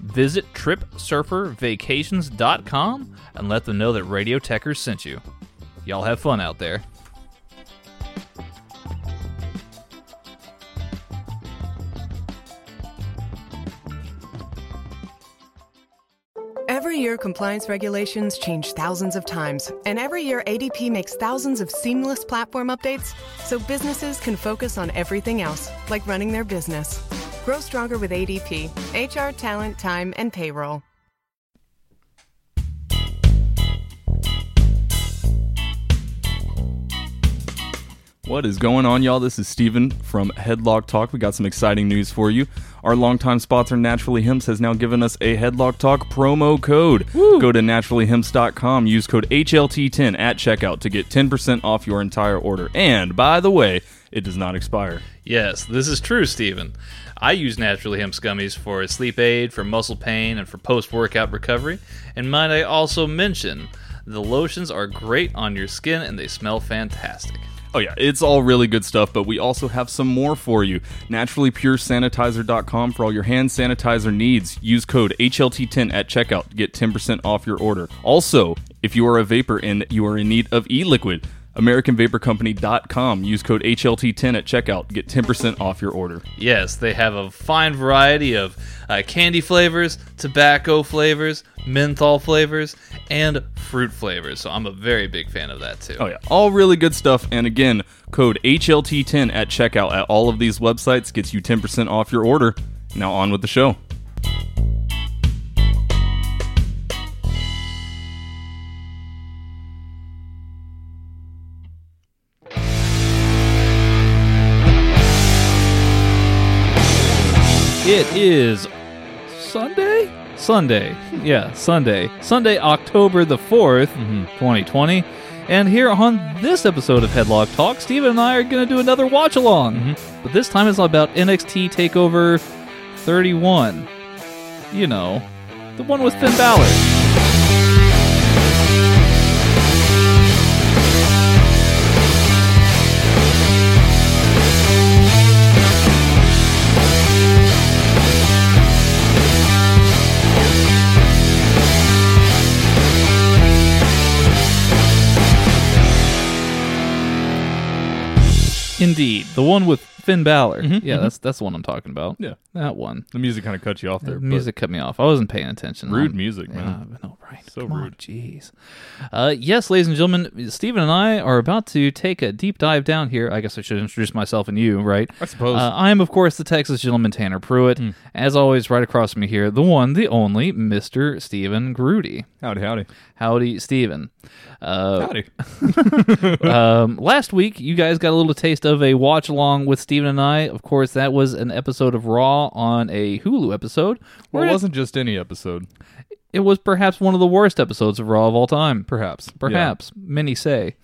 Visit TripSurferVacations.com and let them know that Radio Techers sent you. Y'all have fun out there. Every year, compliance regulations change thousands of times, and every year, ADP makes thousands of seamless platform updates so businesses can focus on everything else, like running their business. Grow stronger with ADP HR, talent, time, and payroll. What is going on, y'all? This is Steven from Headlock Talk. We got some exciting news for you. Our longtime sponsor, Naturally Hymns, has now given us a Headlock Talk promo code. Go to naturallyhymns.com, use code HLT10 at checkout to get 10% off your entire order. And by the way, it does not expire. Yes, this is true, Steven. I use Naturally Hemp Gummies for sleep aid, for muscle pain, and for post workout recovery. And might I also mention, the lotions are great on your skin and they smell fantastic. Oh, yeah, it's all really good stuff, but we also have some more for you. NaturallyPureSanitizer.com for all your hand sanitizer needs. Use code HLT10 at checkout to get 10% off your order. Also, if you are a vapor and you are in need of e liquid, AmericanVaporCompany.com. Use code HLT10 at checkout get 10% off your order. Yes, they have a fine variety of uh, candy flavors, tobacco flavors, menthol flavors, and fruit flavors. So I'm a very big fan of that too. Oh, yeah. All really good stuff. And again, code HLT10 at checkout at all of these websites gets you 10% off your order. Now, on with the show. It is Sunday? Sunday. Yeah, Sunday. Sunday, October the 4th, 2020. Mm-hmm. And here on this episode of Headlock Talk, Steven and I are going to do another watch along. Mm-hmm. But this time it's about NXT TakeOver 31. You know, the one with Finn Balor. Indeed, the one with Finn Balor. yeah, that's that's the one I'm talking about. Yeah. that one. The music kind of cut you off there. The music cut me off. I wasn't paying attention. Rude Um, music, man. Yeah, Right? So Come rude. Jeez. Uh, yes, ladies and gentlemen, Stephen and I are about to take a deep dive down here. I guess I should introduce myself and you, right? I suppose. Uh, I am, of course, the Texas gentleman Tanner Pruitt. As always, right across from me here, the one, the only, Mister Stephen Grudy. howdy, howdy. Howdy, Stephen. Uh, Howdy. um, last week, you guys got a little taste of a watch along with Steven and I. Of course, that was an episode of Raw on a Hulu episode. Well, it wasn't just any episode. It was perhaps one of the worst episodes of Raw of all time. Perhaps. Perhaps many say.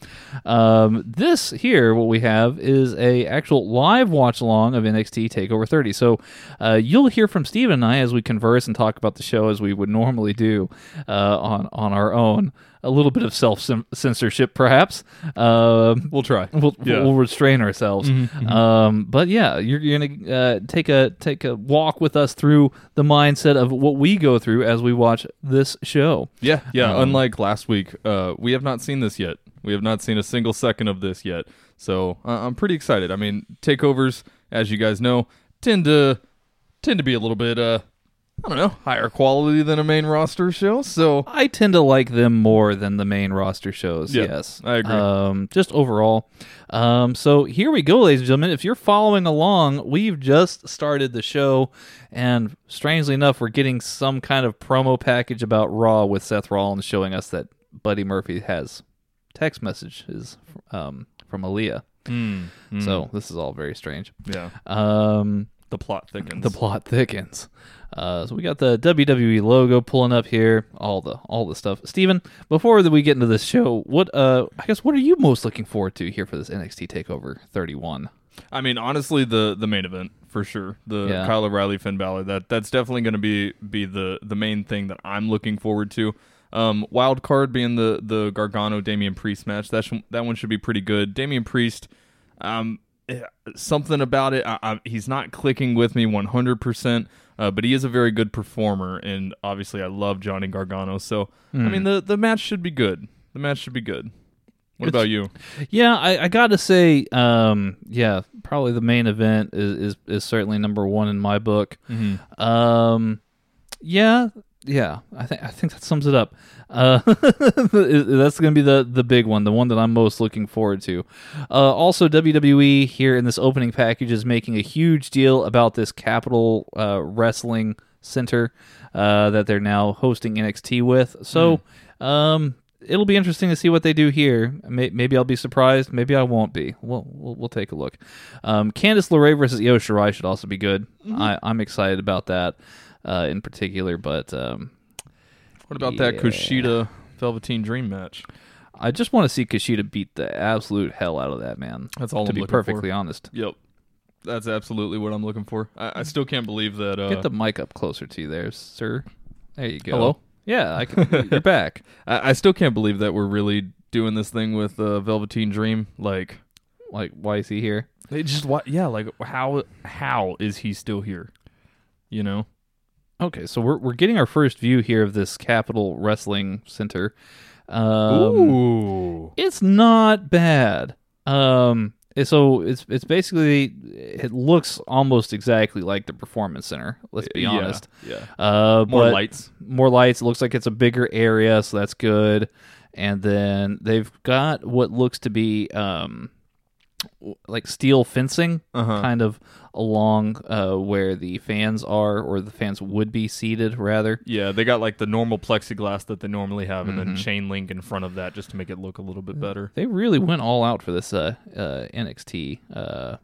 Um, this here, what we have is a actual live watch along of NXT Takeover 30. So uh, you'll hear from Steven and I as we converse and talk about the show as we would normally do uh, on on our own. A little bit of self censorship, perhaps. Um We'll try. We'll, Yeah. we'll restrain ourselves. Um, but yeah, you're, you're gonna uh, take a take a walk with us through the mindset of what we go through as we watch this show. Yeah, yeah. Um, unlike last week, uh, we have not seen this yet. We have not seen a single second of this yet. So uh, I'm pretty excited. I mean, takeovers, as you guys know, tend to tend to be a little bit, uh, I don't know, higher quality than a main roster show. So I tend to like them more than the main roster shows. Yeah, yes, I agree. Um, just overall. Um, so here we go, ladies and gentlemen. If you're following along, we've just started the show, and strangely enough, we're getting some kind of promo package about Raw with Seth Rollins showing us that Buddy Murphy has text messages um, from Aalyah. Mm, mm, So this is all very strange. yeah, Um, The plot thickens. the plot thickens. Uh, so we got the WWE logo pulling up here, all the all the stuff. Steven, before that we get into this show, what uh, I guess what are you most looking forward to here for this NXT Takeover 31? I mean, honestly, the the main event for sure. The Yeah. Kyle O'Reilly Finn Balor. That that's definitely going to be be the the main thing that I'm looking forward to. Um, wild card being the the Gargano Damian Priest match. That sh- that one should be pretty good. Damian Priest, um, eh, something about it. I, I, he's not clicking with me 100. percent uh, but he is a very good performer, and obviously, I love Johnny Gargano. So, I mean, the the match should be good. The match should be good. What It's- about you? Yeah, I, I got to say, um, yeah, probably the main event is, is is certainly number one in my book. Um, yeah, yeah, I think I think that sums it up. Uh, that's going to be the the big one, the one that I'm most looking forward to. Uh, also, WWE here in this opening package is making a huge deal about this Capitol uh, Wrestling Center uh, that they're now hosting NXT with. So, um, it'll be interesting to see what they do here. May- Maybe I'll be surprised. Maybe I won't be. We'll we'll, we'll take a look. Um, Candice LeRae versus Io Shirai should also be good. I, I'm excited about that uh, in particular. But um, What about that Yeah. Kushida Velveteen Dream match? I just want to see Kushida beat the absolute hell out of that man. That's all To I'm be perfectly for. honest, Yep. That's absolutely what I'm looking for. I, I still can't believe that. Uh, get the mic up closer to you there, sir. There you go. Hello? Yeah, I can, you're back. I, I still can't believe that we're really doing this thing with uh, Velveteen Dream. Like, Like, why is he here? it just what? Yeah, like how how is he still here? You know? Okay, so we're we're getting our first view here of this Capitol Wrestling Center. Um, Ooh. it's not bad. Um, so it's it's basically it looks almost exactly like the Performance Center. Let's be Yeah, honest. Yeah. Uh, More lights. more lights. It looks like it's a bigger area, so that's good. And then they've got what looks to be um, like steel fencing, Uh-huh. kind of along uh, where the fans are, or the fans would be seated, rather. Yeah, they got like the normal plexiglass that they normally have, and Mm-hmm. then chain link in front of that just to make it look a little bit better. They really went all out for this uh, uh, NXT, uh,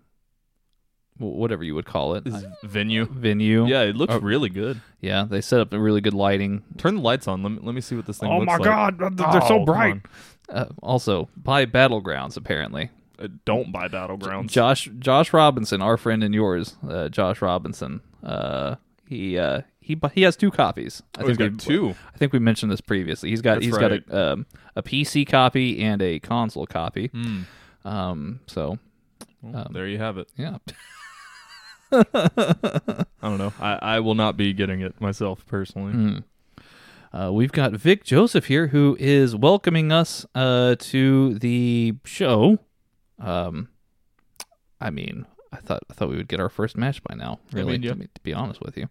whatever you would call it, This venue. venue. Yeah, it looks Oh. really good. yeah. They set up a really good lighting. Turn the lights on. Let me let me see what this thing Oh looks my like. God, they're so bright. Uh, also, buy Battlegrounds, apparently. Uh, don't buy battlegrounds. Josh Josh Robinson, our friend and yours, uh, Josh Robinson. Uh, he uh, he he has two copies. I Oh, he's we- got two. I think we mentioned this previously. He's got That's he's right. got a um, a PC copy and a console copy. Hmm. Um, so Well, there you have it. yeah, I don't know. I, I will not be getting it myself personally. Hmm. Uh, we've got Vic Joseph here, who is welcoming us uh, to the show. Um, I mean, I thought I thought we would get our first match by now. I Really, mean, yeah. to, be, to be honest with you,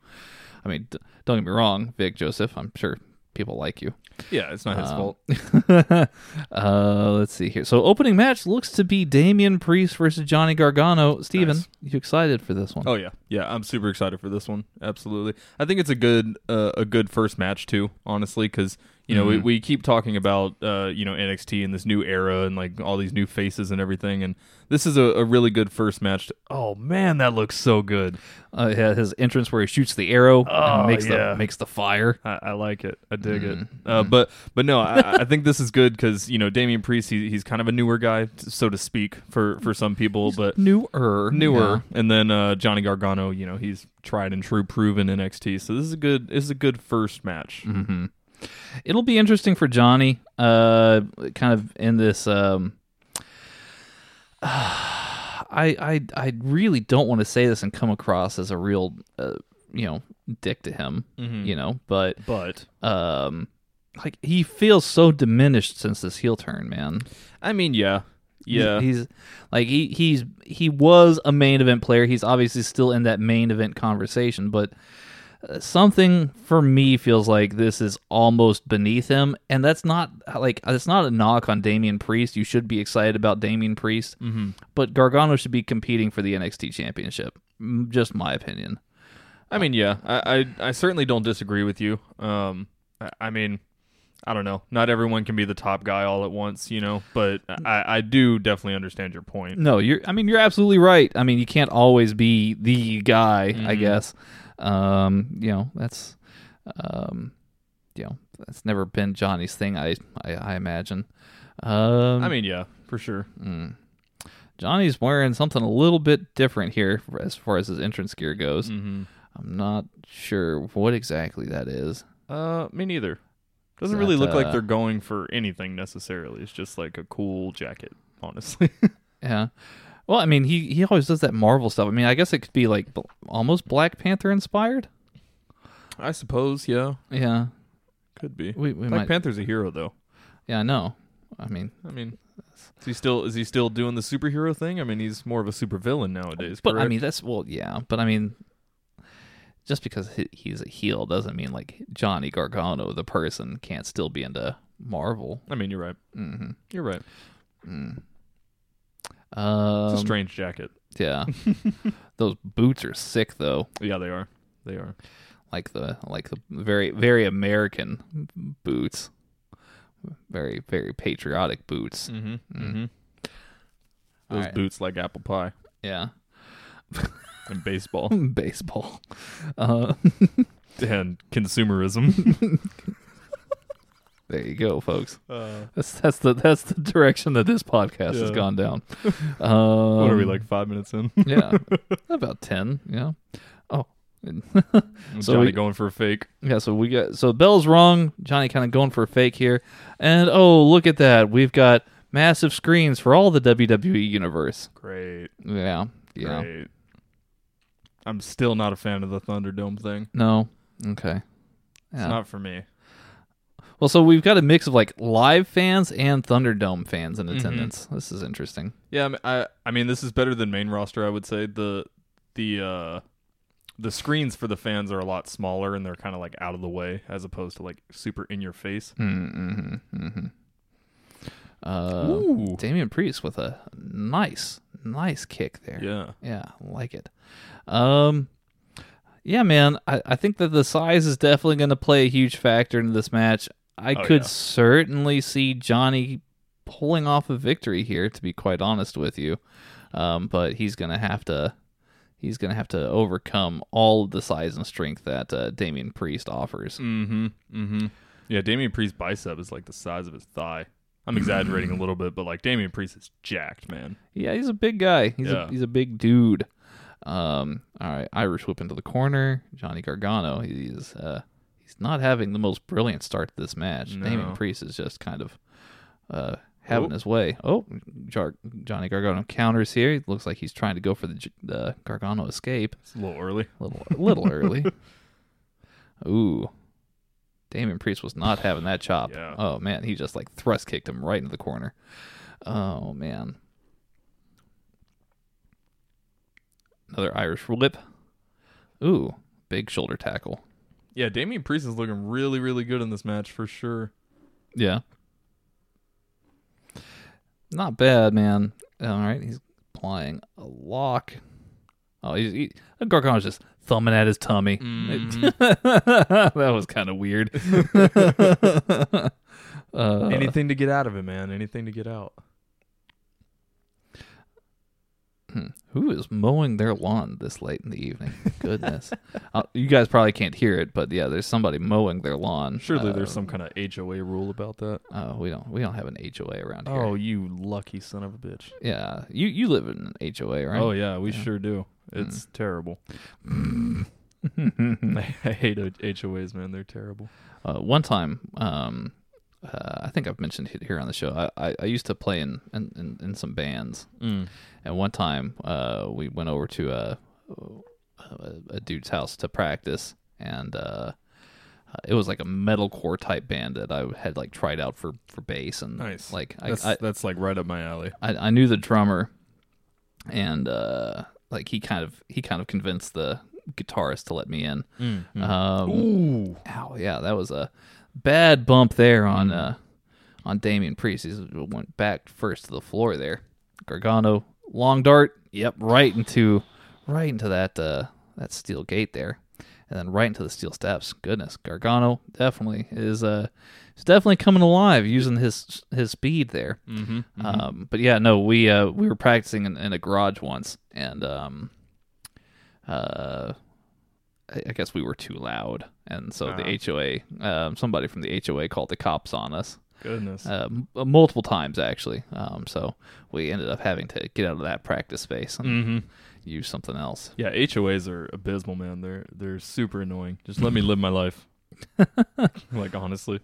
I mean, d- don't get me wrong, Vic Joseph. I'm sure people like you. Yeah, it's not his Um, fault. uh, let's see here. So, opening match looks to be Damian Priest versus Johnny Gargano. Steven, Nice. you excited for this one? Oh yeah, yeah. I'm super excited for this one. Absolutely. I think it's a good uh, a good first match too. Honestly, because you know we, we keep talking about uh, you know NXT and this new era and like all these new faces and everything, and this is a, a really good first match. To, oh man, that looks so good. Uh, yeah, his entrance where he shoots the arrow Oh, and makes yeah. the makes the fire. I, I like it. I dig it. Uh, but but no, I, I think this is good because you know Damian Priest he, he's kind of a newer guy, so to speak, for for some people, but Newer, newer. And then uh, Johnny Gargano, you know, he's tried and true, proven NXT. So this is a good this is a good first match. Mm-hmm. It'll be interesting for Johnny, uh, kind of in this. Um, I I I really don't want to say this and come across as a real, uh, you know, dick to him, you know, but But um, like he feels so diminished since this heel turn, man. I mean, yeah, yeah, He- he's like he he's he was a main event player. He's obviously still in that main event conversation, but something for me feels like this is almost beneath him, and that's not like it's not a knock on Damian Priest. You should be excited about Damian Priest, mm-hmm. but Gargano should be competing for the NXT Championship. Just my opinion. I mean, yeah. I, I I certainly don't disagree with you. Um, I, I mean, I don't know. Not everyone can be the top guy all at once, you know. But I, I do definitely understand your point. No, you're. I mean, you're absolutely right. I mean, you can't always be the guy. I Mhm. guess. Um, you know, that's, um, you know, that's never been Johnny's thing. I, I, I imagine. Um, I mean, yeah, for sure. mm. Johnny's wearing something a little bit different here as far as his entrance gear goes. Mm-hmm. I'm not sure what exactly that is. Uh, me neither. Doesn't Is really that, look like uh, they're going for anything necessarily. It's just like a cool jacket, honestly. Yeah. Well, I mean, he he always does that Marvel stuff. I mean, I guess it could be like bl- almost Black Panther inspired. I suppose, yeah, Yeah. could be. We we Black might. Panther's a hero, though. Yeah, I know. I mean, I mean, is he still is he still doing the superhero thing? I mean, he's more of a supervillain nowadays. but I correct? mean that's well, yeah. But I mean, just because he, he's a heel doesn't mean like Johnny Gargano, the person, can't still be into Marvel. I mean, you're right. hmm You're right. Um, It's a strange jacket. Yeah. Those boots are sick though. Yeah, they are. They are. Like the like the very very American boots. Very very patriotic boots. Mm-hmm. Mm-hmm. Those Alright. boots like apple pie Yeah. and baseball Baseball. Uh, and consumerism. There you go, folks. Uh, That's that's the that's the direction that this podcast has gone down. Um, what are we like five minutes in? yeah, about ten. Yeah. Oh, So Johnny we- going for a fake. yeah. So we got so Bell's wrong. Johnny kind of going for a fake here, and oh look at that, we've got massive screens for all the WWE universe. Great. Yeah. Yeah. Great. I'm still not a fan of the Thunderdome thing. No. Okay. It's not for me. Well, so we've got a mix of like live fans and Thunderdome fans in Mhm. attendance. This is interesting. Yeah, I mean, I I mean this is better than main roster. I would say the the uh the screens for the fans are a lot smaller and they're kind of like out of the way as opposed to like super in your face. Mm-hmm. Mm-hmm. Uh, Ooh. Damian Priest with a nice, nice kick there. Yeah. Yeah, like it. Um, yeah, man, I, I think that the size is definitely going to play a huge factor in this match. I Oh, could yeah. certainly see Johnny pulling off a victory here, to be quite honest with you. Um, but he's going to have to. He's gonna have to overcome all of the size and strength that uh, Damian Priest offers. Mm-hmm. Mm-hmm. Yeah, Damian Priest's bicep is like the size of his thigh. I'm exaggerating a little bit, but like Damian Priest is jacked, man. Yeah, he's a big guy. He's Yeah. a he's a big dude. Um, all right, Irish whip into the corner. Johnny Gargano. He's uh he's not having the most brilliant start to this match. No. Damian Priest is just kind of uh having Oh. his way. Oh, Jar- Johnny Gargano counters here. It looks like he's trying to go for the the Gargano escape. It's a little early. A little a little early. Ooh. Damian Priest was not having that chop. Yeah. Oh man, he just like thrust kicked him right into the corner. Oh man. Another Irish whip. Ooh, big shoulder tackle. Yeah, Damian Priest is looking really, really good in this match for sure. Yeah. Not bad, man. All right, he's applying a lock. Oh, he's he, Gargano's just thumbing at his tummy. that was kind of weird. uh, Anything to get out of it, man. Anything to get out. Hmm. Who is mowing their lawn this late in the evening? Goodness. uh, you guys probably can't hear it, but yeah, there's somebody mowing their lawn. Surely Uh, there's some kind of HOA rule about that. Oh, we don't. We don't have an HOA around here. Oh, you lucky son of a bitch. yeah. You you live in an HOA, right? Oh yeah, we sure do. It's terrible. I, hate HOAs, man. They're terrible. Uh, one time, um, uh, I think I've mentioned it here on the show. I, I, I used to play in, in, in, in some bands, Mm. and one time uh, we went over to a, a, a dude's house to practice, and uh, it was like a metalcore type band that I had like tried out for, for bass, and Nice. like I, That's I, that's like right up my alley. I, I knew the drummer, and uh, like he kind of he kind of convinced the guitarist to let me in. Um, Ooh. Ow, yeah, that was a bad bump there on uh on Damian Priest. He went back first to the floor there. Gargano, long dart, yep, right into right into that uh that steel gate there. and then right into the steel steps. Goodness, Gargano definitely is uh is definitely coming alive using his his speed there. Mm-hmm. Um, but yeah, no, we uh we were practicing in, in a garage once, and um, uh, I, guess we were too loud, and so the HOA, um, somebody from the HOA called the cops on us. Goodness. Uh, m- multiple times actually. Um, so we ended up having to get out of that practice space and mm-hmm. use something else. Yeah, HOAs are abysmal, man. They're they're super annoying. Just let me live my life. like honestly,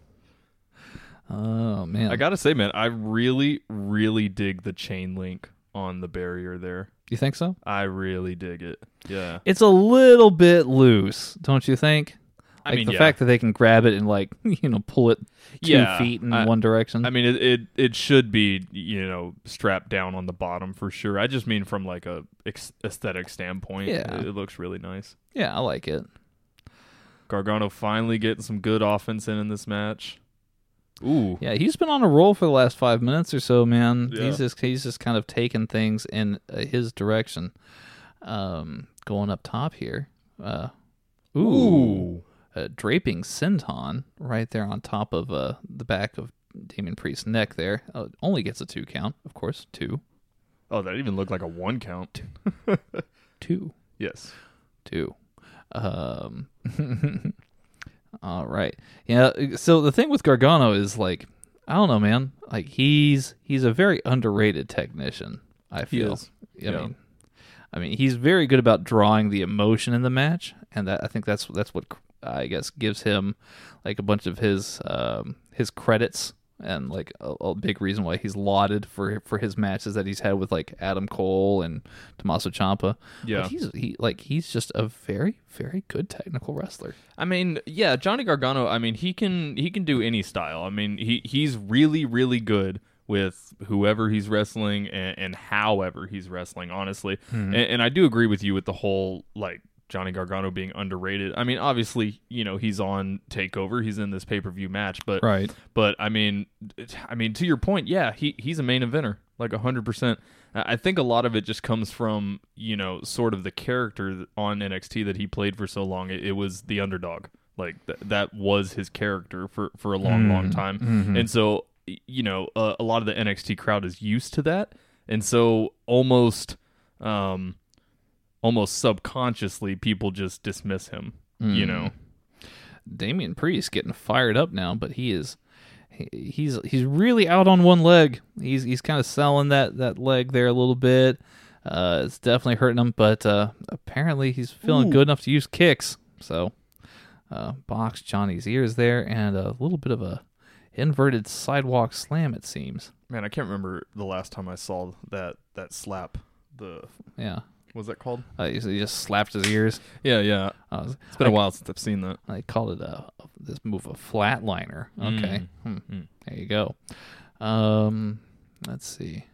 Oh man, I gotta say, man, I really, really dig the chain link on the barrier there. You think so? I really dig it. Yeah, It's a little bit loose, don't you think? I Like mean, the yeah. fact that they can grab it and like you know pull it two Yeah, feet in I- one direction. I mean, it, it it should be you know strapped down on the bottom for sure. I just mean from like a ex- aesthetic standpoint. Yeah. it, it looks really nice. yeah, I like it. Gargano finally getting some good offense in in this match. Ooh, Yeah, he's been on a roll for the last five minutes or so, man. Yeah. He's just he's just kind of taking things in uh, his direction. Um, going up top here. Uh, ooh, Ooh. Draping senton right there on top of uh the back of Damian Priest's neck. There uh, only gets a two count, of course. Two, Oh, that even looked like a one count. two, Yes. two. Um, all right. Yeah. So the thing with Gargano is like, I don't know, man. Like he's he's a very underrated technician. I feel. I Yeah. mean, I mean, he's very good about drawing the emotion in the match, and that I think that's that's what I guess gives him like a bunch of his um, his credits and like a, a big reason why he's lauded for for his matches that he's had with like Adam Cole and Tommaso Ciampa. Yeah. But he's he like he's just a very very good technical wrestler. I mean, yeah, Johnny Gargano. I mean, he can he can do any style. I mean, he he's really really good with whoever he's wrestling and, and however he's wrestling. Honestly, mm-hmm. and, and I do agree with you with the whole like Johnny Gargano being underrated. I mean, obviously, you know, he's on Takeover. He's in this pay per view match, but Right. But I mean, I mean, to your point, yeah, he he's a main eventer, like hundred percent. I think a lot of it just comes from you know sort of the character on NXT that he played for so long. It, it was the underdog, like th- that was his character for for a long, long time, and so you know uh, a lot of the NXT crowd is used to that, and so almost, um, almost subconsciously people just dismiss him. You know, Damian Priest getting fired up now, but he is he, he's he's really out on one leg. He's he's kind of selling that that leg there a little bit. Uh, it's definitely hurting him, but uh, apparently he's feeling good enough to use kicks. So, uh, box Johnny's ears there, and a little bit of a inverted sidewalk slam. It seems. man, I can't remember the last time I saw that that slap. The Yeah, what's that called? uh, he he just slapped his ears. Yeah, yeah. Uh, It's been a while since I've seen that. I called it a this move a flatliner. Okay, Hmm. there you go. Um, let's see.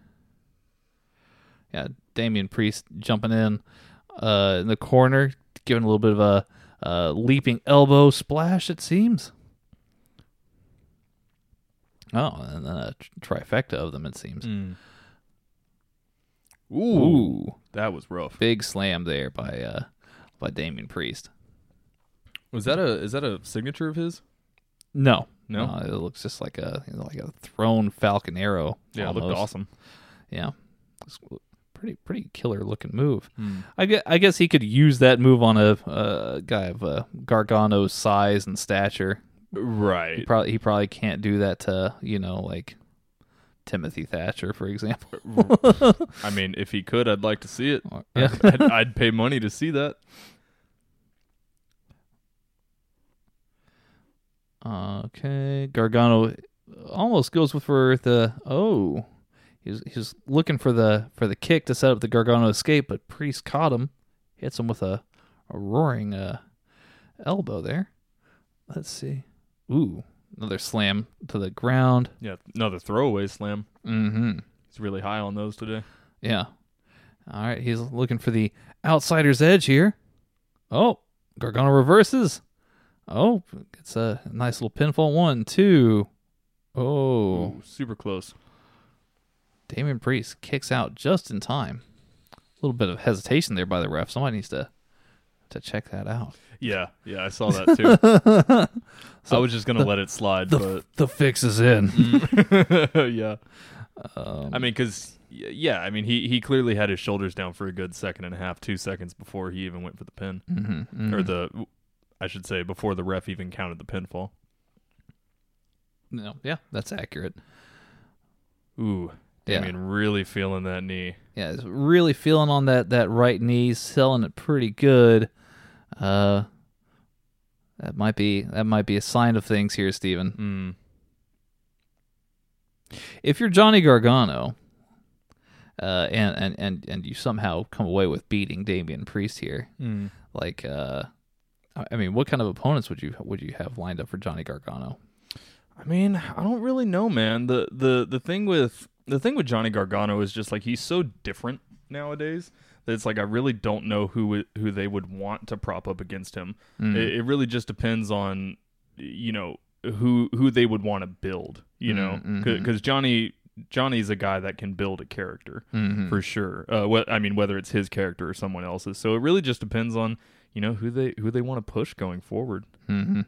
Yeah, Damian Priest jumping in, uh, in the corner, giving a little bit of a uh, leaping elbow splash. It seems. Oh, and then a trifecta of them. It seems. Ooh, Ooh, that was rough. big slam there by uh by Damian Priest. Was that a is that a signature of his? No, No? Uh, it looks just like a you know, like a thrown falcon arrow. Yeah, it looked awesome. Yeah, It's pretty pretty killer looking move. Hmm. I guess, I guess he could use that move on a, a guy of uh, Gargano's size and stature. He Right. probably he probably can't do that to you know like Timothy Thatcher, for example. I mean, if he could, I'd like to see it. yeah. I'd, I'd pay money to see that. Okay, Gargano almost goes with for the oh, he's he's looking for the for the kick to set up the Gargano escape, but Priest caught him, hits him with a, a roaring uh, elbow there. Let's see, ooh, another slam to the ground. Yeah, another throwaway slam. Mm-hmm. He's really high on those today. Yeah. All right, he's looking for the outsider's edge here. Oh, Gargano reverses. Oh, it's a nice little pinfall. One, two. Oh, Ooh, super close. Damian Priest kicks out just in time. A little bit of hesitation there by the ref. Somebody needs to to check that out. Yeah, yeah, I saw that too. so I was just gonna let it slide, but the fix is in. yeah. I mean, because yeah, I mean, he he clearly had his shoulders down for a good second and a half, two seconds before he even went for the pin, Mm-hmm, or the, I should say, before the ref even counted the pinfall. No, yeah, that's accurate. Ooh, Yeah. I mean, really feeling that knee. Yeah, really feeling on that that right knee, selling it pretty good. Uh, that might be that might be a sign of things here, Stephen. Mm. If you're Johnny Gargano, uh, and and and and you somehow come away with beating Damian Priest here, Mm. like, uh, I I mean, what kind of opponents would you would you have lined up for Johnny Gargano? I mean, I don't really know, man. The the the thing with the thing with Johnny Gargano is just like he's so different nowadays that it's like I really don't know who who they would want to prop up against him. Mm. It, it really just depends on you know who who they would want to build. You know, Mm, mhm. because Johnny Johnny's a guy that can build a character Mhm. for sure. Uh, what I mean, whether it's his character or someone else's. So it really just depends on you know who they who they want to push going forward. Mm-hmm.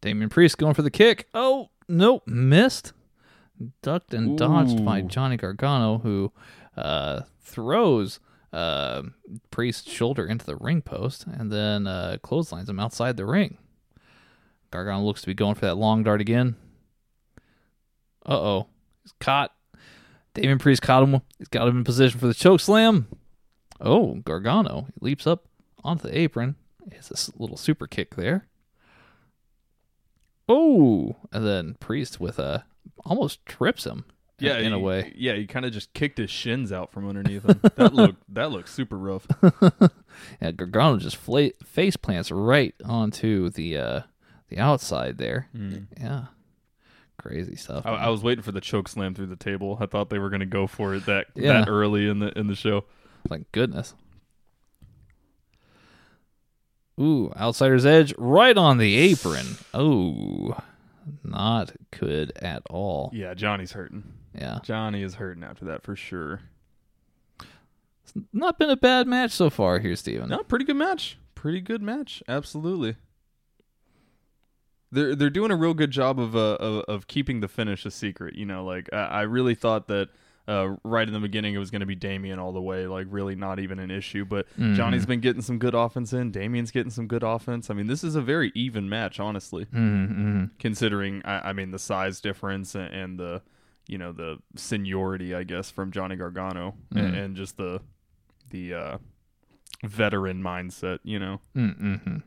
Damian Priest going for the kick. Oh, nope, missed. Ducked and dodged by Johnny Gargano, who uh, throws uh, Priest's shoulder into the ring post and then uh, clotheslines him outside the ring. Gargano looks to be going for that long dart again. Uh oh. He's caught. Damian Priest caught him. He's got him in position for the choke slam. Oh, Gargano leaps up onto the apron. It's a little super kick there. Oh, and then Priest with a almost trips him. Yeah, in a way. Yeah, he kind of just kicked his shins out from underneath him. that looked that looked super rough. Yeah, Gargano just fla- face plants right onto the uh, the outside there. Yeah, crazy stuff. I, I was waiting for the choke slam through the table. I thought they were going to go for it that Yeah. that early in the in the show. Thank goodness. Ooh, outsider's edge right on the apron. Oh, not good at all. Yeah, Johnny's hurting. Yeah, Johnny is hurting after that for sure. It's not been a bad match so far here, Steven. No, pretty good match. Pretty good match. Absolutely. They're they're doing a real good job of uh of, of keeping the finish a secret. You know, like I, I really thought that uh, right in the beginning it was going to be Damian all the way, like really not even an issue. But Johnny's been getting some good offense in. Damian's getting some good offense. I mean, this is a very even match, honestly, Mm-hmm. considering I, I mean the size difference and, and the you know the seniority, I guess, from Johnny Gargano and, and just the the uh, veteran mindset. You know. Mm-hmm.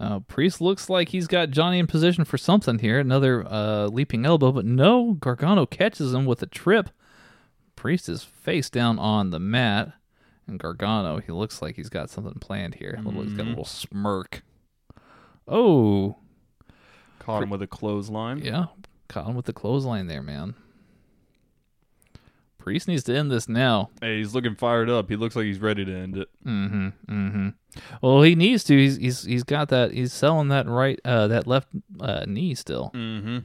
Uh, Priest looks like he's got Johnny in position for something here. Another uh, leaping elbow, but no. Gargano catches him with a trip. Priest is face down on the mat, and Gargano he looks like he's got something planned here. Little, he's got a little smirk. Oh, Caught him with a clothesline. yeah, caught him with the clothesline there, man. Priest needs to end this now. Hey, he's looking fired up. He looks like he's ready to end it. Mm-hmm. Mm-hmm. Well, he needs to. He's he's he's got that. He's selling that right. Uh, that left uh, knee still. Mm-hmm.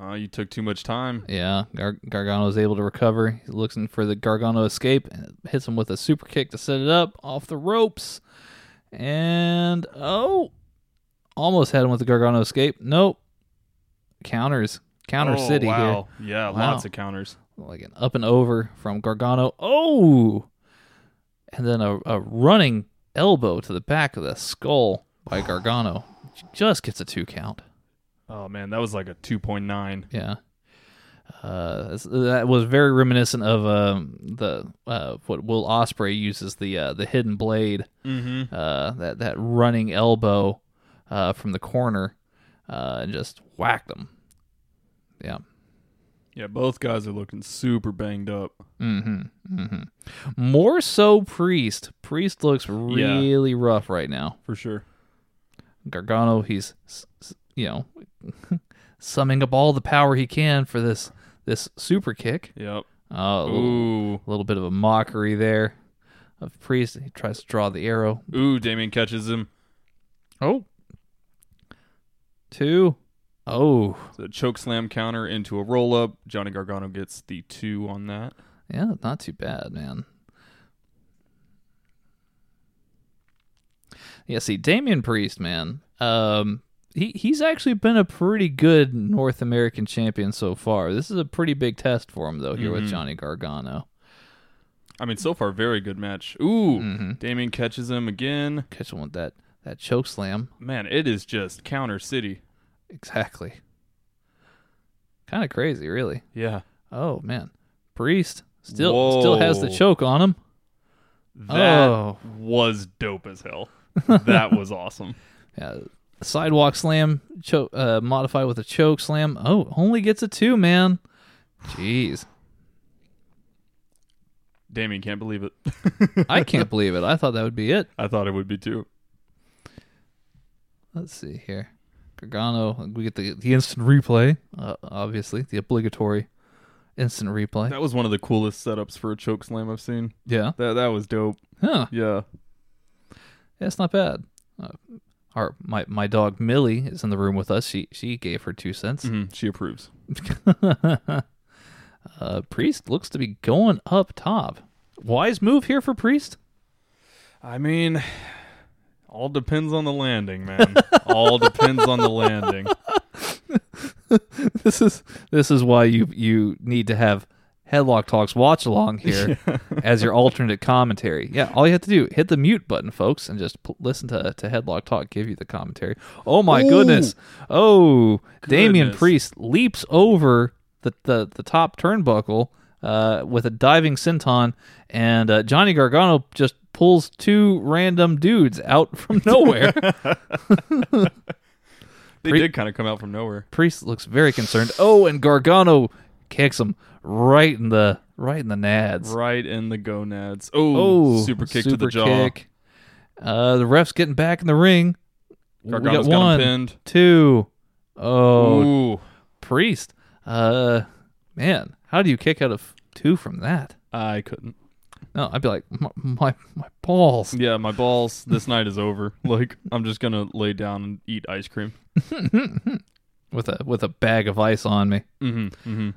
Uh, you took too much time. Yeah. Gar- Gargano is able to recover. He's looking for the Gargano escape and hits him with a super kick to set it up off the ropes. And oh, almost had him with the Gargano escape. Nope. Counters. Counter oh, City wow. Yeah, Wow. lots of counters. Like an up and over from Gargano. Oh, and then a, a running elbow to the back of the skull by Gargano. Just gets a two count. Oh man, that was like a 2.9. Yeah. Uh, that was very reminiscent of um, the uh, what Will Ospreay uses the uh, the hidden blade, Mm-hmm. uh, that that running elbow uh, from the corner, uh, and just whacked them. Yeah. Yeah, both guys are looking super banged up. Mm-hmm. Mm-hmm. More so, Priest. Priest looks really rough right now. For sure. Gargano, he's you know summing up all the power he can for this this super kick. Yep. Oh, a little, Ooh. a little bit of a mockery there of Priest. He tries to draw the arrow. Ooh, Damian catches him. Oh, two. Oh, The choke slam counter into a roll up. Johnny Gargano gets the two on that. Yeah, not too bad, man. Yeah, see, Damian Priest, man. Um, he he's actually been a pretty good North American champion so far. This is a pretty big test for him, though, here with Johnny Gargano. I mean, so far, very good match. Ooh, Mm-hmm. Damian catches him again. Catch him with that that choke slam. Man, it is just counter city. Exactly. Kind of crazy, really. Yeah. Oh man, Priest still still has the choke on him. That Oh. was dope as hell. that was awesome. Yeah, sidewalk slam, choke, uh, modified with a choke slam. Oh, only gets a two, man. Jeez, Damian can't believe it. I can't believe it. I thought that would be it. I thought it would be too. Let's see here. Gargano, we get the the instant replay. Uh, obviously, the obligatory instant replay. That was one of the coolest setups for a choke slam I've seen. Yeah, That that was dope. huh? Yeah. Yeah, it's not bad. Uh, our my my dog Millie is in the room with us. She she gave her two cents. hmm She approves. Uh, Priest looks to be going up top. Wise move here for Priest. I mean, all depends on the landing, man. all depends on the landing. this is this is why you you need to have headlock talks watch along here as your alternate commentary. Yeah, all you have to do hit the mute button, folks, and just p- listen to to headlock talk give you the commentary. Oh my Ooh. goodness! Oh, Damian Priest leaps over the the, the top turnbuckle uh, with a diving senton, and uh, Johnny Gargano just pulls two random dudes out from nowhere. They Pre- did kind of come out from nowhere. Priest looks very concerned. Oh, and Gargano kicks him right in the right in the nads. Right in the gonads. Oh, Oh, super kick to the jaw. kick. Uh, the ref's getting back in the ring. Gargano's we got got one, pinned. two. Oh, Ooh, Priest. Uh, man, how do you kick out of two from that? I couldn't. No, I'd be like, my my, my balls. Yeah, my balls. This night is over. Like I'm just gonna lay down and eat ice cream. with a with a bag of ice on me. Mm-hmm. Mm-hmm.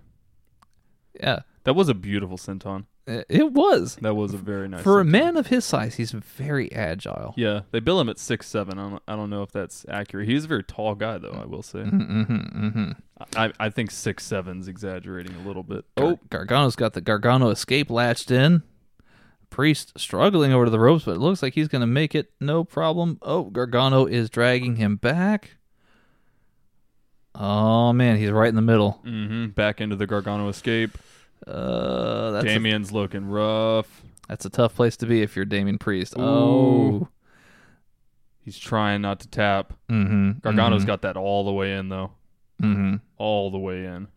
Yeah, That was a beautiful senton. it was. That was a very nice. For a man of his size, he's very agile. Yeah, they bill him at six seven. I don't, I don't know if that's accurate. He's a very tall guy, though. I will say. Mm-hmm, mm-hmm. I, I think six seven's exaggerating a little bit. Gar- Oh, Gargano's got the Gargano escape latched in. Priest struggling over to the ropes, but it looks like he's going to make it no problem. Oh, Gargano is dragging him back. Oh man, he's right in the middle. mm-hmm. back into the Gargano escape. Uh, that's a, looking rough. that's a tough place to be if you're Damian Priest. Ooh. Oh, He's trying not to tap. mm-hmm. Gargano's got that all the way in, though. mm-hmm. All the way in.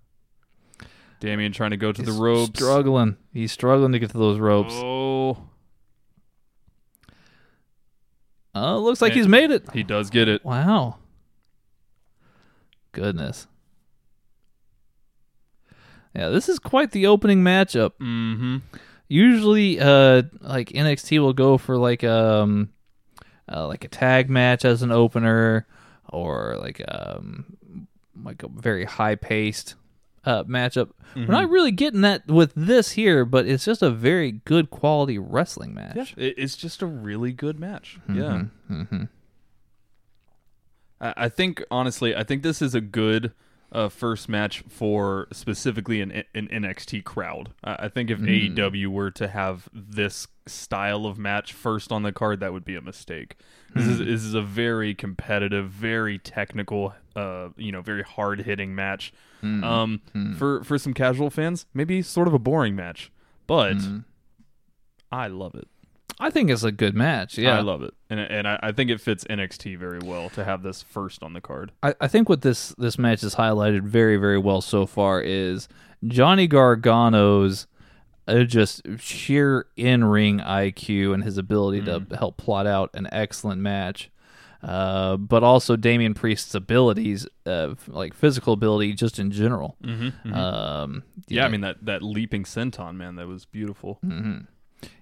Damian trying to go to He's the ropes. struggling. He's struggling to get to those ropes. Oh, Oh, looks like And- he's made it. he does get it. Wow. Goodness. Yeah, this is quite the opening matchup. Mm-hmm. Usually, uh, like NXT will go for like um, uh, like a tag match as an opener, or like um, like a very high paced uh matchup. We're not really getting that with this here, but it's just a very good quality wrestling match. Yeah, it's just a really good match. Yeah. Mm-hmm. I, I think honestly, I think this is a good uh, first match for specifically an, an NXT crowd. I, I think if AEW were to have this style of match first on the card, that would be a mistake. This is this is a very competitive, very technical, uh, you know, very hard hitting match. Um, for for some casual fans, maybe sort of a boring match, but I love it. I think it's a good match. Yeah, I love it, and and I, I think it fits NXT very well to have this first on the card. I, I think what this this match has highlighted very very well so far is Johnny Gargano's uh, just sheer in ring IQ and his ability to help plot out an excellent match. Uh, but also Damian Priest's abilities, uh, like physical ability, just in general. Mm-hmm, Um, Yeah, I mean that that leaping senton, man, that was beautiful.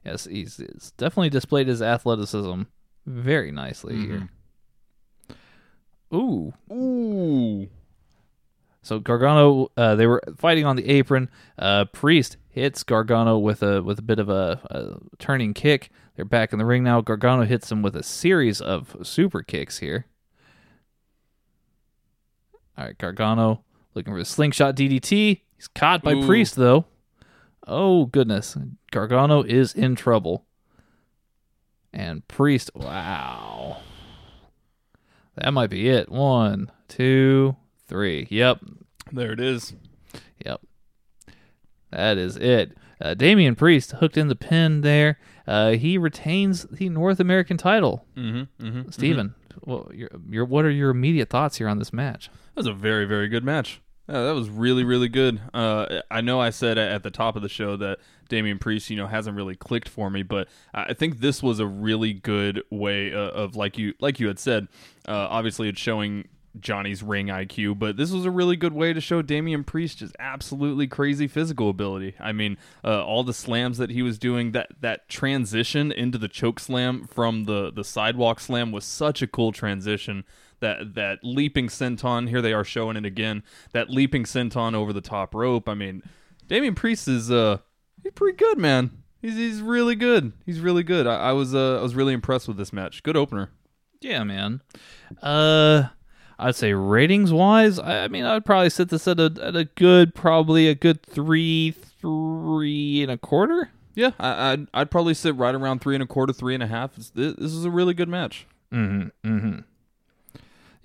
Yes, he's, he's definitely displayed his athleticism very nicely here. Ooh, Ooh, So Gargano, uh, they were fighting on the apron. Uh, Priest hits Gargano with a with a bit of a, a turning kick. They're back in the ring now. Gargano hits him with a series of super kicks here. All right, Gargano looking for a slingshot DDT. He's caught by Ooh. Priest though. Oh goodness, Gargano is in trouble. And Priest, wow, that might be it. One, two, three. Yep, There it is. Yep. That is it. Uh, Damian Priest hooked in the pin there. Uh, he retains the North American title. Mm-hmm. Mm-hmm. Steven, well, your, your, what are your immediate thoughts here on this match? That was a very, very good match. That was really, really good. Uh, I know I said at the top of the show that Damian Priest, you know, hasn't really clicked for me, but I think this was a really good way uh, of, like you, like you had said. Uh, obviously, it's showing Johnny's ring IQ, but this was a really good way to show Damian Priest just absolutely crazy physical ability. I mean, uh, all the slams that he was doing, that that transition into the choke slam from the the sidewalk slam was such a cool transition. That that leaping senton, here they are showing it again. That leaping senton over the top rope. I mean, Damian Priest is uh he's pretty good, man. He's he's really good. He's really good. I, I was uh I was really impressed with this match. Good opener. Yeah, man. Uh, I'd say ratings wise, I, I mean, I'd probably set this at a at a good, probably a good three, three and a quarter. Yeah, I, I'd I'd probably sit right around three and a quarter, three and a half. This, this is a really good match. Mm-hmm. Mm-hmm.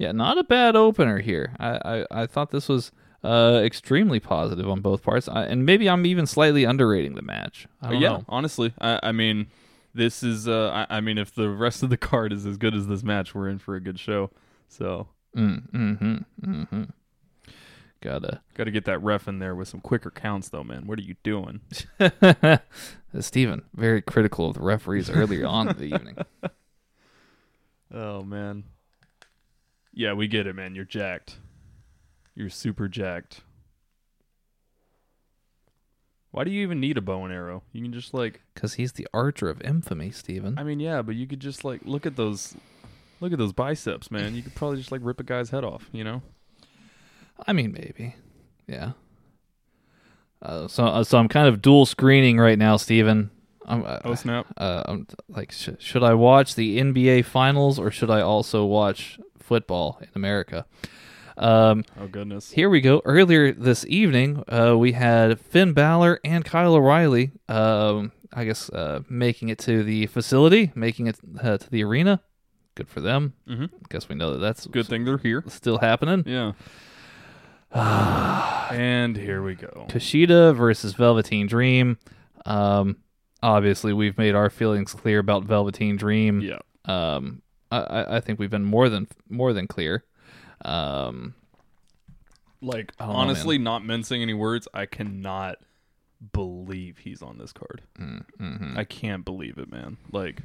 Yeah, not a bad opener here. I, I, I thought this was uh extremely positive on both parts, I, and maybe I'm even slightly underrating the match. I don't yeah, know. honestly, I, I mean, this is uh, I, I mean, if the rest of the card is as good as this match, we're in for a good show. So Mm, mm-hmm. Mm-hmm. Gotta. got to get that ref in there with some quicker counts, though, man. What are you doing? Stephen, very critical of the referees earlier on in the evening. Oh man. Yeah, we get it, man. You're jacked. You're super jacked. Why do you even need a bow and arrow? You can just like Because he's the archer of infamy, Stephen. I mean, yeah, but you could just like look at those look at those biceps, man. You could probably just like rip a guy's head off, you know? I mean, maybe. Yeah. Uh, so, uh, so I'm kind of dual screening right now, Steven. I'm, uh, Oh snap. uh, I'm like, sh- should I watch the NBA Finals or should I also watch football in America? Um, Oh goodness. here we go. Earlier this evening, uh, we had Finn Balor and Kyle O'Reilly. Um, I guess uh, making it to the facility, making it uh, to the arena. Good for them. Mhm. Guess we know that that's Good thing they're here. still happening. Yeah. and here we go. Kushida versus Velveteen Dream. Um, obviously, we've made our feelings clear about Velveteen Dream. Yeah. Um, I- I, I think we've been more than more than clear. Um, Like don't know, honestly, not mincing any words, I cannot believe he's on this card. mm-hmm. I can't believe it, man. Like,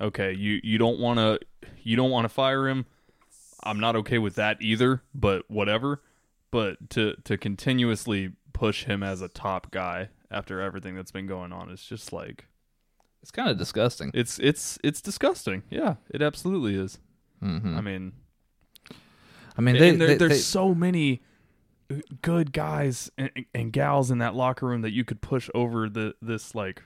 okay, you you don't want to you don't want to fire him. I'm not okay with that either. But whatever. But to to continuously push him as a top guy after everything that's been going on is just like It's kind of disgusting. it's it's it's disgusting. Yeah, it absolutely is. hmm I mean, I mean, they, and there, they- there's they- so many good guys and, and gals in that locker room that you could push over the this like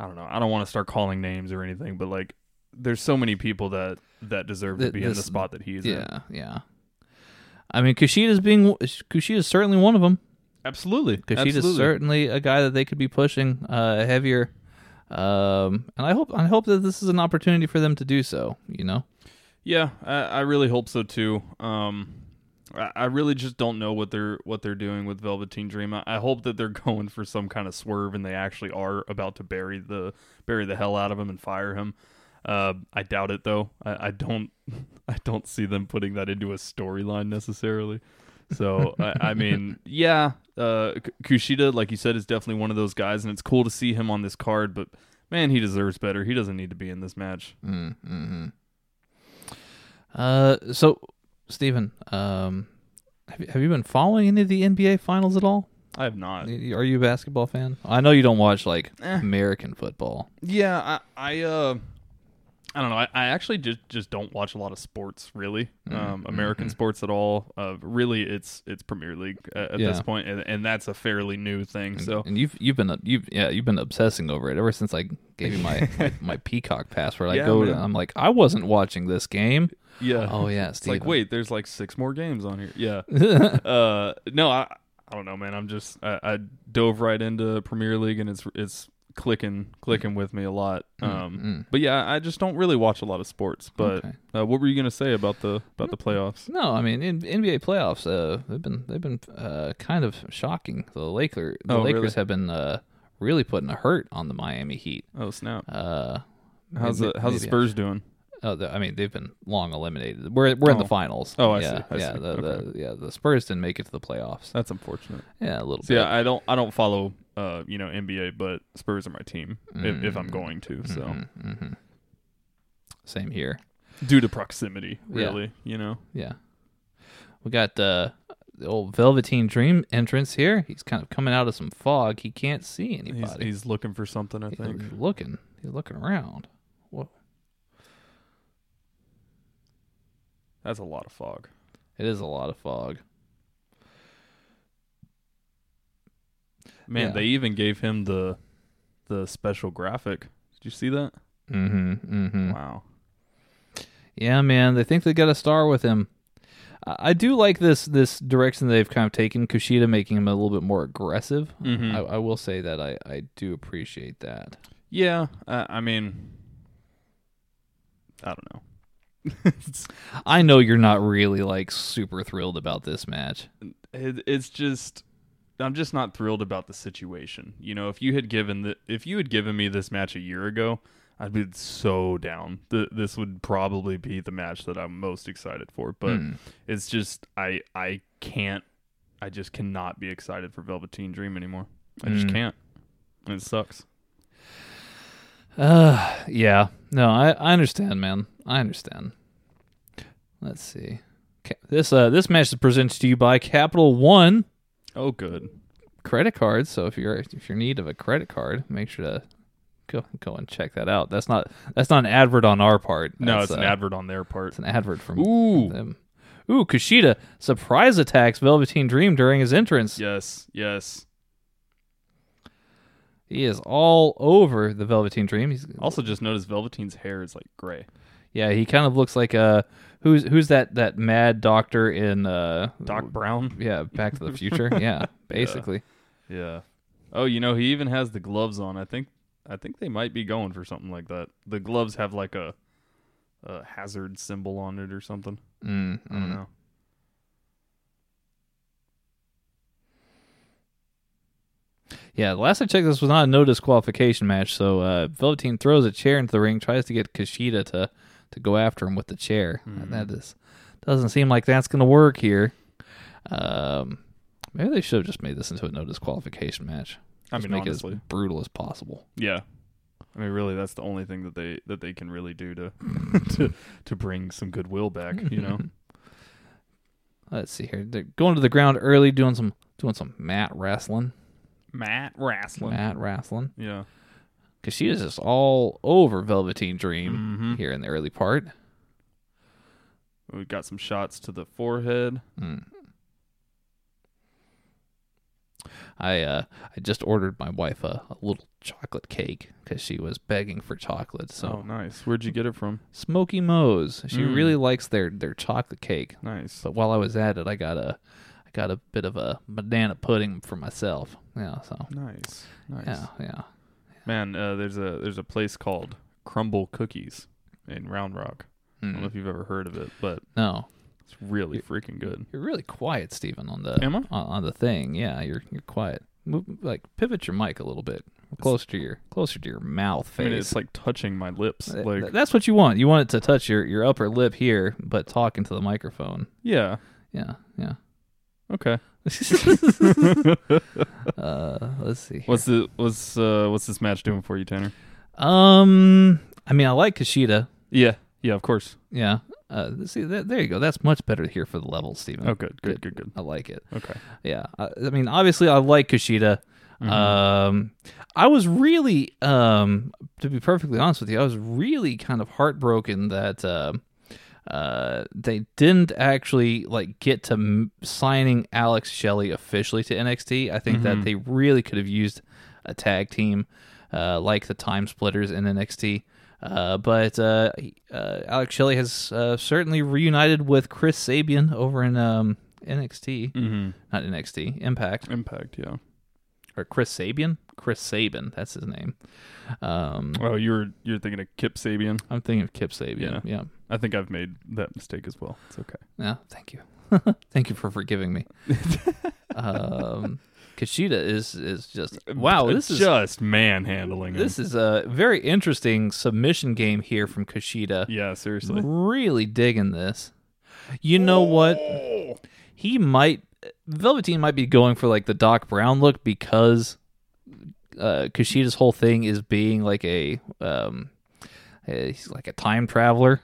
I don't know. I don't want to start calling names or anything, but like there's so many people that that deserve to Th- be in the spot that he's in. yeah, yeah. I mean, Kushida's being Kushida's certainly one of them. Absolutely. Kushida's Absolutely. certainly a guy that they could be pushing uh, heavier. Um, and I hope I hope that this is an opportunity for them to do so. You know. Yeah, I, I really hope so too. Um, I, I really just don't know what they're what they're doing with Velveteen Dream. I, I hope that they're going for some kind of swerve and they actually are about to bury the bury the hell out of him and fire him. Uh, I doubt it though. I, I don't I don't see them putting that into a storyline necessarily. So I, I mean, yeah, uh, Kushida, like you said, is definitely one of those guys, and it's cool to see him on this card. But man, he deserves better. He doesn't need to be in this match. Mm-hmm. Uh, so Stephen, um, have you, have you been following any of the NBA finals at all? I have not. Are you a basketball fan? I know you don't watch like Eh. American football. Yeah, I, I uh I don't know. I, I actually just just don't watch a lot of sports, really, Mm-hmm. um, American sports at all. Uh, really, it's it's Premier League at, at this point, and, and that's a fairly new thing. So and you've you've been you've yeah you've been obsessing over it ever since I gave you my my, my Peacock password. I Yeah, go man. I'm like I wasn't watching this game. yeah, Oh yeah, it's like wait, there's like six more games on here. Yeah, uh, no, I I don't know, man. I'm just I, I dove right into Premier League, and it's it's clicking clicking with me a lot. Um, but yeah, I just don't really watch a lot of sports. But Okay. uh, what were you gonna say about the about the playoffs? No, I mean in NBA playoffs, uh, they've been they've been uh, kind of shocking. The Laker the Oh, Lakers really? have been uh, really putting a hurt on the Miami Heat. Oh snap! Uh, How's maybe- the how's the Spurs doing? Oh, the, I mean, they've been long eliminated. We're we're in the Oh. finals. Oh, I yeah, see, I yeah, see. the, Okay. the yeah the Spurs didn't make it to the playoffs. That's unfortunate. Yeah, a little So bit. yeah, I don't I don't follow uh you know NBA, but Spurs are my team if, if I'm Mm. going to. So Mm-hmm. Same here. due to proximity, Yeah. really, you know. Yeah, we got uh, the old Velveteen Dream entrance here. He's kind of coming out of some fog. He can't see He's anybody. he's looking for something, I He's think. looking. He's looking around. Whoa, That's a lot of fog. it is a lot of fog. Man, Yeah. they even gave him the the special graphic. Did you see that? Mm-hmm. Mm-hmm. Wow. Yeah, man, they think they got a star with him. I do like this this direction they've kind of taken Kushida, making him a little bit more aggressive. Mhm. I, I will say that I, I do appreciate that. Yeah, uh, I mean I don't know. I know you're not really like super thrilled about this match. it, it's just I'm just not thrilled about the situation. You know, if you had given the if you had given me this match a year ago, I'd be so down. Th- this would probably be the match that I'm most excited for. But Hmm. it's just I I can't I just cannot be excited for Velveteen Dream anymore. I just Mm. can't. And it sucks. Uh, yeah, no, I, I understand, man. I understand. Let's see. This uh this match is presented to you by Capital One Oh, good. credit cards. So if you're if you're in need of a credit card, make sure to go go and check that out. That's not that's not an advert on our part. No, That's, it's an uh, advert on their part. It's an advert from Ooh. them. Ooh, Kushida surprise attacks Velveteen Dream during his entrance. Yes, yes. He is all over the Velveteen Dream. He's Also, just noticed Velveteen's hair is like gray. yeah, he kind of looks like uh who's who's that that mad doctor in uh Doc Brown. yeah Back to the Future yeah basically Yeah. Oh, you know, he even has the gloves on. I think I think they might be going for something like that. The gloves have like a, a hazard symbol on it or something. mm, I don't mm. know. yeah. The last I checked, this was not a no disqualification match. So uh, Velveteen throws a chair into the ring, tries to get Kushida to to go after him with the chair. Mm-hmm. That is doesn't seem like that's going to work here. Um, maybe they should have just made this into a no disqualification match. I Just mean, make honestly, it as brutal as possible. yeah. I mean, really, that's the only thing that they that they can really do to to to bring some goodwill back. You know. Let's see here. They're going to the ground early, doing some doing some mat wrestling. Matt wrestling. Mat wrestling. Yeah. Kushida is just all over Velveteen Dream Mhm. here in the early part. We got some shots to the forehead. I uh I just ordered my wife a, a little chocolate cake because she was begging for chocolate. So oh, nice. Where'd you get it from? Smoky Moe's. She Mm. really likes their their chocolate cake. Nice. But while I was at it, I got a I got a bit of a banana pudding for myself. Yeah, so Nice. Nice. yeah, yeah. Man, uh, there's a there's a place called Crumble Cookies in Round Rock. I don't know Mm. if you've ever heard of it, but No, it's really freaking good. you're really quiet, Stephen, on the Am I? On, on the thing. Yeah, you're you're quiet. Move, like pivot your mic a little bit closer to your closer to your mouth I mean, it's like touching my lips. Like, that's what you want. You want it to touch your, your upper lip here, but talking to the microphone. yeah, Yeah, yeah. okay. uh, let's see. here. What's the what's uh what's this match doing for you, Tanner? Um, I mean, I like Kushida. Yeah, yeah, of course. Yeah. Uh, see, th- there you go. That's much better here for the level, Steven. Oh, good, good, good, good. I like it. Okay. Yeah. I, I mean, obviously, I like Kushida. Mm-hmm. Um, I was really um to be perfectly honest with you, I was really kind of heartbroken that uh, uh, they didn't actually like get to m- signing Alex Shelley officially to NXT. I think that they really could have used a tag team uh, like the Time Splitters in NXT. Uh, but uh, uh, Alex Shelley has uh, certainly reunited with Chris Sabian over in um, NXT, Mm-hmm. not NXT, Impact Impact, yeah. or Chris Sabian. Chris Sabin, that's his name. Um, Oh, you're you're thinking of Kip Sabian. I'm thinking of Kip Sabian. Yeah. Yeah. I think I've made that mistake as well. It's okay. Yeah. Thank you. thank you for forgiving me. um, Kushida is is just wow. This is just manhandling. this is a very interesting submission game here from Kushida. yeah, seriously. Really digging this. You know what? He might Velveteen might be going for like the Doc Brown look because uh Kushida's whole thing is being like a um uh, he's like a time traveler.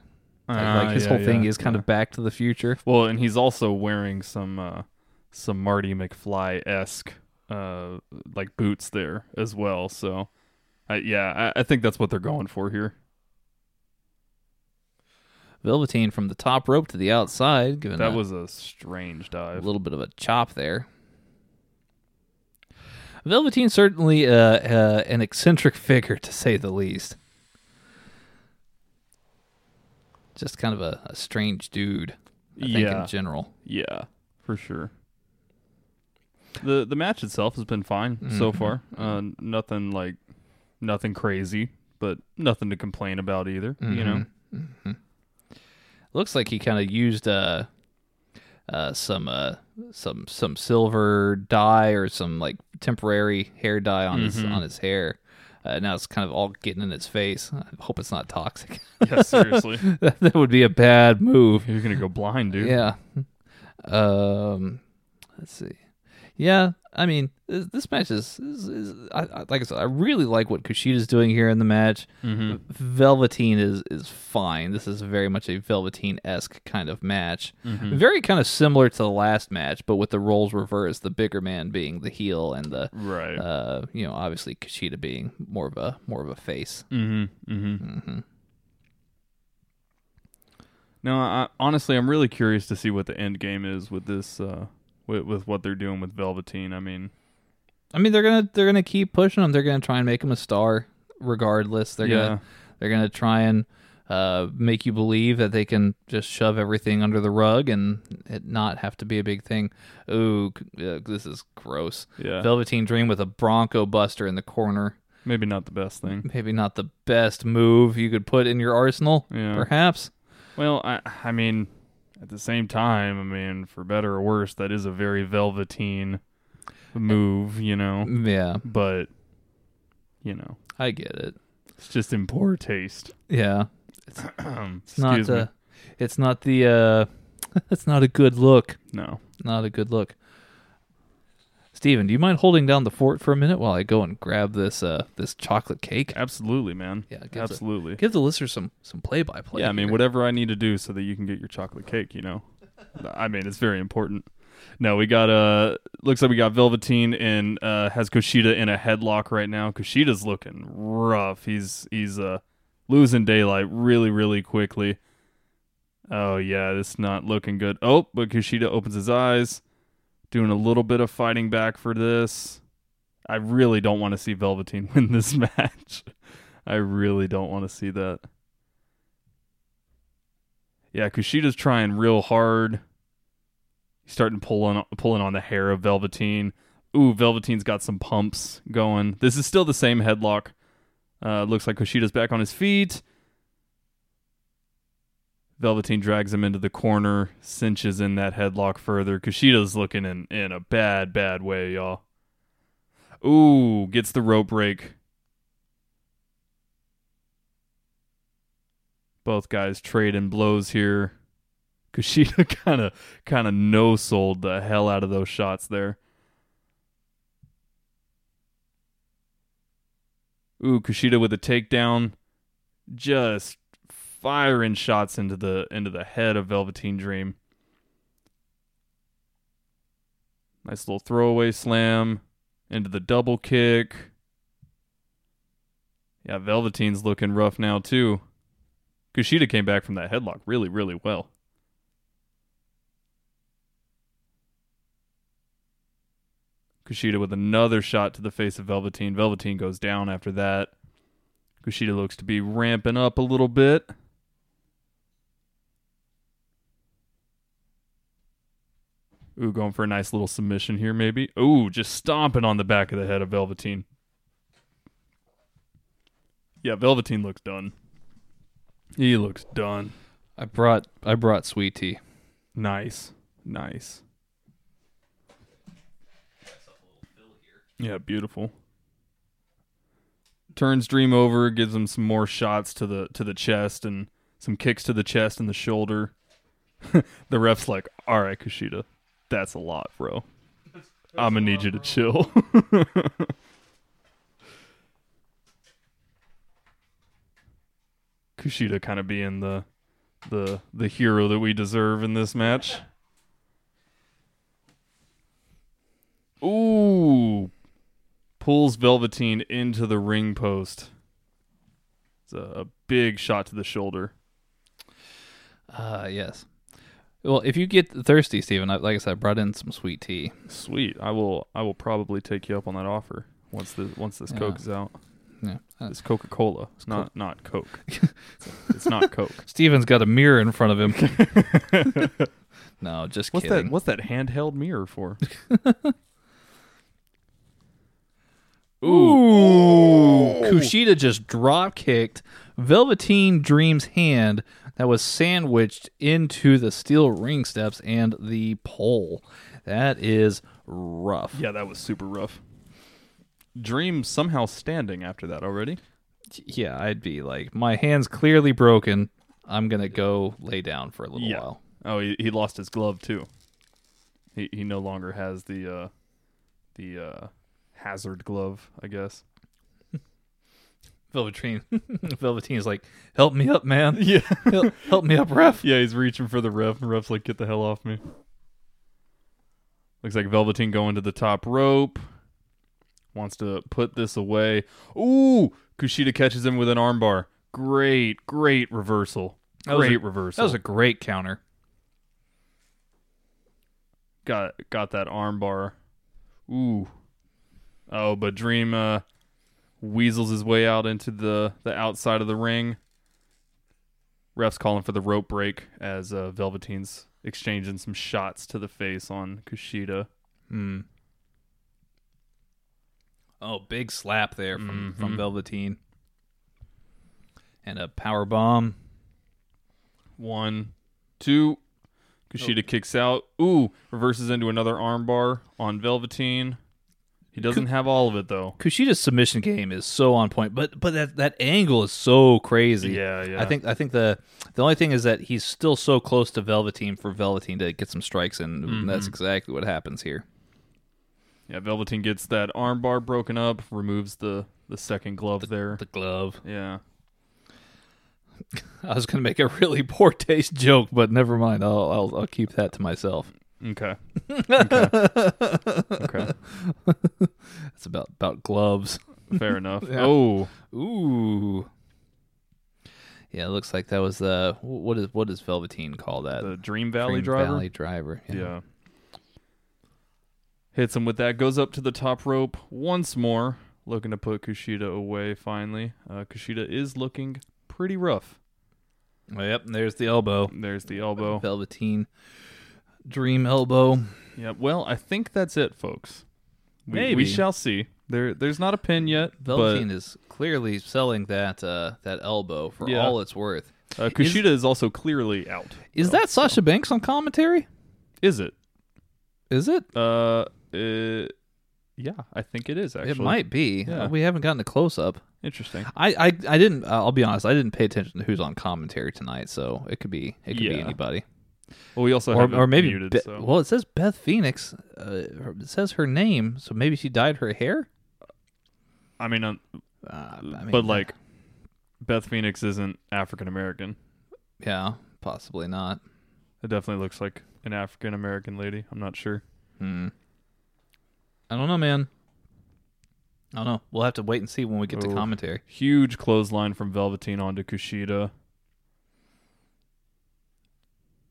Like, Ah, like his yeah, whole thing yeah, is kind yeah. of back to the future. Well, and he's also wearing some uh some Marty McFly esque uh like boots there as well. So, I yeah, I, I think that's what they're going for here. Velveteen from the top rope to the outside, giving That a, was a strange dive. a little bit of a chop there. Velveteen certainly uh, uh, an eccentric figure to say the least. Just kind of a, a strange dude, I think Yeah. in general. Yeah, for sure. the The match itself has been fine so Mhm. far. Uh, nothing like nothing crazy, but nothing to complain about either. You know. Mhm. Looks like he kind of used uh, uh, some uh, some some silver dye or some like temporary hair dye on his Mhm. on his hair. Uh, now it's kind of all getting in his face. I hope it's not toxic. Yeah, seriously. that, that would be a bad move. You're gonna go blind, dude. Yeah. Um, let's see. Yeah, I mean, this, this match is, is, is I, I, like I said, I really like what Kushida's doing here in the match. Mm-hmm. Velveteen is is fine. This is very much a Velveteen esque kind of match. Mm-hmm. Very kind of similar to the last match, but with the roles reversed. The bigger man being the heel, and the Right. uh, you know, obviously Kushida being more of a more of a face. Mm-hmm. Mm-hmm. hmm No, I, honestly, I'm really curious to see what the end game is with this, uh, with, with what they're doing with Velveteen. I mean, I mean, they're gonna they're gonna keep pushing him. They're gonna try and make him a star, regardless. They're yeah, gonna they're gonna try and uh, make you believe that they can just shove everything under the rug and it not have to be a big thing. Ooh, uh, this is gross. yeah. Velveteen Dream with a Bronco Buster in the corner. Maybe not the best thing. Maybe not the best move you could put in your arsenal, Yeah. perhaps. Well, I, I mean, at the same time, I mean, for better or worse, that is a very Velveteen move, you know. Yeah, But, you know, I get it. it's just in poor taste. Yeah, Excuse it's not me. uh, it's not the uh, it's not a good look. no. Not a good look. Steven, do you mind holding down the fort for a minute while I go and grab this uh this chocolate cake? Absolutely, man. Yeah, Absolutely. Give the listeners some some play by play. Yeah, I mean, whatever I need to do so that you can get your chocolate cake, you know. I mean, it's very important. No, we got uh looks like we got Velveteen and uh has Kushida in a headlock right now. Kushida's looking rough. He's he's uh losing daylight really really quickly. Oh yeah, this is not looking good. Oh, but Kushida opens his eyes, doing a little bit of fighting back for this. I really don't want to see Velveteen win this match. I really don't want to see that. Yeah, Kushida's trying real hard. He's starting pulling pulling on the hair of Velveteen. Ooh, Velveteen's got some pumps going. This is still the same headlock. Uh, looks like Kushida's back on his feet. Velveteen drags him into the corner, cinches in that headlock further. Kushida's looking in, in a bad, bad way, y'all. Ooh, gets the rope break. Both guys trading blows here. Kushida kind of kind of no sold the hell out of those shots there. Ooh, Kushida with a takedown, just firing shots into the into the head of Velveteen Dream. Nice little throwaway slam into the double kick. Yeah, Velveteen's looking rough now too. Kushida came back from that headlock really, really well. Kushida with another shot to the face of Velveteen. Velveteen goes down after that. Kushida looks to be ramping up a little bit. Ooh, going for a nice little submission here, maybe. Ooh, just stomping on the back of the head of Velveteen. Yeah, Velveteen looks done. He looks done. I brought I brought sweet tea. Nice. Nice. Yeah, beautiful. Turns Dream over, gives him some more shots to the to the chest and some kicks to the chest and the shoulder. the ref's like, "All right, Kushida, that's a lot, bro. I'm gonna need you to chill." Kushida kind of being the the the hero that we deserve in this match. Ooh, pulls Velveteen into the ring post. It's a, a big shot to the shoulder. Uh yes. Well, if you get thirsty, Steven, I, like I said, I brought in some sweet tea. Sweet. I will. I will probably take you up on that offer once the once this Yeah. Coke is out. Yeah. Uh, It's Coca Cola. It's not not Coke. it's, not Coke. Steven's got a mirror in front of him. no, just What's kidding. that? What's that handheld mirror for? Ooh. Kushida just drop kicked Velveteen Dream's hand that was sandwiched into the steel ring steps and the pole. That is rough. Yeah, that was super rough. Dream somehow standing after that already. Yeah, I'd be like, my hand's clearly broken. I'm going to go lay down for a little Yeah. while. Oh, he, he lost his glove too. He he no longer has the uh the uh hazard glove, I guess. Velveteen. Velveteen is like, help me up, man. Yeah. help, help me up, ref. yeah, he's reaching for the ref, and ref's like, get the hell off me. Looks like Velveteen going to the top rope. Wants to put this away. Ooh! Kushida catches him with an armbar. Great, great reversal. That Great a- reversal. That was a great counter. got got that armbar. Ooh. Oh, but Dream uh, weasels his way out into the the outside of the ring. Ref's calling for the rope break as uh, Velveteen's exchanging some shots to the face on Kushida. Hmm. Oh, big slap there from, from Mhm. Velveteen. And a power bomb. One, two. Kushida kicks out. Ooh, reverses into another armbar on Velveteen. He doesn't have all of it though. Kushida's submission game is so on point, but but that, that angle is so crazy. Yeah, yeah. I think I think the the only thing is that he's still so close to Velveteen for Velveteen to get some strikes in. and That's Mm-hmm. exactly what happens here. Yeah, Velveteen gets that armbar broken up, removes the the second glove there. The glove. yeah. I was gonna make a really poor taste joke, but never mind. I'll I'll, I'll keep that to myself. Okay. okay. okay. It's about about gloves. Fair enough. Yeah. Oh, Ooh. Yeah, it looks like that was the what is what does Velveteen call that? the Dream Valley Dream driver. Valley driver. Yeah. Hits him with that. Goes up to the top rope once more, looking to put Kushida away. Finally, uh, Kushida is looking pretty rough. Well, yep. There's the elbow. There's the elbow. Velveteen Dream elbow. Yeah. Well, I think that's it, folks. We, Maybe. we shall see. There, there's not a pin yet, Velveteen is clearly selling that uh, that elbow for Yeah. all it's worth. but uh, Kushida is, also clearly out. Is that Sasha Banks on commentary? Is it? Is it? Uh, uh yeah, I think it is actually. It might be. Yeah. We haven't gotten a close up. Interesting. I, I, I didn't. Uh, I'll be honest. I didn't pay attention to who's on commentary tonight, so it could be it could be anybody, Well, we also or have or maybe. muted. Be- so. Well, it says Beth Phoenix. Uh, it says her name, so maybe she dyed her hair. I mean, um, Uh, I mean, but like, Beth Phoenix isn't African American. yeah, possibly not. It definitely looks like an African American lady. I'm not sure. Hmm. I don't know, man. I don't know. We'll have to wait and see when we get to commentary. Huge clothesline from Velveteen onto Kushida.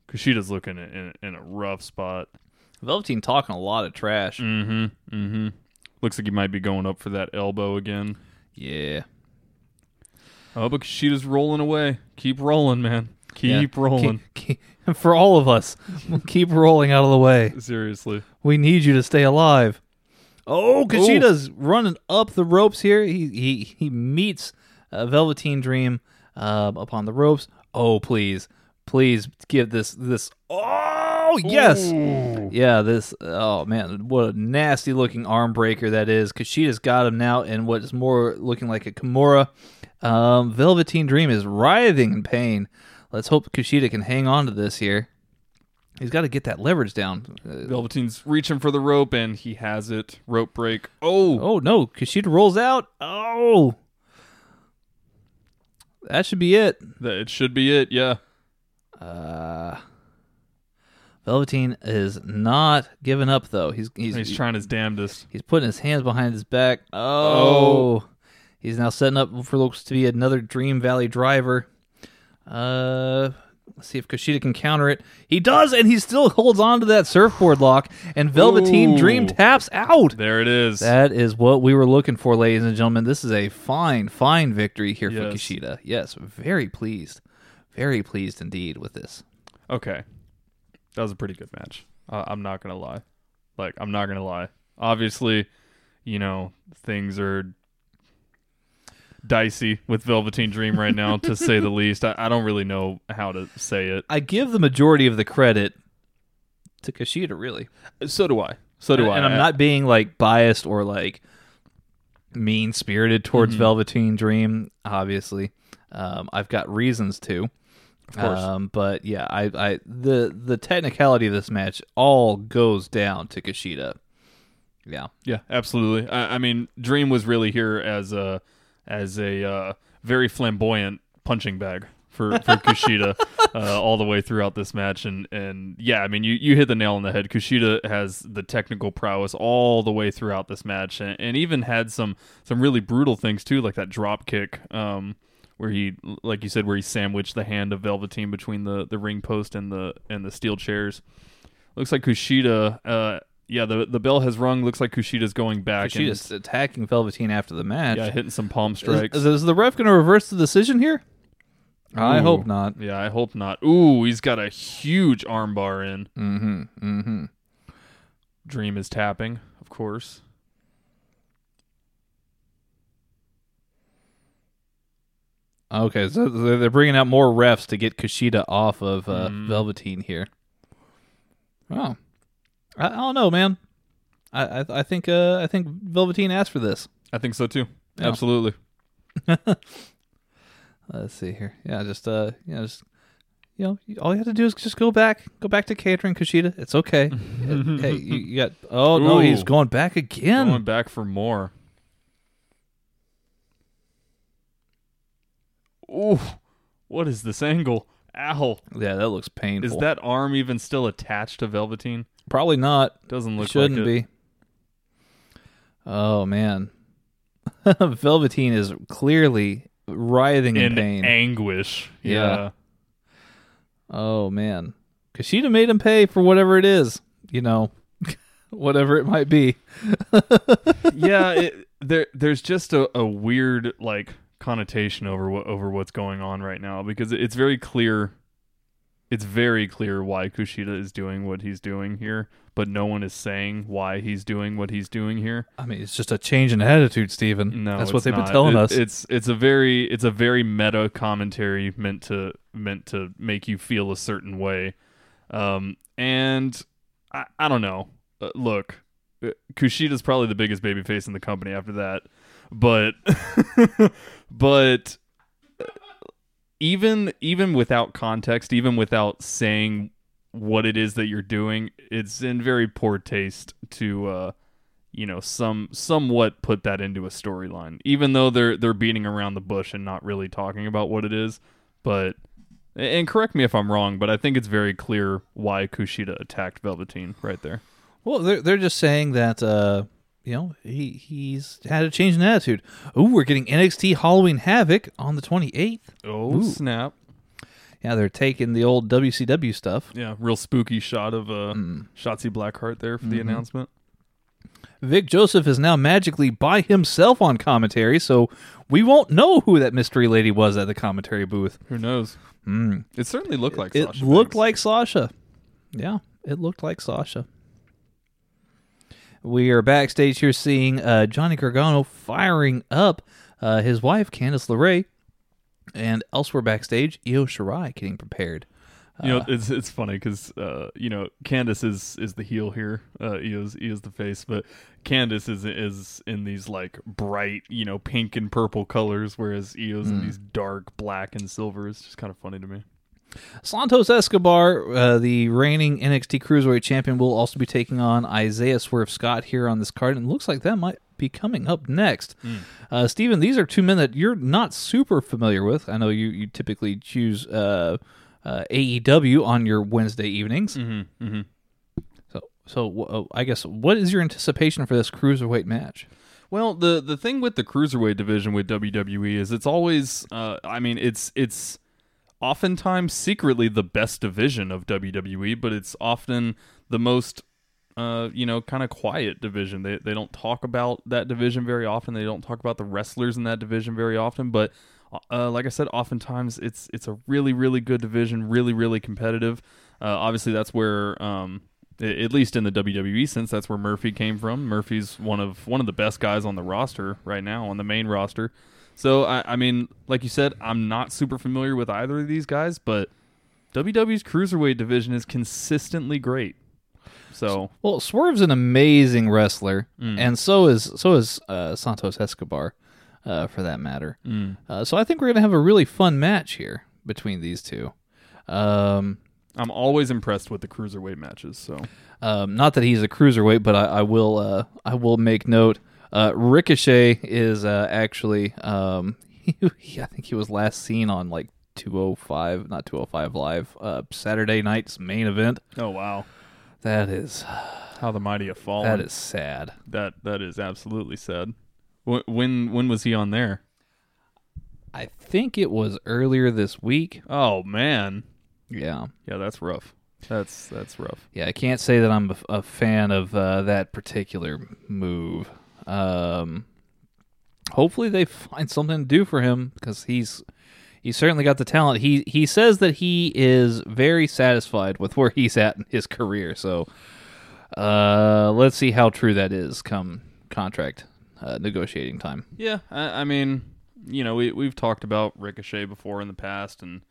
Kushida's looking in, in, in a rough spot. Velveteen talking a lot of trash. Mm-hmm. Mm-hmm. Looks like he might be going up for that elbow again. Yeah. Oh, but Kushida's rolling away. Keep rolling, man. Keep Yeah. rolling. Keep- keep- for all of us, keep rolling out of the way. Seriously. We need you to stay alive. Oh, Kushida's running up the ropes here. He he he meets uh, Velveteen Dream uh, upon the ropes. Oh, please, please give this this. Oh yes, Ooh. yeah. This oh man, what a nasty looking arm breaker that is. Kushida's got him now in what is more looking like a Kimura. Um, Velveteen Dream is writhing in pain. Let's hope Kushida can hang on to this here. He's got to get that leverage down. Uh, Velveteen's reaching for the rope and he has it. Rope break. Oh. Oh no, Kushida rolls out. Oh, that should be it. That it should be it. Yeah. Uh, Velveteen is not giving up though. He's he's He's trying his damnedest. he's putting his hands behind his back. Oh, he's now setting up for looks to be another Dream Valley driver. Uh. Let's see if Kushida can counter it. He does, and he still holds on to that surfboard lock. And Velveteen Ooh. Dream taps out. There it is. That is what we were looking for, ladies and gentlemen. This is a fine, fine victory here for Yes. Kushida. Yes, very pleased. Very pleased indeed with this. Okay. That was a pretty good match. Uh, I'm not going to lie. Like, I'm not going to lie. Obviously, you know, things are dicey with Velveteen Dream right now, to say the least. I, I don't really know how to say it. I give the majority of the credit to Kushida, really. So do I. So do and, I. And I'm not being like biased or like mean spirited towards Mm-hmm. Velveteen Dream, obviously. Um, I've got reasons to. Of course. Um, but yeah, I, I the the technicality of this match all goes down to Kushida. Yeah. Yeah, absolutely. I, I mean, Dream was really here as a as a uh, very flamboyant punching bag for for Kushida uh, all the way throughout this match, and and yeah, I mean, you you hit the nail on the head. Kushida has the technical prowess all the way throughout this match, and, and even had some some really brutal things too, like that drop kick. Um, where he, like you said, where he sandwiched the hand of Velveteen between the, the ring post and the and the steel chairs. Looks like Kushida. Uh, yeah, the the bell has rung. Looks like Kushida's going back. and- Kushida's attacking Velveteen after the match. yeah, hitting some palm strikes. is, is the ref going to reverse the decision here? I hope not. Yeah, I hope not. Ooh, he's got a huge armbar in. Mm-hmm. Mm-hmm. Dream is tapping, of course. Okay, so they're bringing out more refs to get Kushida off of uh, Mm. Velveteen here. Oh, I, I don't know, man. I I, I think uh, I think Velveteen asked for this. I think so too. Yeah. Absolutely. Let's see here. Yeah, just uh, you know, just you know, all you have to do is just go back, go back to catering Kushida. It's okay. hey, you, you got. Oh no, he's going back again. Going back for more. Ooh, what is this angle? Ow. yeah, that looks painful. Is that arm even still attached to Velveteen? probably not? Doesn't look Shouldn't like it. be. Oh man, Velveteen is clearly writhing in, In pain. anguish. Yeah. yeah. oh man, Kushida made him pay for whatever it is. You know, whatever it might be. yeah, it, there there's just a, a weird like connotation over what over what's going on right now because it's very clear it's very clear why Kushida is doing what he's doing here, but no one is saying why he's doing what he's doing here. I mean, it's just a change in attitude, Stephen. No, that's what they've not. been telling It- us. It's it's a very it's a very meta commentary meant to meant to make you feel a certain way, um, and I, I don't know. Uh, look, uh, Kushida's probably the biggest babyface in the company after that, but but even even without context, even without saying what it is that you're doing, it's in very poor taste to uh you know some somewhat put that into a storyline. Even though they're they're beating around the bush and not really talking about what it is. But and correct me if I'm wrong but I think it's very clear why Kushida attacked Velveteen right there. Well, they're they're just saying that uh, you know, he he's had a change in attitude. Ooh, we're getting NXT Halloween Havoc on the 28th. Oh Ooh. snap! Yeah, they're taking the old WCW stuff. Yeah, real spooky shot of uh, Mm. Shotzi Blackheart there for the Mm-hmm. announcement. Vic Joseph is now magically by himself on commentary, so we won't know who that mystery lady was at the commentary booth. Who knows? Mm. It certainly looked like It Sasha looked Banks. like Sasha. Yeah, it looked like Sasha. We are backstage here seeing uh, Johnny Gargano firing up uh, his wife, Candice LeRae, and elsewhere backstage, Io Shirai getting prepared. You Uh, know, it's it's funny because uh, you know Candice is is the heel here. Uh, Io's Io's the face, but Candice is is in these like bright, you know, pink and purple colors, whereas Io's Hmm. in these dark black and silver. It's just kind of funny to me. Santos Escobar, uh, the reigning NXT Cruiserweight Champion, will also be taking on Isaiah Swerve Scott here on this card, and it looks like that might be coming up next. Uh, Steven, these are two men that you're not super familiar with. I know you, you typically choose uh, uh, AEW on your Wednesday evenings. Mm-hmm, mm-hmm. So, so uh, I guess what is your anticipation for this Cruiserweight match? Well, the the thing with the cruiserweight division with WWE is it's always, uh, I mean, it's it's oftentimes secretly the best division of WWE, but it's often the most, uh, you know, kind of quiet division. They they don't talk about that division very often. They don't talk about the wrestlers in that division very often. But uh, like I said, oftentimes it's it's a really really good division, really really competitive. Uh, obviously, that's where. Um, at least in the WWE sense, that's where Murphy came from. Murphy's one of one of the best guys on the roster right now, on the main roster. So I, I mean, like you said, I'm not super familiar with either of these guys, but WWE's cruiserweight division is consistently great. So Well, Swerve's an amazing wrestler, Mm. and so is so is uh, Santos Escobar, uh, for that matter. Mm. Uh, so I think we're gonna have a really fun match here between these two. Um, I'm always impressed with the cruiserweight matches. So um, not that he's a cruiserweight, but I, I will uh, I will make note. Uh, Ricochet is uh, actually um, he, I think he was last seen on like 205, not 205 live, uh, Saturday night's main event. oh wow, That is how the mighty have fallen. that is sad. that that is absolutely sad. Wh- When when was he on there? I think it was earlier this week. Oh man, Yeah. yeah, that's rough. That's that's rough. Yeah, I can't say that I'm a, a fan of uh, that particular move. Um, hopefully, they find something to do for him because he's he's certainly got the talent. He he says that he is very satisfied with where he's at in his career. So, uh, let's see how true that is come contract uh, negotiating time. Yeah, I, I mean, you know, we we've talked about Ricochet before in the past, and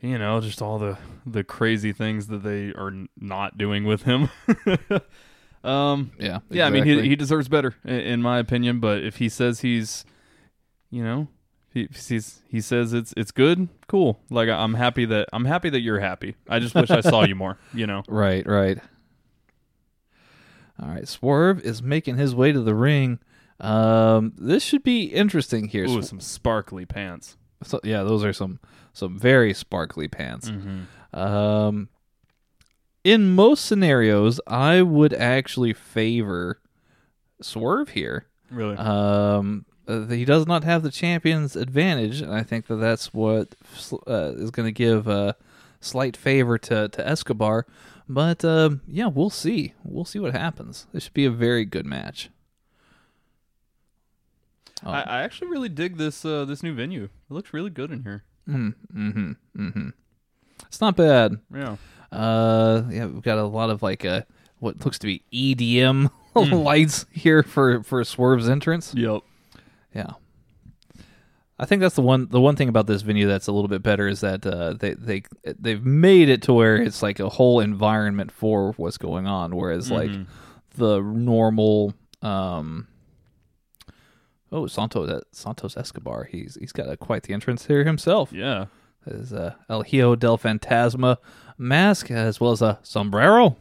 you know, just all the the crazy things that they are not doing with him. um, Yeah, yeah, I mean, he he deserves better, in, in my opinion. But if he says he's, you know, he he's he says it's it's good, cool. Like I'm happy that I'm happy that you're happy. I just wish I saw you more. You know. Right, right. All right, Swerve is making his way to the ring. Um, this should be interesting here. Ooh, some sparkly pants. so, yeah, those are some some very sparkly pants. Mm-hmm. Um, in most scenarios, I would actually favor Swerve here. Really. Um, uh, he does not have the champion's advantage, and I think that that's what uh, is going to give a slight favor to to Escobar. But um, yeah, we'll see. We'll see what happens. This should be a very good match. Oh, I, I actually really dig this uh, this new venue. It looks really good in here. mm, mm-hmm, mm-hmm. It's not bad. Yeah. Uh, yeah, we've got a lot of like uh, what looks to be EDM lights here for for Swerve's entrance. Yep. Yeah. I think that's the one the one thing about this venue that's a little bit better is that uh, they they they've made it to where it's like a whole environment for what's going on, whereas like the normal um oh Santos Santos Escobar he's he's got a, quite the entrance here himself. Yeah. His uh, El Hijo del Fantasma mask as well as a sombrero.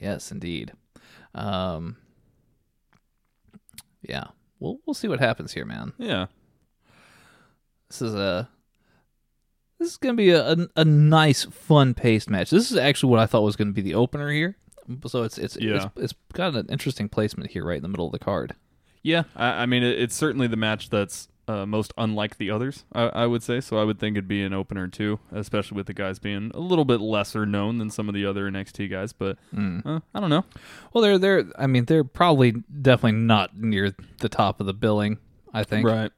Yes, indeed. Um, yeah, we'll we'll see what happens here, man. Yeah. This is a this is gonna be a, a, a nice, fun paced match. This is actually what I thought was gonna be the opener here. So it's it's, Yeah. it's it's got an interesting placement here, right in the middle of the card. Yeah, I, I mean, it, it's certainly the match that's uh, most unlike the others, I, I would say. So I would think it'd be an opener too, especially with the guys being a little bit lesser known than some of the other NXT guys. But uh, I don't know. Well, they're they're I mean they're probably definitely not near the top of the billing. I think. Right.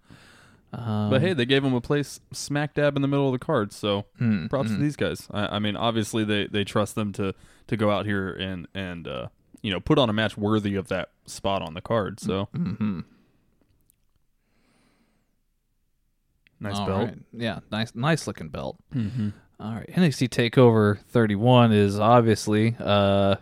Um, But hey, they gave them a place smack dab in the middle of the card, so Mm, props to these guys. I, I mean, obviously they, they trust them to, to go out here and and uh, you know put on a match worthy of that spot on the card. So hmm nice All belt. right. Yeah, nice nice looking belt. Mm-hmm. All right, NXT Takeover 31 is obviously, uh,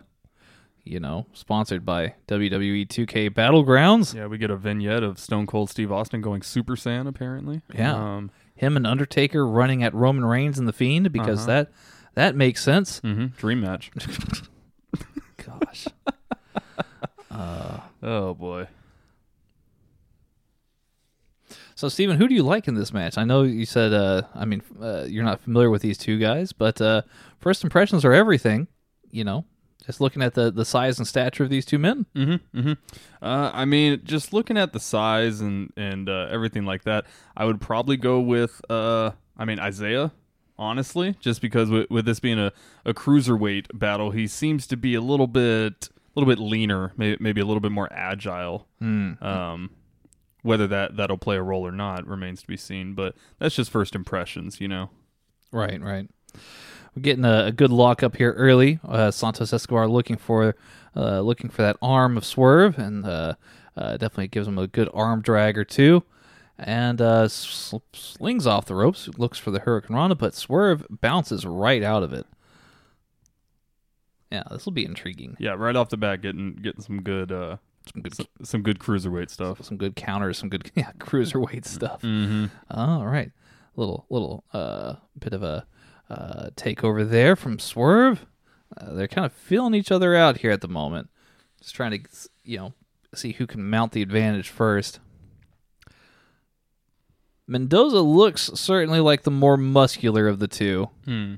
you know, sponsored by WWE 2K Battlegrounds. Yeah, we get a vignette of Stone Cold Steve Austin going Super Saiyan. Apparently, Yeah. Um, Him and Undertaker running at Roman Reigns and the Fiend because Uh-huh. that that makes sense. hmm Dream match. Gosh, oh boy. So Steven, who do you like in this match? I know you said, uh, I mean, uh, you're not familiar with these two guys, but uh, first impressions are everything. You know, just looking at the the size and stature of these two men. Mm-hmm. mm-hmm. Uh, I mean, just looking at the size and and uh, everything like that, I would probably go with. Uh, I mean Isaiah, honestly, just because with, with this being a, a cruiserweight battle, he seems to be a little bit a little bit leaner, maybe, maybe a little bit more agile. Um, whether that that'll play a role or not remains to be seen. But that's just first impressions, you know. Right, right. We're getting a, a good lock up here early. Uh, Santos Escobar looking for uh, looking for that arm of Swerve, and uh, uh, definitely gives him a good arm drag or two. And uh, sl- slings off the ropes, looks for the Hurricane Rana, but Swerve bounces right out of it. Yeah, this will be intriguing. Yeah, right off the bat, getting getting some good uh, Some good, some, some good cruiserweight stuff. some good counters, some good yeah, cruiserweight stuff. Mm-hmm. All right, little little uh bit of a uh takeover there from Swerve. Uh, they're kind of feeling each other out here at the moment, just trying to you know see who can mount the advantage first. Mendoza looks certainly like the more muscular of the two. Hmm.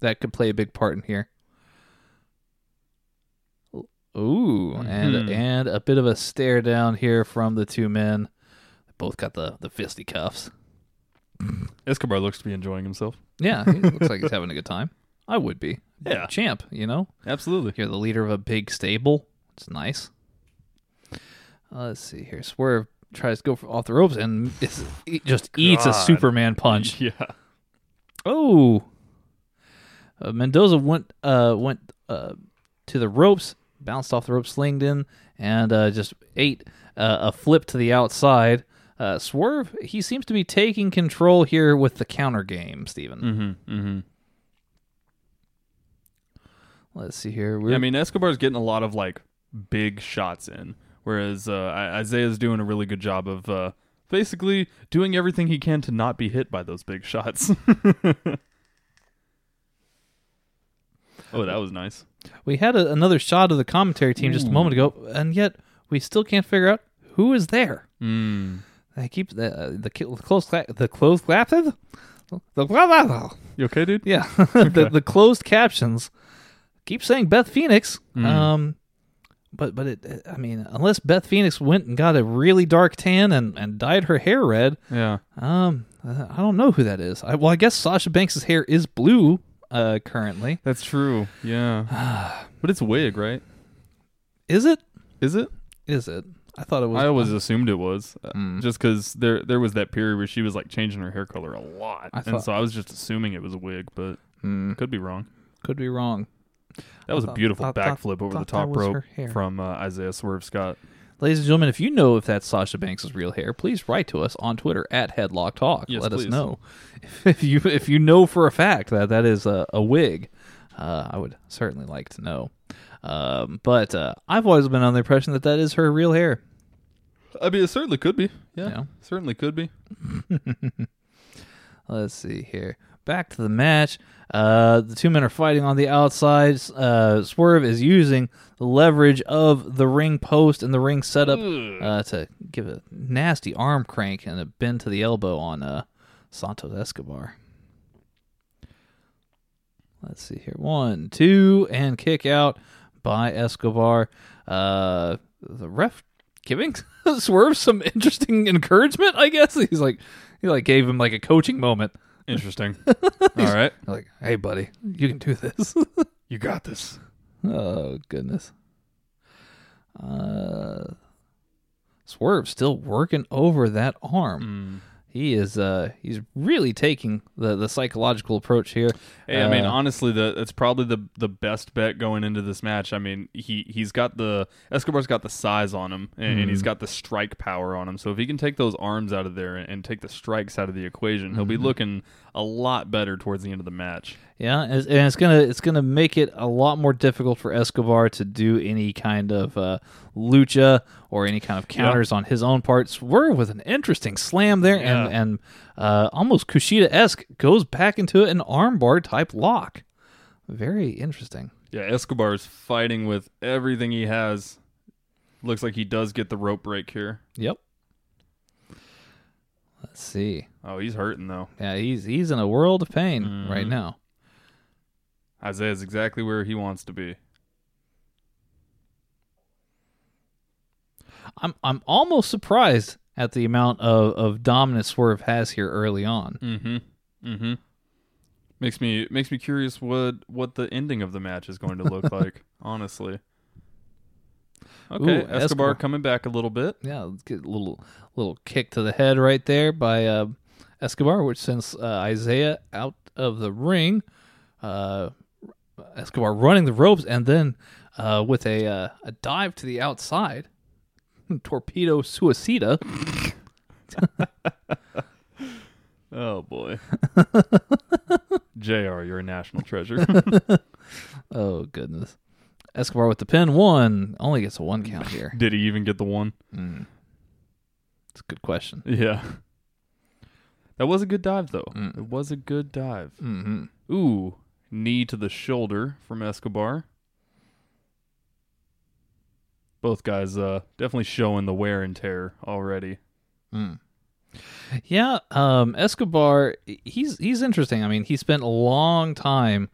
That could play a big part in here. Ooh, and Mhm. and a bit of a stare down here from the two men. They both got the the fisticuffs. Escobar looks to be enjoying himself. Yeah, he looks like he's having a good time. I would be. Yeah. Champ, you know? Absolutely. You're the leader of a big stable. It's nice. Uh, let's see here. Swerve tries to go for, off the ropes and he just eats a Superman punch. Yeah. Oh. Uh, Mendoza went uh, went uh, to the ropes, bounced off the rope, slinged in, and uh, just ate uh, a flip to the outside. Uh, Swerve, he seems to be taking control here with the counter game, Steven. Mm-hmm. Mm-hmm. Let's see here. We're, I mean, Escobar's getting a lot of like big shots in, whereas uh, Isaiah's doing a really good job of uh, basically doing everything he can to not be hit by those big shots. oh, that was nice. We had a, another shot of the commentary team just a moment ago, and yet we still can't figure out who is there. Mm. They keep the uh, the, ki- the closed cla- the closed captions. The You okay, dude? yeah the the closed captions keep saying Beth Phoenix. Mm. Um, but but it I mean unless Beth Phoenix went and got a really dark tan and and dyed her hair red, Yeah. um, I don't know who that is. I, well, I guess Sasha Banks' hair is blue uh currently. That's true. Yeah. but it's wig, right? Is it? Is it? Is it? I thought it was. I always assumed it was, Mm. just because there there was that period where she was like changing her hair color a lot, I and thought- so I was just assuming it was a wig, but Hmm, could be wrong. could be wrong. That was thought- a beautiful thought- backflip over the top rope from uh, Isaiah Swerve Scott. Ladies and gentlemen, if you know if that's Sasha Banks' real hair, please write to us on Twitter at Headlock Talk. Yes, Let us know if you if you know for a fact that that is a, a wig. Uh, I would certainly like to know. Um, but uh, I've always been on the impression that that is her real hair. I mean, it certainly could be. Yeah, Yeah. certainly could be. Let's see here. Back to the match. Uh, the two men are fighting on the outside. Uh, Swerve is using the leverage of the ring post and the ring setup uh, to give a nasty arm crank and a bend to the elbow on uh, Santos Escobar. Let's see here. One, two, and kick out by Escobar. Uh, the ref giving Swerve some interesting encouragement, I guess. He's like, he like gave him like a coaching moment. Interesting. All right. Like, hey, buddy, you can do this. You got this. oh goodness. Uh, Swerve still working over that arm. He is uh he's really taking the the psychological approach here. Hey, I mean, Uh, honestly, the it's probably the the best bet going into this match. I mean, he he's got the Escobar's got the size on him, and, and he's got the strike power on him. So if he can take those arms out of there and, and take the strikes out of the equation, he'll be looking a lot better towards the end of the match. Yeah, and it's, gonna it's gonna make it a lot more difficult for Escobar to do any kind of uh, lucha or any kind of counters on his own part. Swerve with an interesting slam there, and Yeah. and uh, almost Kushida esque goes back into an armbar type lock. Very interesting. Yeah, Escobar is fighting with everything he has. Looks like he does get the rope break here. Yep. Let's see. Oh, he's hurting though. Yeah, he's he's in a world of pain right now. Isaiah's exactly where he wants to be. I'm I'm almost surprised at the amount of, of dominance Swerve has here early on. Mm-hmm. Mm-hmm. Makes me makes me curious what what the ending of the match is going to look like. Honestly. Okay, Ooh, Escobar, Escobar. coming back a little bit. Yeah, let's get a little little kick to the head right there by uh, Escobar, which sends uh, Isaiah out of the ring. Uh, Escobar running the ropes and then uh, with a uh, a dive to the outside, torpedo suicida. Oh boy. JR, you're a national treasure. Oh goodness. Escobar with the pin one only gets a one count here. Did he even get the one? It's a good question. Yeah. That was a good dive though. Mm. It was a good dive. hmm Ooh, knee to the shoulder from Escobar. Both guys uh definitely showing the wear and tear already. Yeah, um, Escobar, he's he's interesting. I mean, he spent a long time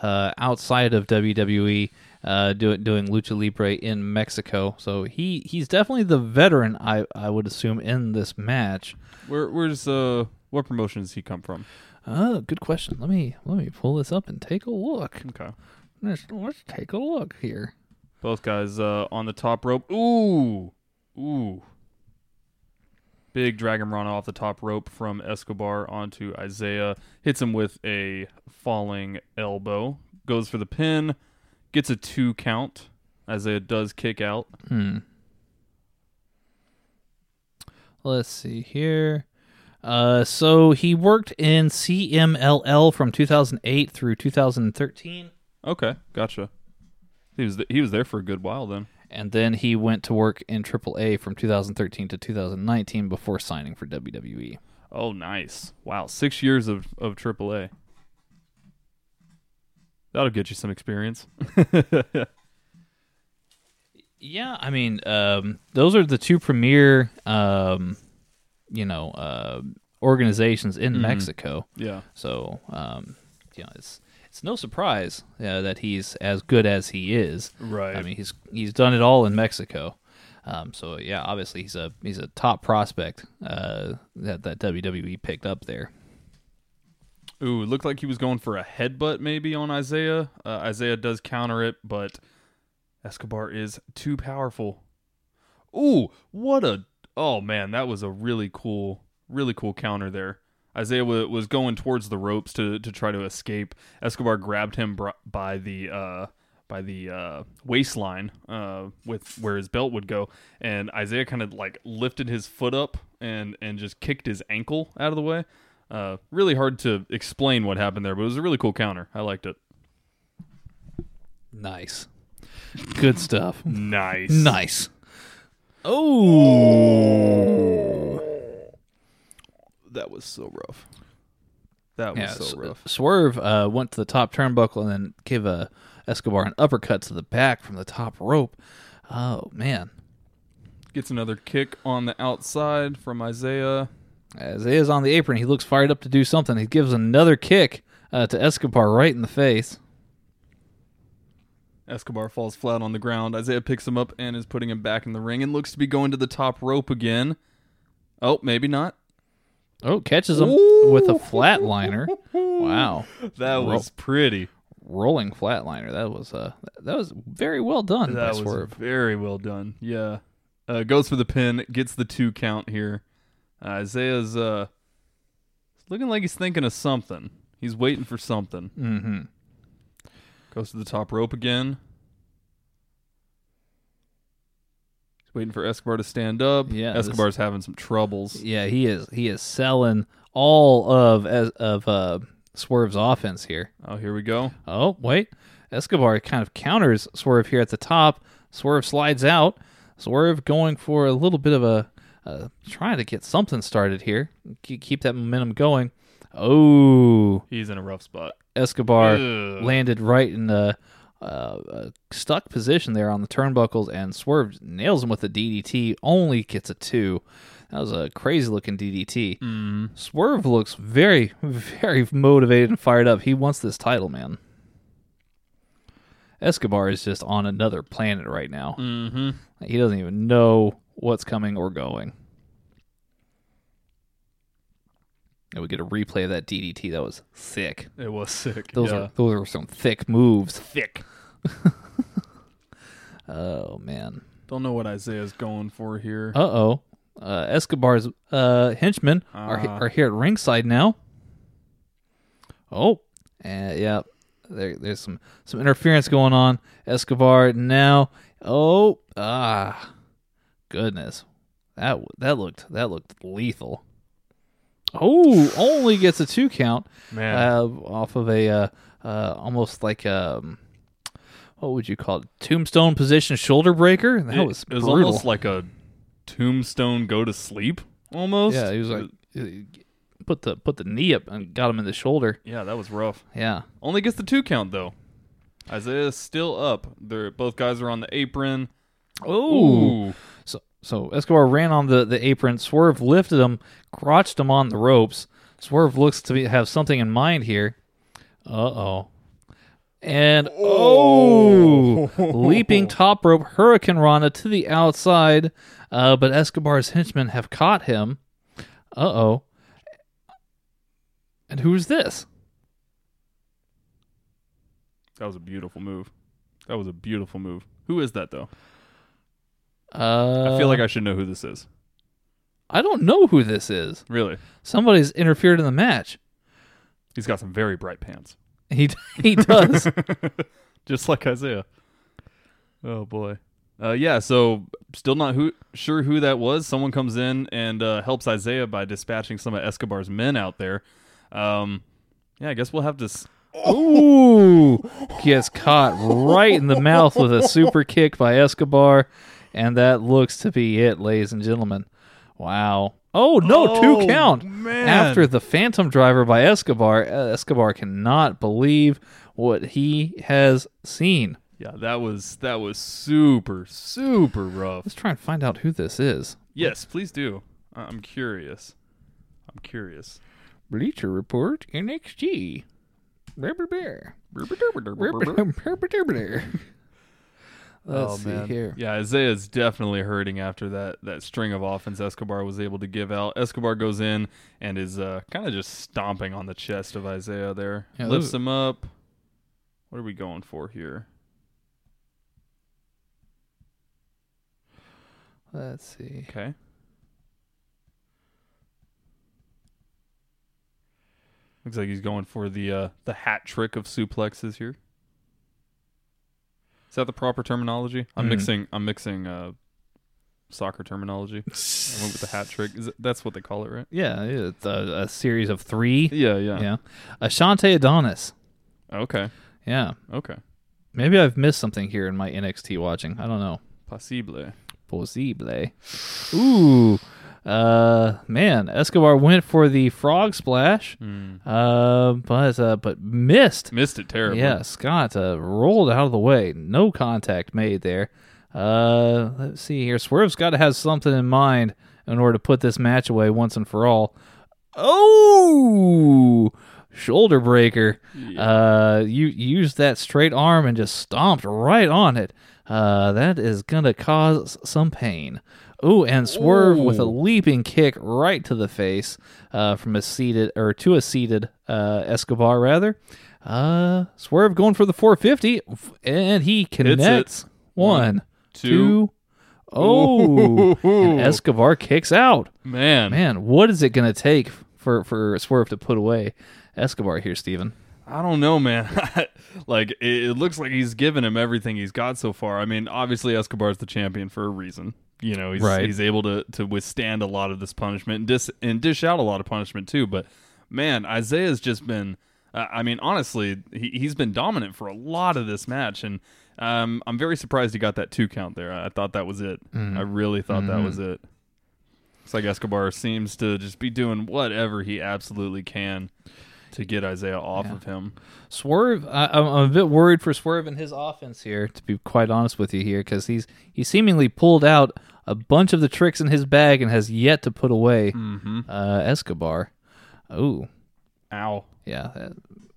uh, outside of WWE uh, doing doing lucha libre in Mexico, so he he's definitely the veteran. I I would assume in this match. Where where's uh what promotion does he come from? Oh, good question. Let me let me pull this up and take a look. Okay. Let's, let's take a look here. Both guys uh on the top rope. Ooh. Ooh. Big dragon run off the top rope from Escobar onto Isaiah. Hits him with a falling elbow. Goes for the pin. Gets a two count. Isaiah does kick out. Hmm. Let's see here. Uh, so he worked in CMLL from 2008 through 2013. Okay, gotcha. He was th- he was there for a good while then. and then he went to work in AAA from 2013 to 2019 before signing for. WWE. Oh, nice! Wow, six years of of AAA. That'll get you some experience. Yeah, I mean, um, those are the two premier, um, you know, uh, organizations in Mexico. yeah. So, um, you know, it's it's no surprise uh, that he's as good as he is. Right. I mean, he's he's done it all in Mexico. Um, so yeah, obviously he's a he's a top prospect uh, that that WWE picked up there. Ooh, it looked like he was going for a headbutt maybe on Isaiah. Uh, Isaiah does counter it, but Escobar is too powerful. Ooh, what a oh man, that was a really cool, really cool counter there. Isaiah w- was going towards the ropes to to try to escape. Escobar grabbed him br- by the uh, by the uh, waistline uh, with where his belt would go, and Isaiah kind of like lifted his foot up and and just kicked his ankle out of the way. Uh, really hard to explain what happened there, but it was a really cool counter. I liked it. Nice, good stuff. Nice, Nice. Oh, That was so rough. That was yeah. so rough. Swerve uh, went to the top turnbuckle and then gave a Escobar an uppercut to the back from the top rope. Oh man, Gets another kick on the outside from Isaiah. as he is on the apron, he looks fired up to do something. He gives another kick uh, to Escobar right in the face. Escobar falls flat on the ground. Isaiah picks him up and is putting him back in the ring and looks to be going to the top rope again. Oh, maybe not. Oh, catches him with a flatliner. Wow, That Ro- was pretty. rolling flatliner. That was uh, that was very well done That was Swerve. very well done. Yeah. Uh, goes for the pin, gets the two count here. Uh, Isaiah's uh, looking like he's thinking of something. He's waiting for something. Mm-hmm. Goes to the top rope again. He's waiting for Escobar to stand up. Yeah, this- Escobar's having some troubles. Yeah, he is. He is selling all of as of uh, Swerve's offense here. Oh, here we go. Oh, wait. Escobar kind of counters Swerve here at the top. Swerve slides out. Swerve going for a little bit of a uh, trying to get something started here. Keep that momentum going. Oh, He's in a rough spot. Escobar Ugh. landed right in a, uh, stuck position there on the turnbuckles, and Swerve nails him with a DDT. Only gets a two. That was a crazy looking DDT. Mm. Swerve looks very, very motivated and fired up. He wants this title, man. Escobar is just on another planet right now. Mm-hmm. He doesn't even know what's coming or going. And we get a replay of that DDT. That was sick. It was sick. Those yeah. are those are some thick moves. thick. Oh man. Don't know what Isaiah's going for here. Uh oh. Uh, Escobar's uh, henchmen are Ah. are here at ringside now. Oh, and yeah, there, there's some some interference going on. Escobar now. Oh, ah, goodness, that that looked that looked lethal. Oh, only gets a two count Man. uh, off of a uh, uh, almost like um, what would you call it? Tombstone position shoulder breaker. That it, was it was brutal. almost like a tombstone go to sleep almost. Yeah, he was like uh, put the put the knee up and got him in the shoulder. Yeah, that was rough. Yeah. Only gets the two count though. Isaiah's still up. They're both guys are on the apron. Oh. So Escobar ran on the the apron. Swerve lifted him, crotched him on the ropes. Swerve looks to be, have something in mind here. Uh oh. And oh, leaping top rope Hurricane Rana to the outside, uh, but Escobar's henchmen have caught him. Uh oh. And who's this? That was a beautiful move. That was a beautiful move. Who is that though? Uh, I feel like I should know who this is. I don't know who this is. Really. Somebody's interfered in the match. He's got some very bright pants. He he does. Just like Isaiah. Oh boy. Uh, yeah, so still not who sure who that was. Someone comes in and uh, helps Isaiah by dispatching some of Escobar's men out there. Um, yeah, I guess we'll have to. S- Ooh, gets caught right in the mouth with a super kick by Escobar, and that looks to be it, ladies and gentlemen. Wow. Oh no, Oh, two count man. after the Phantom Driver by Escobar. Uh, Escobar cannot believe what he has seen. yeah, that was that was super super rough. Let's try and find out who this is. Yes, please do. I'm curious. I'm curious. Bleacher Report NXT. Rubber bear. Let's oh see man, here. yeah, Isaiah's definitely hurting after that that string of offense Escobar was able to give out. Escobar goes in and is uh, kind of just stomping on the chest of Isaiah there, Yeah, lifts him up. What are we going for here? Let's see. Okay, looks like he's going for the uh, the hat trick of suplexes here. Is that the proper terminology? I'm Mhm. mixing. I'm mixing uh, soccer terminology. I went with the hat trick. Is it, that's what they call it, right? Yeah, it's a, a series of three. Yeah, yeah. Yeah. Ashante Adonis. Okay. Yeah. Okay. Maybe I've missed something here in my NXT watching. I don't know. Possible. Possible. Ooh. Uh, man, Escobar went for the frog splash, uh, but uh, but missed. Missed it terribly. Yeah, Scott uh, rolled out of the way. No contact made there. Uh, let's see here. Swerve's got to have something in mind in order to put this match away once and for all. Oh, shoulder breaker. Uh, you used that straight arm and just stomped right on it. Uh, that is gonna cause some pain. Ooh, and swerve with a leaping kick right to the face uh, from a seated or to a seated uh, Escobar rather. Uh, swerve going for the 450, and he connects. One, two. two. Oh, and Escobar kicks out. Man, Man, what is it going to take for for Swerve to put away Escobar here, Steven? I don't know, man. like it, it looks like he's given him everything he's got so far. I mean, obviously Escobar's the champion for a reason. You know, he's Right. he's able to to withstand a lot of this punishment and dis and dish out a lot of punishment too. But man, Isaiah's just been. Uh, I mean, honestly, he he's been dominant for a lot of this match, and um, I'm very surprised he got that two count there. I thought that was it. I really thought that was it. Looks like Escobar seems to just be doing whatever he absolutely can to get Isaiah off of him. Swerve, I, I'm I'm a bit worried for Swerve and his offense here, to be quite honest with you here, because he's he seemingly pulled out a bunch of the tricks in his bag and has yet to put away uh, Escobar. Oh, Ow. yeah,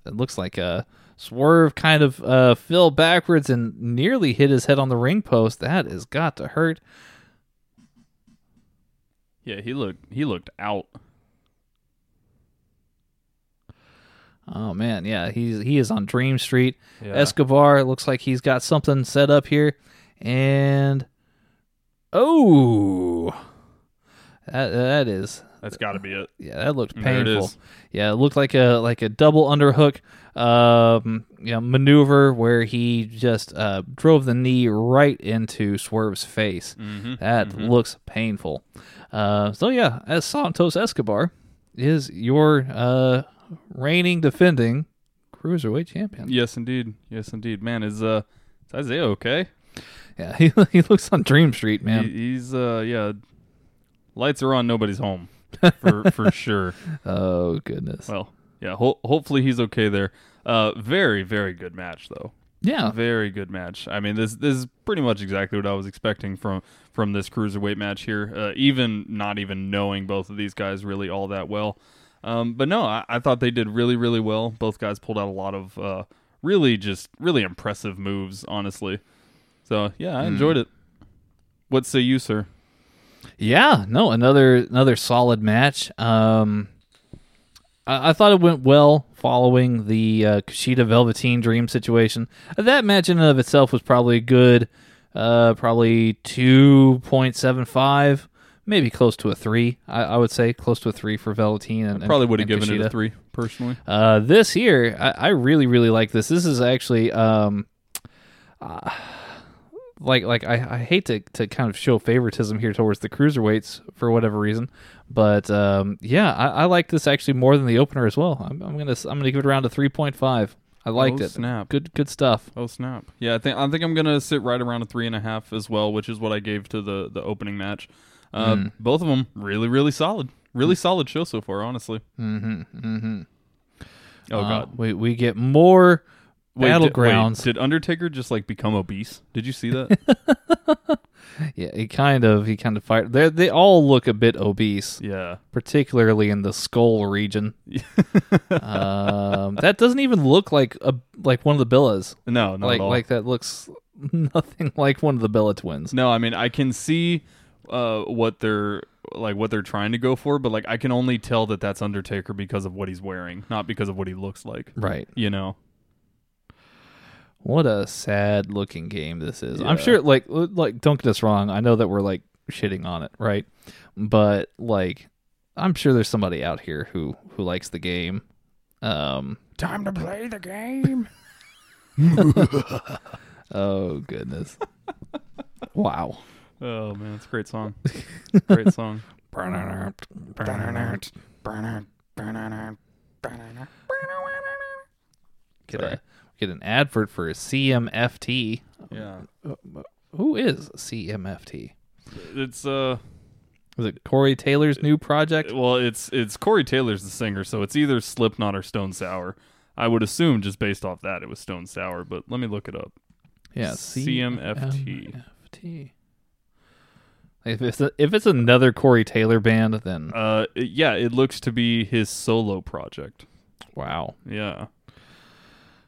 it, looks like uh, Swerve kind of uh, fell backwards and nearly hit his head on the ring post. That has got to hurt. Yeah, he looked he looked out. Oh man, yeah, he's he is on Dream Street. Yeah. Escobar looks like he's got something set up here, and oh, that that is That's got to be it. yeah, that looked it painful. Yeah, it looked like a like a double underhook um, you know, maneuver where he just uh, drove the knee right into Swerve's face. Mm-hmm. That looks painful. Uh, so yeah, as Santos Escobar is your uh, reigning defending cruiserweight champion. Yes, indeed. Yes, indeed. Man, is uh is Isaiah okay? Yeah, he, he looks on Dream Street, man. He, he's uh yeah. Lights are on. Nobody's home for for sure. oh goodness. Well, yeah. Ho- hopefully he's okay there. Uh, very very good match though. yeah, Very good match. I mean, this this is pretty much exactly what I was expecting from from this cruiserweight match here. Uh, even not even knowing both of these guys really all that well. Um, but no, I, I thought they did really really well. Both guys pulled out a lot of uh, really just really impressive moves. Honestly, so yeah, I enjoyed it. What say you, sir? Yeah, no, another another solid match. Um, I, I thought it went well following the uh, Kushida Velveteen Dream situation. That match in and of itself was probably good, uh, probably two point seven five, maybe close to a three. I, I would say close to a three for Velveteen and Probably would have given it a three personally. Uh, this here, I, I really, really like this. This is actually, um, uh, like, like I, I hate to, to kind of show favoritism here towards the cruiserweights for whatever reason, but um, yeah, I, I like this actually more than the opener as well. I'm, I'm gonna, I'm gonna give it around a three point five. I liked Oh, it. snap. Good, good stuff. Oh snap! Yeah, I think I think I'm gonna sit right around a three and a half as well, which is what I gave to the the opening match. Uh, Hmm. Both of them really really solid, really solid show so far. Honestly. Mm-hmm. Mm-hmm. Oh Uh, god. we we get more Wait, did- wait, battlegrounds. Did, Undertaker just like become obese? Did you see that? yeah, he kind of, he kind of fired. They they all look a bit obese. yeah. particularly in the skull region. um, that doesn't even look like a like one of the Bellas. No, not like at all. like that looks nothing like one of the Bella twins. no, I mean I can see uh, what they're like what they're trying to go for, but like I can only tell that that's Undertaker because of what he's wearing, not because of what he looks like. Right. You know. What a sad looking game this is. Yeah. I'm sure like like don't get us wrong. I know that we're like shitting on it, right? But like I'm sure there's somebody out here who who likes the game. Um Time to play the game. oh goodness. wow. Oh man, it's a great song. great song. Get Sorry. a get an advert for CMFT. Yeah. Who is CMFT? It's uh Is it Corey Taylor's new project? well it's it's Corey Taylor's the singer, so it's either Slipknot or Stone Sour. I would assume just based off that it was Stone Sour, but let me look it up. Yeah, CMFT. CMFT. If it's a, if it's another Corey Taylor band, then Uh yeah, it looks to be his solo project. Wow. Yeah.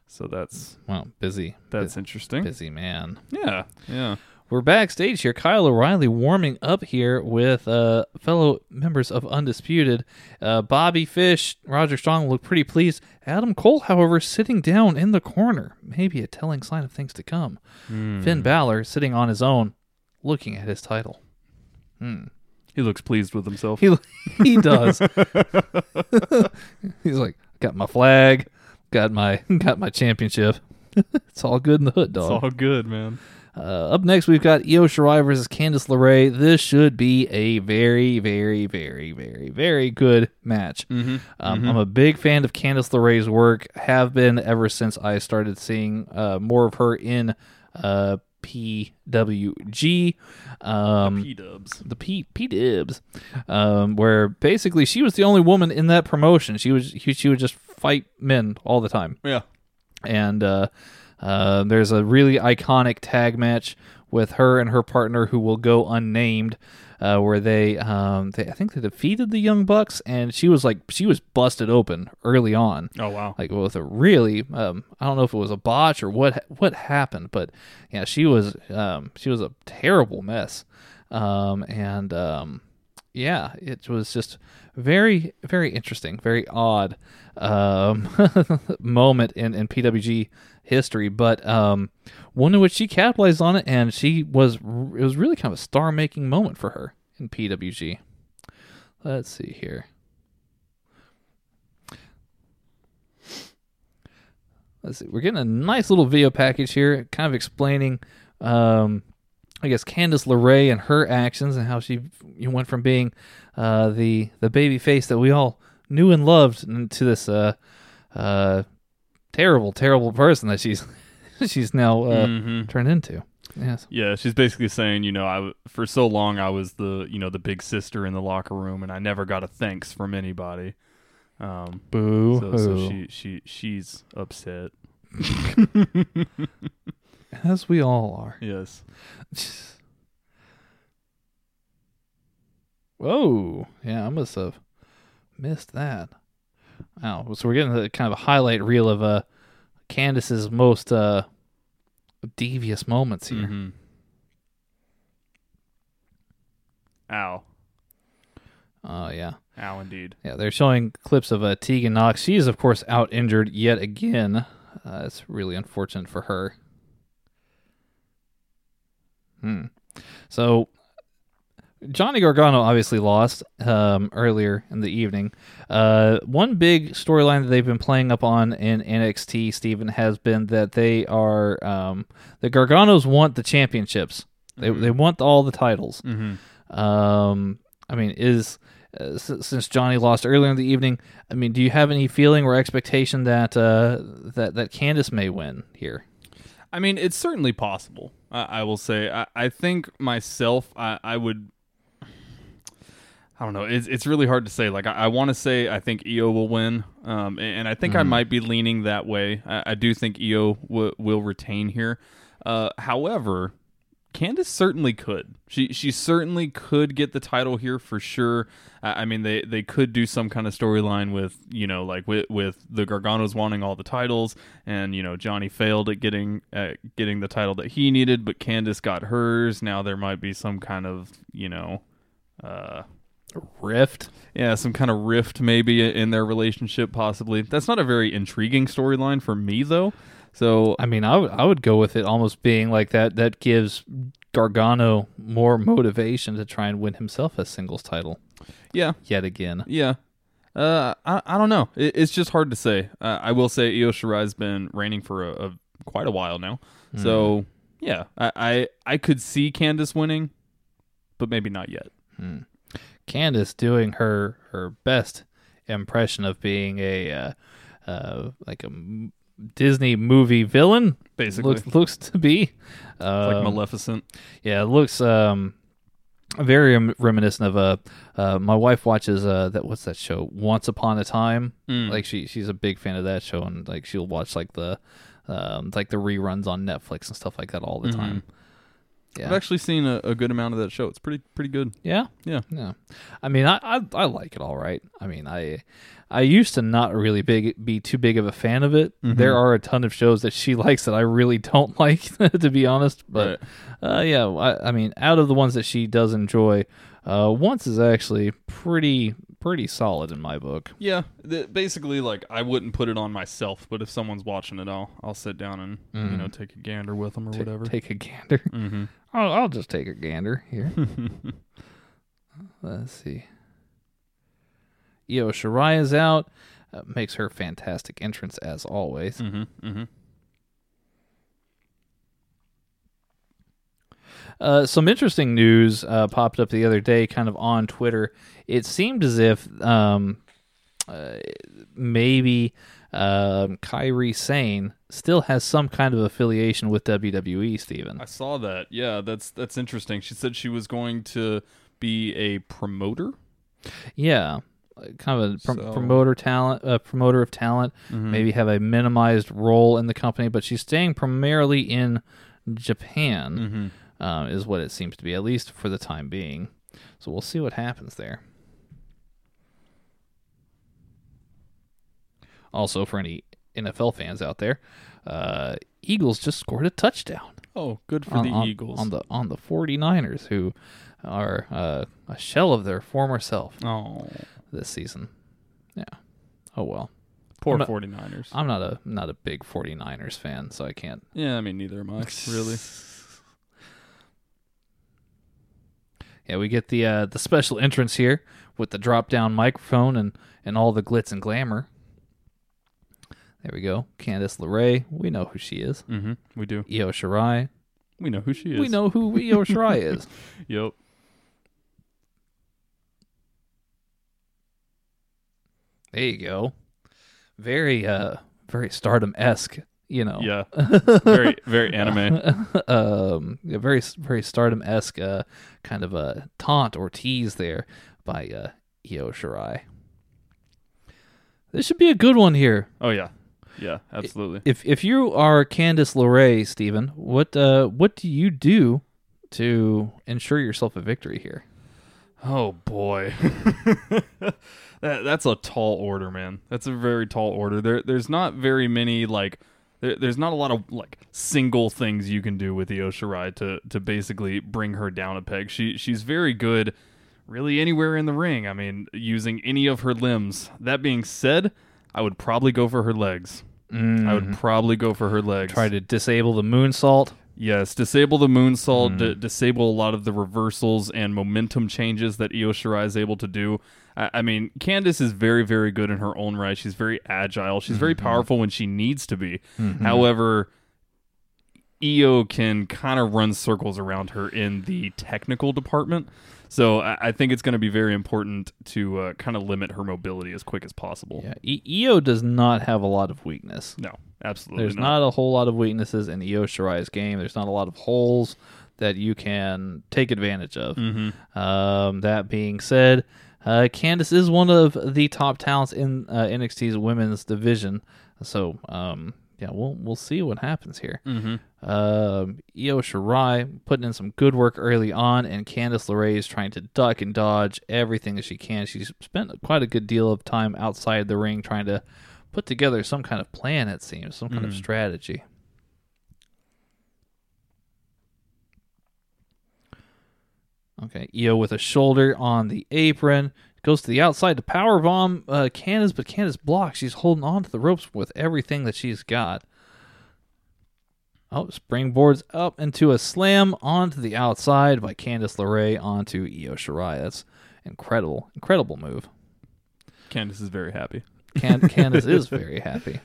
So that's well Busy. that's Bu- interesting. busy man. Yeah. Yeah. We're backstage here. Kyle O'Reilly warming up here with uh, fellow members of Undisputed. Uh, Bobby Fish, Roderick Strong look pretty pleased. Adam Cole, however, sitting down in the corner. Maybe a telling sign of things to come. Finn Balor sitting on his own, looking at his title. He looks pleased with himself. He he does. He's like, got my flag, got my got my championship. it's all good in the hood, dog. it's all good, man. Uh, up next, we've got Io Shirai versus Candice LeRae. This should be a very, very, very, very, very good match. Mm-hmm. Um, I'm a big fan of Candice LeRae's work. Have been ever since I started seeing uh, more of her in uh, PWG. Um, the P dubs. the P P Dibs, um, where basically she was the only woman in that promotion. She was she, she would just fight men all the time Yeah. and uh, uh, there's a really iconic tag match with her and her partner who will go unnamed, uh, where they, um, they I think they defeated the Young Bucks, and she was like she was busted open early on, Oh wow. like with a really um, I don't know if it was a botch or what what happened, but yeah, she was um, she was a terrible mess, um, and um, yeah, it was just very very interesting, very odd um, moment in in PWG history, but um, one in which she capitalized on it, and she was it was really kind of a star making moment for her in PWG. Let's see here. let's see, we're getting a nice little video package here, kind of explaining, um, I guess Candice LeRae and her actions and how she you went from being uh, the the baby face that we all knew and loved to this uh, uh, terrible, terrible person that she's she's now uh, Mhm. turned into. Yes. Yeah, she's basically saying, you know, I for so long I was the, you know, the big sister in the locker room, and I never got a thanks from anybody. Um, Boo. so, so she she she's upset. As we all are. Yes. Whoa. Yeah, I must have missed that. Wow. So we're getting the kind of a highlight reel of uh Candice's most uh devious moments here. hmm Ow. Oh yeah. Ow, indeed. Yeah, they're showing clips of uh, Tegan Nox. She is, of course, out injured yet again. Uh, it's really unfortunate for her. Hmm. So, Johnny Gargano obviously lost um, earlier in the evening. Uh, one big storyline that they've been playing up on in NXT, Stephen, has been that they are um, the Garganos want the championships. They they want all the titles. Mm-hmm. Um, I mean, is uh, since Johnny lost earlier in the evening, I mean, do you have any feeling or expectation that uh, that that Candice may win here? I mean, it's certainly possible. I, I will say. I, I think myself, I, I would. I don't know. It's it's really hard to say. Like I, I want to say I think Io will win, um, and, and I think I might be leaning that way. I, I do think Io w- will retain here. Uh, however, Candice certainly could. She she certainly could get the title here for sure. I, I mean, they they could do some kind of storyline with you know like with with the Garganos wanting all the titles, and you know Johnny failed at getting at getting the title that he needed, but Candice got hers. Now there might be some kind of you know. Uh, Rift. yeah, some kind of rift maybe in their relationship, possibly. That's not a very intriguing storyline for me, though. So I mean, I would I would go with it almost being like that. That gives Gargano more motivation to try and win himself a singles title yeah, yet again. Yeah. Uh, I, I don't know. It, it's just hard to say. Uh, I will say Io Shirai's been reigning for a, a quite a while now. So yeah, I, I I could see Candice winning, but maybe not yet. Candice doing her her best impression of being a uh, uh, like a Disney movie villain. Basically. looks looks to be Like Um, Maleficent. Yeah, it looks um very rem- reminiscent of uh, uh my wife watches uh that what's that show Once Upon a Time. Mm. Like she she's a big fan of that show and like she'll watch like the um like the reruns on Netflix and stuff like that all the Mm-hmm. time. Yeah. I've actually seen a, a good amount of that show. It's pretty pretty good. Yeah, Yeah. yeah. I mean, I, I I like it all right. I mean, I I used to not really big be too big of a fan of it. Mm-hmm. There are a ton of shows that she likes that I really don't like, to be honest. But uh, yeah, I, I mean, out of the ones that she does enjoy, uh, once is actually pretty pretty solid in my book. Yeah, th- basically, like I wouldn't put it on myself, but if someone's watching it, I'll I'll sit down and you know take a gander with them or Ta- whatever. Take a gander. mm-hmm. I'll, I'll just take a gander here. Let's see. Io Shirai is out. Uh, makes her fantastic entrance as always. Mm-hmm. Mm-hmm. Uh, some interesting news uh, popped up the other day, kind of on Twitter. It seemed as if um, uh, maybe um, Kairi Sane still has some kind of affiliation with WWE. Steven. I saw that. Yeah, that's that's interesting. She said she was going to be a promoter. Yeah, kind of a prom- So- promoter talent, uh, promoter of talent. Maybe have a minimized role in the company, but she's staying primarily in Japan. Mm-hmm. uh, is what it seems to be, at least for the time being. So we'll see what happens there. Also, for any NFL fans out there, uh, Eagles just scored a touchdown Oh, good for on, the on- Eagles. on the on the 49ers, who are uh, a shell of their former self oh, this season. Yeah. Oh well. poor I'm not- 49ers. I'm not a not a big 49ers fan, so I can't yeah, I mean neither am I. Really. Yeah, we get the uh, the special entrance here with the drop down microphone and, and all the glitz and glamour. There we go. Candice LeRae, we know who she is. Mm-hmm. We do. Io Shirai, We know who she is. we know who Io Shirai is. Yep. There you go. Very uh very stardom esque, you know. Yeah. very very anime. um yeah, very very stardom esque uh kind of a taunt or tease there by uh Io Shirai. This should be a good one here. Oh yeah. Yeah, absolutely. if if you are Candice LeRae, Stephen, what uh what do you do to ensure yourself a victory here? Oh boy, that that's a tall order, man. That's a very tall order. There, there's not very many like, there, there's not a lot of like single things you can do with the Io Shirai to to basically bring her down a peg. She she's very good, really anywhere in the ring. I mean, using any of her limbs. That being said, I would probably go for her legs. I would mm-hmm. probably go for her legs. Try to disable the moonsault. Yes, disable the moonsault, mm. d- disable a lot of the reversals and momentum changes that Io Shirai is able to do. I, I mean, Candice is very, very good in her own right. She's very agile. She's very mm-hmm. powerful when she needs to be. Mm-hmm. However, Io can kind of run circles around her in the technical department. So I, I think it's going to be very important to uh, kind of limit her mobility as quick as possible. Yeah, I- Io does not have a lot of weakness. No, absolutely There's not a whole lot of weaknesses in Io Shirai's game. There's not a lot of holes that you can take advantage of. Um, that being said, uh, Candice is one of the top talents in uh, NXT's women's division. So, um, yeah, we'll we'll see what happens here. Mm-hmm. Um, Io Shirai putting in some good work early on, and Candice LeRae is trying to duck and dodge everything that she can. She's spent quite a good deal of time outside the ring trying to put together some kind of plan. It seems some kind of strategy. Okay, Io with a shoulder on the apron goes to the outside to power bomb uh, Candice, but Candice blocks. She's holding on to the ropes with everything that she's got. Oh, springboards up into a slam onto the outside by Candice LeRae onto Io Shirai. That's incredible, incredible move. Candice is very happy. Can- Candice is very happy.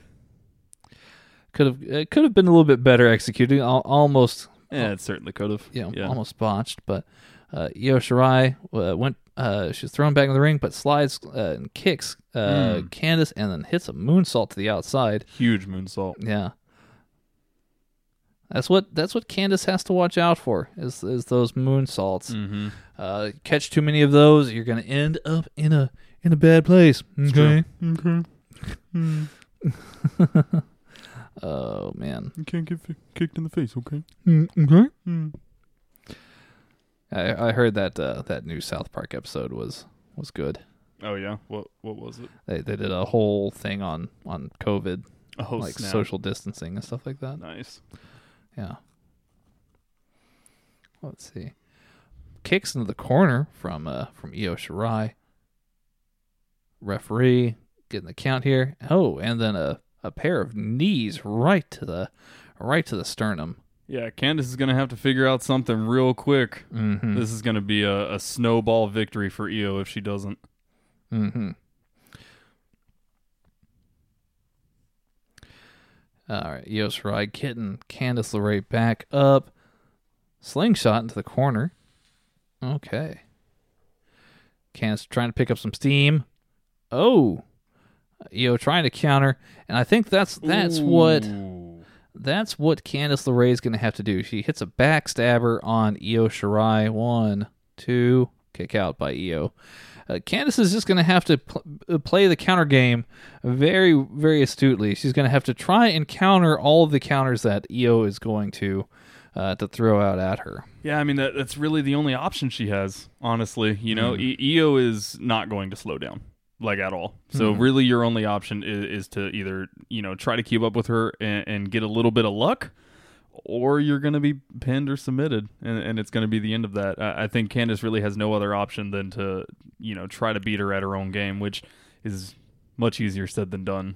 Could have it could have been a little bit better executed. Almost Yeah, it certainly could have. you know, yeah. almost botched. But uh, Io Shirai uh, went. Uh, she's thrown back in the ring, but slides uh, and kicks uh, Hmm. Candice, and then hits a moonsault to the outside. Huge moonsault. Yeah, that's what that's what Candice has to watch out for is is those moonsaults. Mm-hmm. Uh, catch too many of those, you're gonna end up in a in a bad place. Okay. Okay. Oh man. You can't get kicked in the face, okay? Okay. I, I heard that uh, that new South Park episode was was good. Oh yeah, what what was it? They they did a whole thing on on COVID, Oh, like snap. social distancing and stuff like that. Nice. Yeah. Let's see. Kicks into the corner from uh from Io Shirai. Referee getting the count here. Oh, and then a a pair of knees right to the right to the sternum. Yeah, Candice is gonna have to figure out something real quick. Mm-hmm. This is gonna be a, a snowball victory for Io if she doesn't. Mm-hmm. All right, Io Shirai getting Candice LeRae back up. Slingshot into the corner. Okay. Candice trying to pick up some steam. Oh. Io trying to counter, and I think that's that's what Ooh. That's what Candice LeRae is going to have to do. She hits a backstabber on Io Shirai. One, two, kick out by Io. Uh, Candice is just going to have to pl- uh, play the counter game very, very astutely. She's going to have to try and counter all of the counters that Io is going to uh, to throw out at her. Yeah, I mean that that's really the only option she has. Honestly, you know, Mm. Io is not going to slow down like at all. So Mm. really, your only option is, is to either you know try to keep up with her and, and get a little bit of luck, or you're going to be pinned or submitted, and, and it's going to be the end of that. I, I think Candice really has no other option than to you know try to beat her at her own game, which is much easier said than done.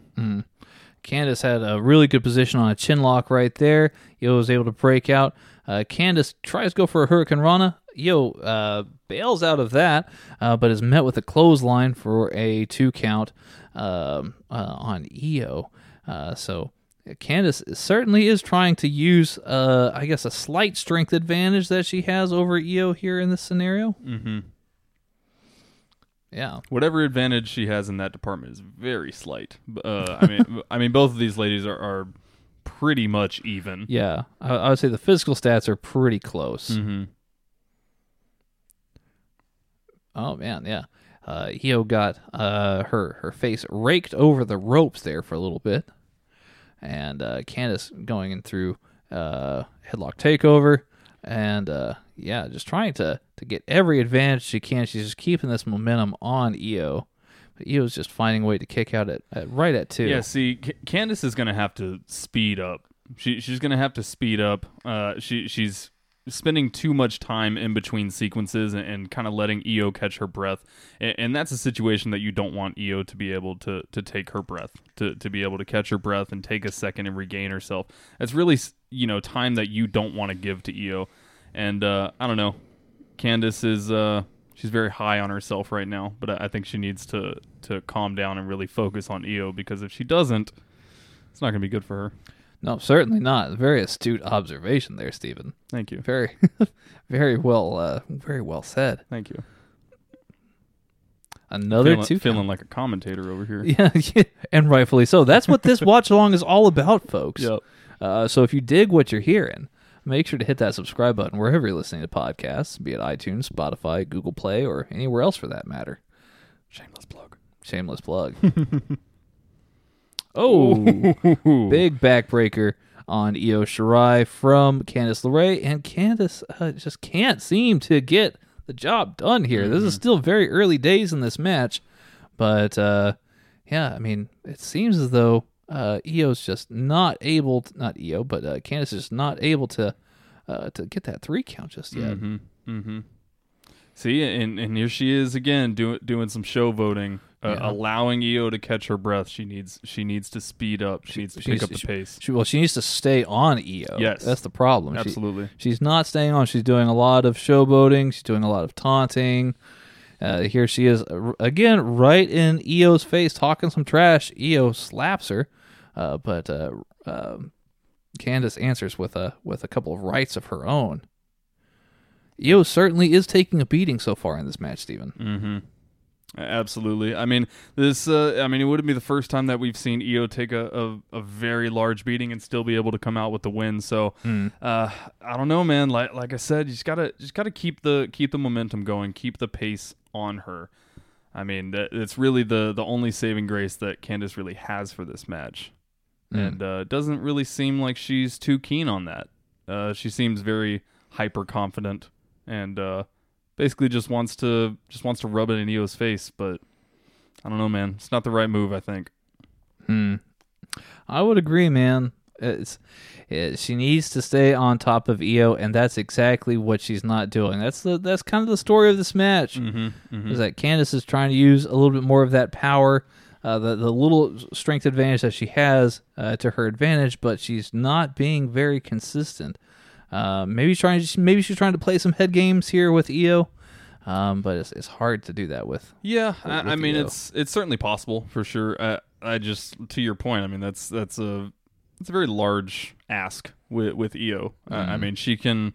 Candice had a really good position on a chin lock right there. Io was able to break out. Uh, Candice tries to go for a hurricanrana. Io uh, bails out of that, uh, but is met with a clothesline for a two count um, uh, on Io. Uh, so Candice certainly is trying to use, uh, I guess, a slight strength advantage that she has over Io here in this scenario. Mm-hmm. Yeah. Whatever advantage she has in that department is very slight. Uh, I mean, I mean, both of these ladies are, are pretty much even. Yeah. I, I would say the physical stats are pretty close. Mm-hmm. Oh man, yeah. Uh, Io got uh, her her face raked over the ropes there for a little bit, and uh, Candice going in through uh, headlock takeover, and uh, yeah, just trying to to get every advantage she can. She's just keeping this momentum on Io. But Io's just finding a way to kick out at, at right at two. Yeah, see, C- Candice is going to have to speed up. She she's going to have to speed up. Uh, she she's spending too much time in between sequences and, and kind of letting Io catch her breath, and, and that's a situation that you don't want Io to be able to to take her breath, to to be able to catch her breath and take a second and regain herself. That's really you know time that you don't want to give to Io, and uh, I don't know. Candice is uh, she's very high on herself right now, but I think she needs to to calm down and really focus on Io because if she doesn't, it's not going to be good for her. No, certainly not. Very astute observation there, Stephen. Thank you. Very, very well, uh, very well said. Thank you. Another feeling, two feeling like a commentator over here. Yeah, yeah, and rightfully so. That's what this watch along is all about, folks. Yep. Uh, so if you dig what you're hearing, make sure to hit that subscribe button wherever you're listening to podcasts, be it iTunes, Spotify, Google Play, or anywhere else for that matter. Shameless plug. Shameless plug. Oh, big backbreaker on Io Shirai from Candice LeRae, and Candice uh, just can't seem to get the job done here. This is still very early days in this match, but uh, yeah, I mean, it seems as though uh, Io's just not able, to, not Io, but uh, Candice is not able to uh, to get that three count just yet. Mm-hmm. Mm-hmm. See, and and here she is again doing doing some show voting, uh, Yeah. allowing Io to catch her breath. She needs she needs to speed up. She, needs to pick up the she- pace. She, well, she needs to stay on Io. Yes. that's the problem. She- Absolutely. She's not staying on. She's doing a lot of showboating. She's doing a lot of taunting. Uh, here she is uh, again, right in Io's face, talking some trash. Io slaps her, uh, but uh, um Candice answers with a with a couple of rights of her own. Io certainly is taking a beating so far in this match, Stephen. Mm-hmm. Absolutely. I mean, this. Uh, I mean, it wouldn't be the first time that we've seen Io take a, a, a very large beating and still be able to come out with the win. So, uh, I don't know, man. Like like I said, you just gotta just gotta keep the keep the momentum going, keep the pace on her. I mean, that, it's really the the only saving grace that Candice really has for this match, Mm. and uh, it doesn't really seem like she's too keen on that. Uh, she seems very hyper confident and uh, basically just wants to just wants to rub it in Io's face. But I don't know, man. It's not the right move. I think. Hmm. I would agree, man. It's it, she needs to stay on top of Io, and that's exactly what she's not doing. That's the that's kind of the story of this match. Mm-hmm, Is that Candice is trying to use a little bit more of that power, uh, the the little strength advantage that she has uh, to her advantage, but she's not being very consistent. Uh, maybe she's trying maybe she's trying to play some head games here with Io, um, but it's it's hard to do that with. Yeah, I, with I mean Io. it's it's certainly possible for sure. I, I just to your point. I mean that's that's a it's a very large ask with with Io. I- I mean she can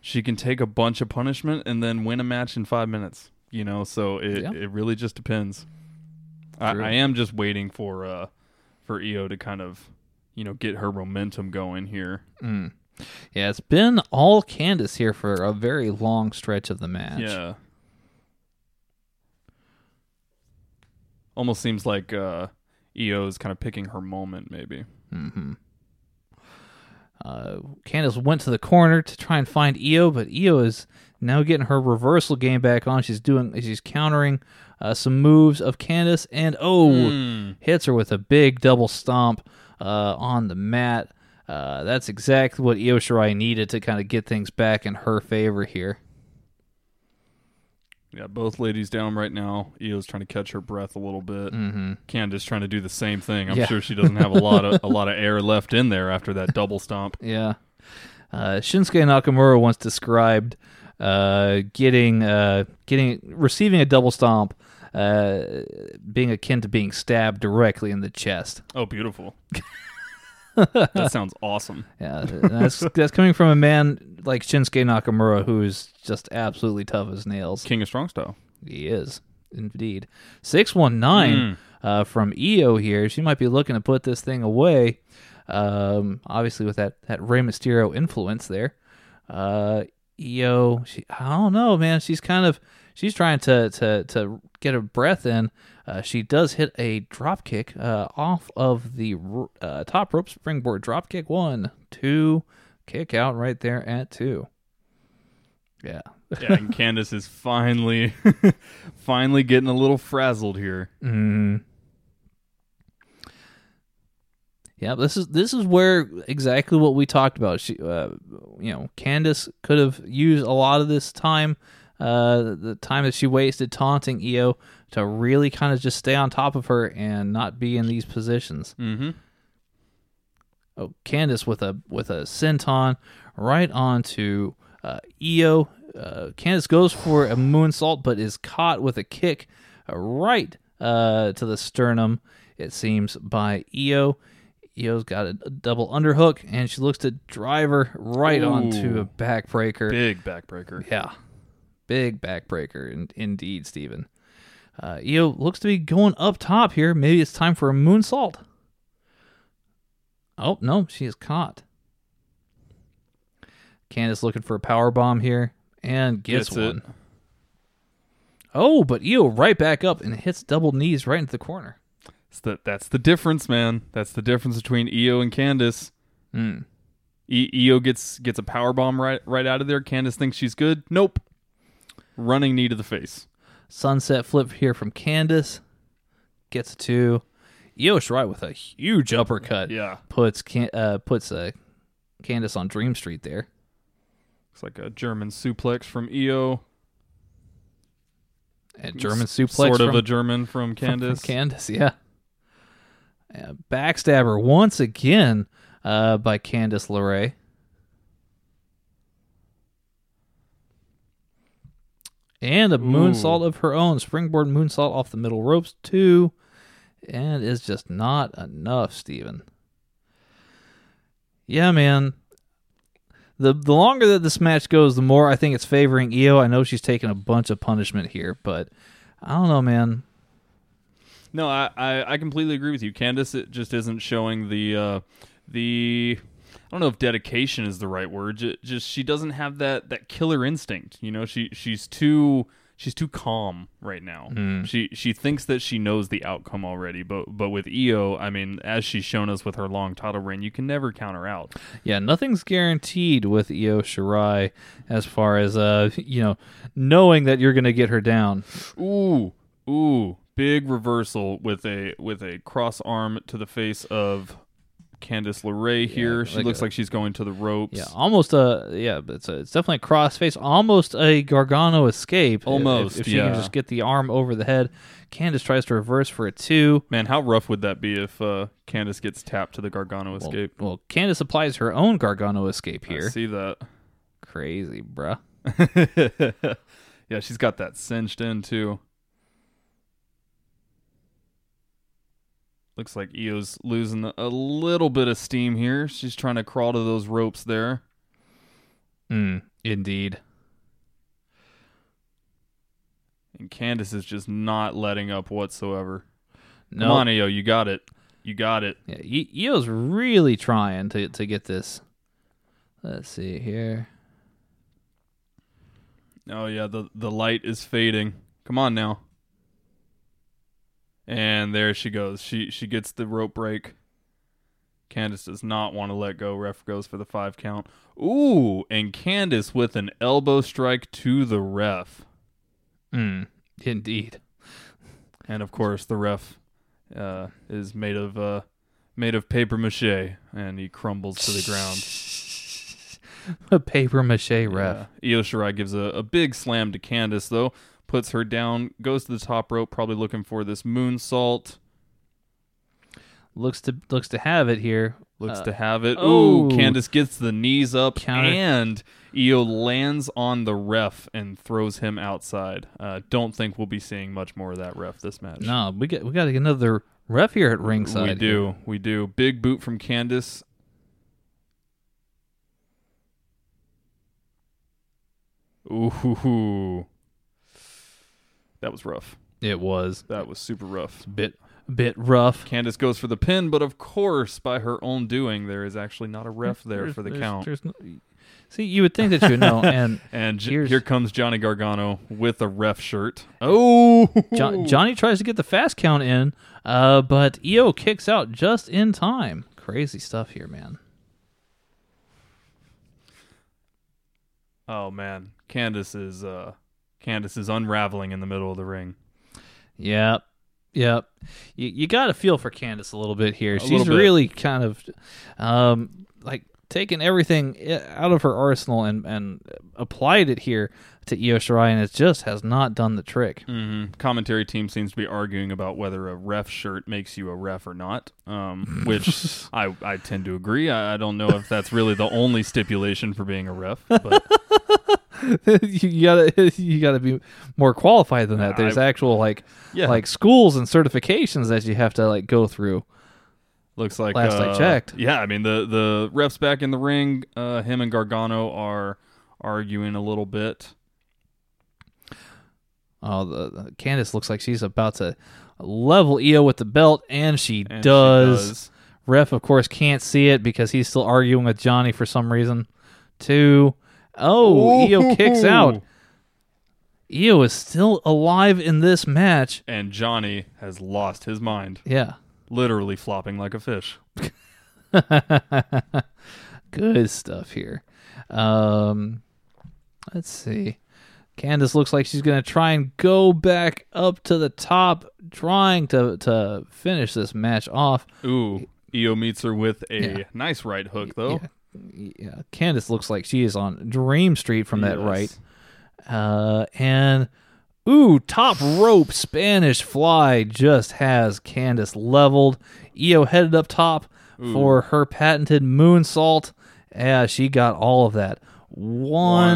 she can take a bunch of punishment and then win a match in five minutes. You know, so it Yeah. it really just depends. I, I am just waiting for uh for Io to kind of you know get her momentum going here. Mm. Yeah, it's been all Candice here for a very long stretch of the match. Yeah. Almost seems like uh Io is kind of picking her moment, maybe. Mm-hmm. Uh, Candice went to the corner to try and find Io, but Io is now getting her reversal game back on. She's doing, she's countering uh, some moves of Candice, and oh, Hmm. hits her with a big double stomp uh, on the mat. Uh, that's exactly what Io Shirai needed to kind of get things back in her favor here. Yeah, both ladies down right now. Io's trying to catch her breath a little bit. Mm-hmm. Candice trying to do the same thing. I'm Yeah. sure she doesn't have a lot of a lot of air left in there after that double stomp. Yeah. Uh, Shinsuke Nakamura once described uh, getting uh, getting receiving a double stomp uh, being akin to being stabbed directly in the chest. Oh, beautiful. that sounds awesome. Yeah, that's that's coming from a man like Shinsuke Nakamura who's just absolutely tough as nails. King of Strong Style. He is indeed six one nine uh, from Io here. She might be looking to put this thing away. Um, obviously with that that Rey Mysterio influence there. Uh, Io, she I don't know, man. She's kind of she's trying to to to get her breath in. Uh, she does hit a drop kick uh, off of the uh, top rope springboard drop kick. One, two, kick out right there at two. Yeah, Yeah, and Candice is finally finally getting a little frazzled here. Mm. Yeah, this is this is where exactly what we talked about. She, uh, you know, Candice could have used a lot of this time, uh, the time that she wasted taunting Io, to really kind of just stay on top of her and not be in these positions. Mm-hmm. Oh, Candice with a with a senton right onto uh, Io. Uh, Candice goes for a moonsault, but is caught with a kick uh, right uh, to the sternum. It seems by Io. Io's got a, a double underhook, and she looks to drive her right onto a backbreaker. Big backbreaker. Yeah, big backbreaker, in, indeed, Steven. Uh, Io looks to be going up top here. Maybe it's time for a moonsault. Oh no, she is caught. Candice looking for a power bomb here and gets, Gets it. one. Oh, but Io right back up and hits double knees right into the corner. It's the, that's the difference, man. That's the difference between Io and Candice. Hmm. E- Io gets gets a power bomb right right out of there. Candice thinks she's good. Nope. Running knee to the face. Sunset flip here from Candice. Gets a two. Io Shirai with a huge uppercut. Yeah. Puts can- uh, puts uh, Candice on Dream Street there. Looks like a German suplex from Io. And German S- suplex Sort of from, a German from from- from Candice. Candice, yeah. Uh, backstabber once again uh, by Candice LeRae. And a moonsault of her own. Springboard moonsault off the middle ropes, too. And is just not enough, Steven. Yeah, man. The the longer that this match goes, the more I think it's favoring Io. I know she's taking a bunch of punishment here, but I don't know, man. No, I, I, I completely agree with you. Candice it just isn't showing the uh, the I don't know if dedication is the right word. Ju- Just she doesn't have that, that killer instinct. You know, she she's too she's too calm right now. Hmm. She she thinks that she knows the outcome already, but but with Io, I mean, as she's shown us with her long title reign, you can never count her out. Yeah, nothing's guaranteed with Io Shirai as far as uh you know knowing that you're gonna get her down. Ooh, ooh, big reversal with a with a cross arm to the face of Candice LeRae here. she like looks a- like she's going to the ropes. Yeah, almost a yeah, but it's a, it's definitely a crossface, almost a Gargano escape. Almost, if, if she yeah. can just get the arm over the head. Candice tries to reverse for a two. Man, how rough would that be if uh, Candice gets tapped to the Gargano Well, escape? well, Candice applies her own Gargano escape I here. see that. Crazy, bruh. yeah, she's got that cinched in too. Looks like Io's losing a little bit of steam here. She's trying to crawl to those ropes there. Mm, indeed. And Candice is just not letting up whatsoever. No, Come on, Io, you got it. You got it. Yeah, I- Io's really trying to to get this. Let's see here. Oh yeah, the the light is fading. Come on now. And there she goes. She she gets the rope break. Candice does not want to let go. Ref goes for the five count. Ooh, and Candice with an elbow strike to the ref. Mm, indeed. And of course the ref uh, is made of uh, made of paper mache and he crumbles to the ground. A paper mache ref. Yeah. Io Shirai gives a, a big slam to Candice, though, puts her down, goes to the top rope, probably looking for this moonsault. Looks to looks to have it here. Looks Uh, to have it. oh. Ooh, Candice gets the knees up, Counter- and Io lands on the ref and throws him outside. Uh, don't think we'll be seeing much more of that ref this match. No, we got we got another ref here at ringside. we do, we do. Big boot from Candice. Ooh, that was rough. It was That was super rough. bit bit rough. Candice goes for the pin, but of course, by her own doing, there is actually not a ref there There's- for the there's- count. there's no- see, you would think that you would know, and And j- here comes Johnny Gargano with a ref shirt. Oh, Jo- Johnny tries to get the fast count in, uh, but Io kicks out just in time. Crazy stuff here, man. Oh man, Candice is uh, Candice is unraveling in the middle of the ring. Yep. Yep. You you got to feel for Candice a little bit here. A She's bit. really kind of um like taken everything out of her arsenal and and applied it here to Io Shirai and it just has not done the trick. Mm-hmm. Commentary team seems to be arguing about whether a ref shirt makes you a ref or not, um, which I, I tend to agree. I, I don't know if that's really the only stipulation for being a ref, but you gotta you gotta be more qualified than that. There's I- actual like yeah, like schools and certifications that you have to like go through. looks like last I uh, checked. Yeah, I mean the the refs back in the ring. Uh, him and Gargano are arguing a little bit. Oh, the, the Candice looks like she's about to level Io with the belt, and she, and she does. does. Ref, of course, can't see it because he's still arguing with Johnny for some reason. Two. Oh, Io kicks out. Io is still alive in this match. and Johnny has lost his mind, Yeah. literally flopping like a fish. Good stuff here. Um, let's see. Candice looks like she's going to try and go back up to the top, trying to, to finish this match off. Ooh, Io meets her with a Yeah. nice right hook though. Yeah, yeah. Candice looks like she is on Dream Street from that Yes. right. Uh, and ooh, top rope Spanish fly just has Candice leveled. Io headed up top for her patented moonsault. Yeah, she got all of that. One,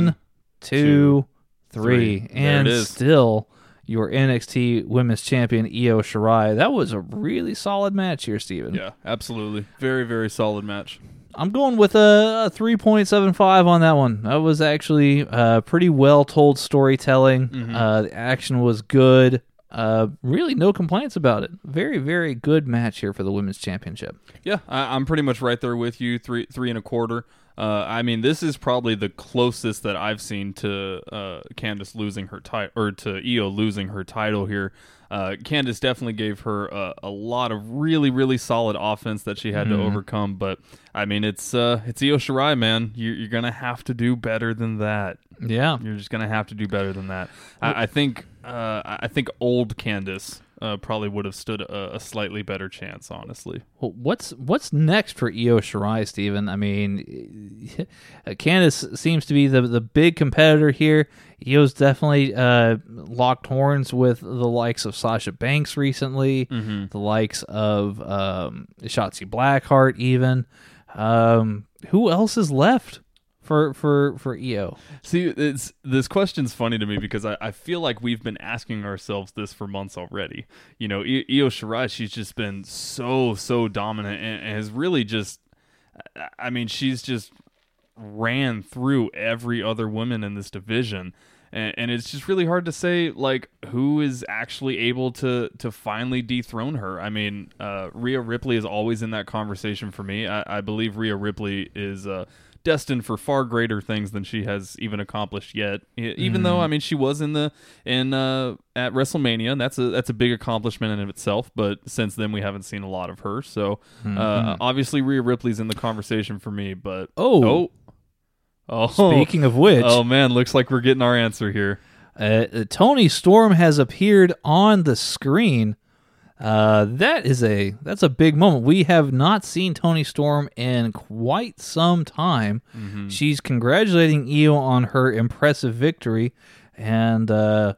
One, two, three, and still your NXT Women's Champion Io Shirai. That was a really solid match here, Steven. Yeah, absolutely. Very, very solid match. I'm going with a, a 3.75 on that one. That was actually uh, pretty well told storytelling. Mm-hmm. Uh, the action was good. Uh, really, no complaints about it. Very, very good match here for the women's championship. Yeah, I, I'm pretty much right there with you. Three, three and a quarter. Uh, I mean, this is probably the closest that I've seen to uh, Candice losing her title, or to Io losing her title here. Uh, Candice definitely gave her a, a lot of really, really solid offense that she had to overcome. But I mean, it's uh, it's Io Shirai, man. You're, you're gonna have to do better than that. Yeah. You're just gonna have to do better than that. I, I think uh, I think old Candice uh, probably would have stood a, a slightly better chance, honestly. Well, what's what's next for Io Shirai, Stephen? I mean, Candice seems to be the the big competitor here. Io's definitely uh, locked horns with the likes of Sasha Banks recently, the likes of um, Shotzi Blackheart, even. Um, who else is left for for for Io? See, it's this question's funny to me because I, I feel like we've been asking ourselves this for months already. You know, I- Io Shirai, she's just been so so dominant and, and has really just. I mean, she's just ran through every other woman in this division. And, and it's just really hard to say like who is actually able to to finally dethrone her. I mean, uh, Rhea Ripley is always in that conversation for me. I, I believe Rhea Ripley is uh, destined for far greater things than she has even accomplished yet. Even though I mean she was in the in uh, at WrestleMania, and that's a that's a big accomplishment in itself. But since then we haven't seen a lot of her. So uh, obviously Rhea Ripley's in the conversation for me. But Oh. oh, oh. Speaking of which, oh man, looks like we're getting our answer here. uh, Toni Storm has appeared on the screen. Uh, that is a that's a big moment. We have not seen Toni Storm in quite some time. She's congratulating Io on her impressive victory, and uh,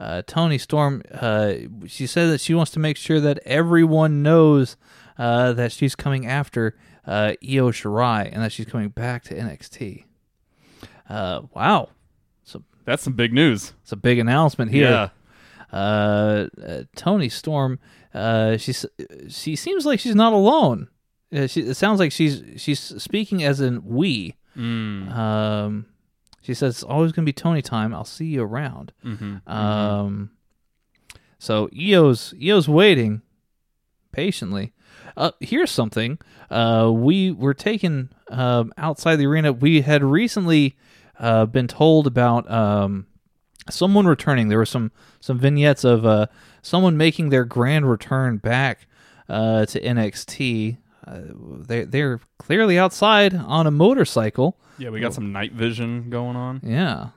uh, Toni Storm uh, she said that she wants to make sure that everyone knows uh, that she's coming after uh, Io Shirai and that she's coming back to NXT. Uh, wow, So That's some big news. it's a big announcement here Yeah. uh, uh, Toni Storm, uh, she's she seems like she's not alone. Uh, she, it sounds like she's she's speaking as in we. Mm. Um, she says it's always gonna be Toni time. I'll see you around. Mm-hmm. Um, so Io's Io's waiting patiently. Uh, here's something. Uh, we were taken um, outside the arena. We had recently uh, been told about um, someone returning. There were some some vignettes of uh, someone making their grand return back uh, to NXT. Uh, they they're clearly outside on a motorcycle. Yeah, we got some night vision going on. Yeah,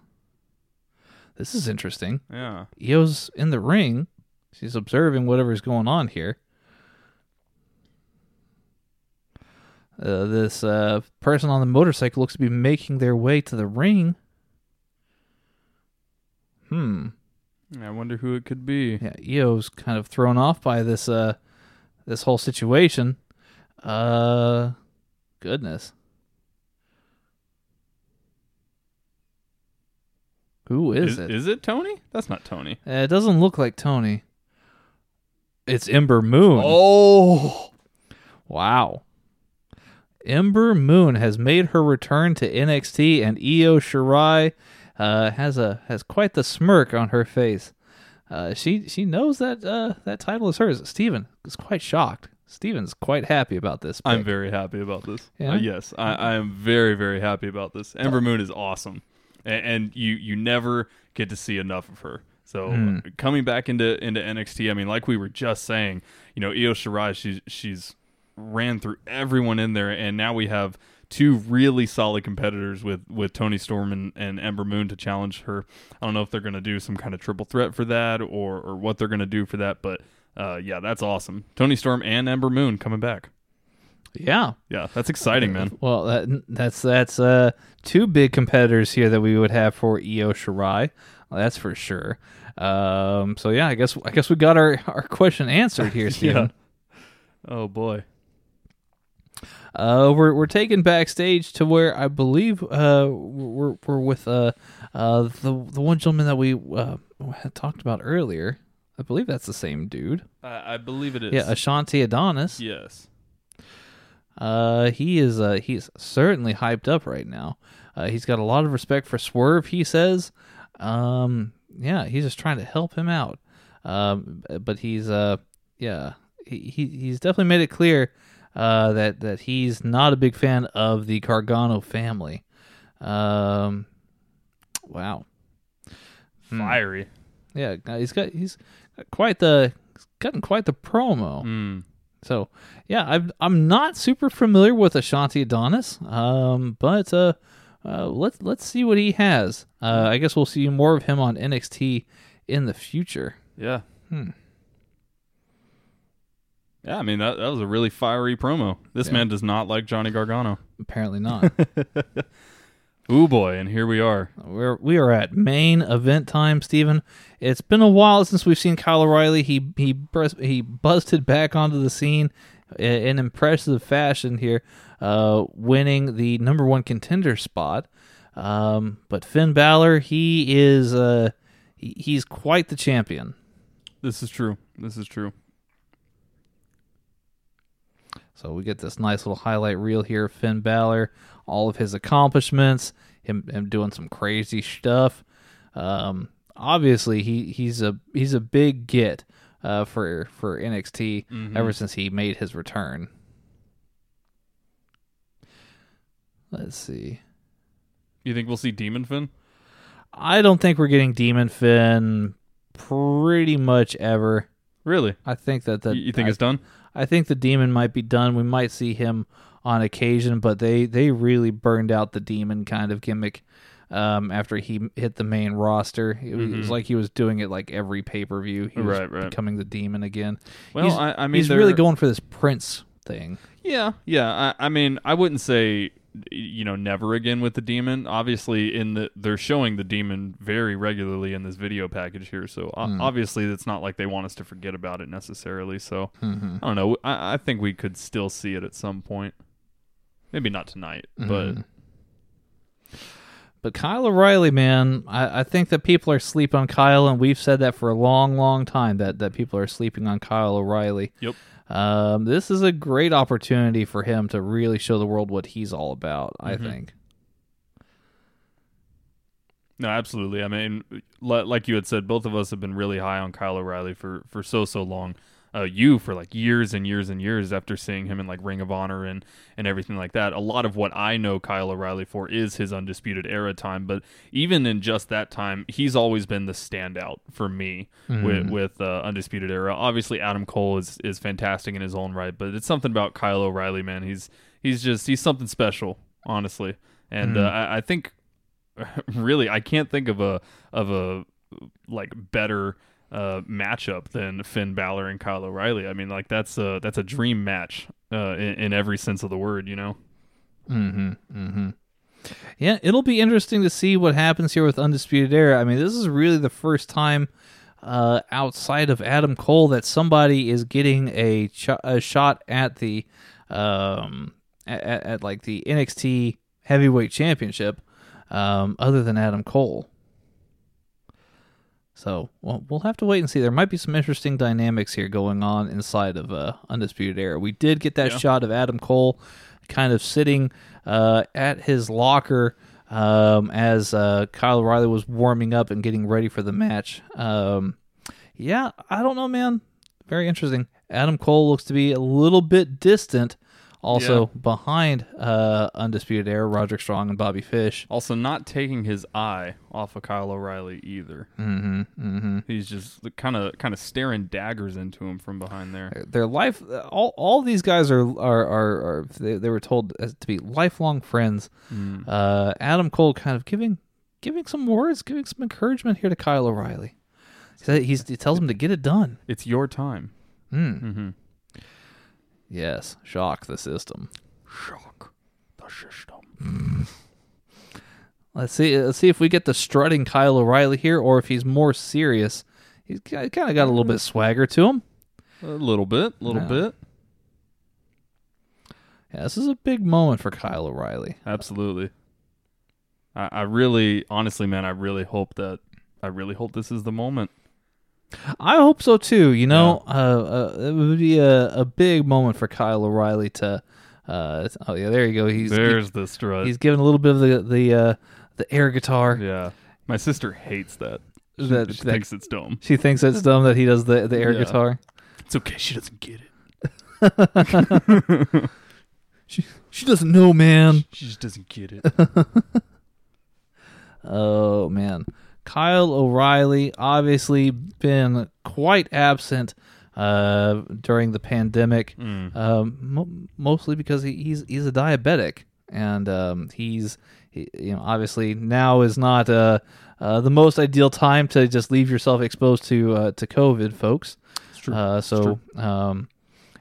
this is interesting. Yeah. Io's in the ring. She's observing whatever's going on here. Uh, this uh, person on the motorcycle looks to be making their way to the ring. Hmm. I wonder who it could be. Yeah, Io's kind of thrown off by this uh this whole situation. Uh goodness. Who is, Is, it? is it Toni? That's not Toni. Uh, it doesn't look like Toni. It's Ember Moon. Oh. Wow. Ember Moon has made her return to NXT, and Io Shirai uh, has a has quite the smirk on her face. Uh, she she knows that uh, that title is hers. Steven is quite shocked. Steven's quite happy about this. I'm very happy about this. Yeah? Uh, yes, I, I am very, very happy about this. Ember Moon is awesome, and, and you you never get to see enough of her. So uh, coming back into into NXT, I mean, like we were just saying, you know, Io Shirai, she's she's ran through everyone in there, and now we have two really solid competitors with with Toni Storm and, and Ember Moon to challenge her. I don't know if they're going to do some kind of triple threat for that or or what they're going to do for that, but uh, yeah, that's awesome. Toni Storm and Ember Moon coming back. yeah. Yeah, that's exciting, man. Well, that, that's that's uh, two big competitors here that we would have for Io Shirai. Well, that's for sure. Um, so yeah, I guess I guess we got our, our question answered here, Steven. Oh boy. Uh, we're we're taken backstage to where I believe uh we're we're with uh uh the the one gentleman that we uh had talked about earlier. I believe that's the same dude. I, I believe it is. Yeah, Ashante Adonis. yes. Uh, he is uh he's certainly hyped up right now. Uh, he's got a lot of respect for Swerve. He says, um, yeah, he's just trying to help him out. Um, but he's uh, yeah, he, he he's definitely made it clear uh, that that he's not a big fan of the Gargano family. Um, wow. Hmm. Fiery. Yeah, he's got he's got quite the he's gotten quite the promo. Mm. So yeah, I'm I'm not super familiar with Ashante Adonis, um, but uh, uh, let's let's see what he has. Uh, I guess we'll see more of him on NXT in the future. Yeah. Hmm. Yeah, I mean that, that was a really fiery promo. This Yeah. man does not like Johnny Gargano. Apparently not. Ooh boy, and here we are. We're we are at main event time, Stephen. It's been a while since we've seen Kyle O'Reilly. He he he busted back onto the scene in impressive fashion here, uh, winning the number one contender spot. Um, but Finn Balor, he is uh, he, he's quite the champion. This is true. This is true. So we get this nice little highlight reel here of Finn Balor, all of his accomplishments, him him doing some crazy stuff. Um, obviously he he's a he's a big get uh, for for NXT ever since he made his return. Let's see. You think we'll see Demon Finn? I don't think we're getting Demon Finn pretty much ever. Really? I think that the you, you think I, it's done? I think the demon might be done. We might see him on occasion, but they they really burned out the demon kind of gimmick um, after he hit the main roster. It was, it was like he was doing it like every pay per view. He was Mm-hmm. Right, right. becoming the demon again. Well, he's, I- I mean, he's really they're- going for this Prince thing. Yeah, yeah. I, I mean, I wouldn't say you know never again with the demon. Obviously, in the they're showing the demon very regularly in this video package here, so Hmm. obviously it's not like they want us to forget about it necessarily. So Mm-hmm. I don't know. I, I think we could still see it at some point. Maybe not tonight, Mm-hmm. but But Kyle O'Reilly, man, I, I think that people are sleeping on Kyle, and we've said that for a long, long time that, that people are sleeping on Kyle O'Reilly. Yep. Um, this is a great opportunity for him to really show the world what he's all about. I Mm-hmm. think. No, absolutely. I mean, like you had said, both of us have been really high on Kyle O'Reilly for for so so long. Uh, you for like years and years and years after seeing him in like Ring of Honor and and everything like that. A lot of what I know Kyle O'Reilly for is his undisputed era time, but even in just that time, he's always been the standout for me with with uh, undisputed era. Obviously, Adam Cole is is fantastic in his own right, but it's something about Kyle O'Reilly, man. He's he's just he's something special, honestly. And uh, I, I think really I can't think of a of a like better uh, matchup than Finn Balor and Kyle O'Reilly. I mean, like that's a that's a dream match uh, in, in every sense of the word. You know. Yeah, it'll be interesting to see what happens here with Undisputed Era. I mean, this is really the first time uh, outside of Adam Cole that somebody is getting a, ch- a shot at the um, at, at, at like the NXT Heavyweight Championship, um, other than Adam Cole. So well, we'll have to wait and see. There might be some interesting dynamics here going on inside of uh, Undisputed Era. We did get that Yeah. shot of Adam Cole kind of sitting uh, at his locker um, as uh, Kyle O'Reilly was warming up and getting ready for the match. Um, yeah, I don't know, man. Very interesting. Adam Cole looks to be a little bit distant. Also behind uh, Undisputed Era, Roderick Strong and Bobby Fish. Also, not taking his eye off of Kyle O'Reilly either. Mm-hmm, mm-hmm. He's just kind of kind of staring daggers into him from behind there. their life all all these guys are are are, are they, they were told to be lifelong friends uh adam cole kind of giving giving some words giving some encouragement here to kyle o'reilly he, he's, he tells him to get it done It's your time. Yes shock the system Shock the system. Hmm. let's see uh, let's see if we get the strutting kyle o'reilly here or if he's more serious he's kind of got a little bit swagger to him A little bit, a little Yeah. bit. yeah this is a big moment for kyle o'reilly Absolutely. I, I really, honestly, man, I really hope that I really hope this is the moment. I hope so too. You know, uh, uh, it would be a, a big moment for Kyle O'Reilly to. Uh, oh yeah, there you go. He's There's the strut. he's giving a little bit of the the uh, the air guitar. yeah, my sister hates that. She, That- she that- thinks it's dumb. She thinks it's dumb that he does the the air Yeah. guitar. It's okay. She doesn't get it. she she doesn't know, man. She just doesn't get it. Oh man, Kyle O'Reilly obviously been quite absent uh, during the pandemic, Mm. um, mo- mostly because he, he's he's a diabetic, and um, he's he, you know obviously now is not uh, uh, the most ideal time to just leave yourself exposed to uh, to COVID, folks. Uh, so. Um,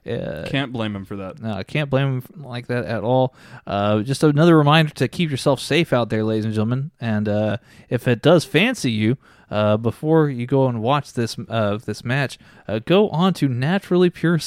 uh, Can't blame him for that. no, I can't blame him like that at all. Uh, just another reminder to keep yourself safe out there, ladies and gentlemen. And uh, if it does fancy you, uh, before you go and watch this uh, this match, uh, go on to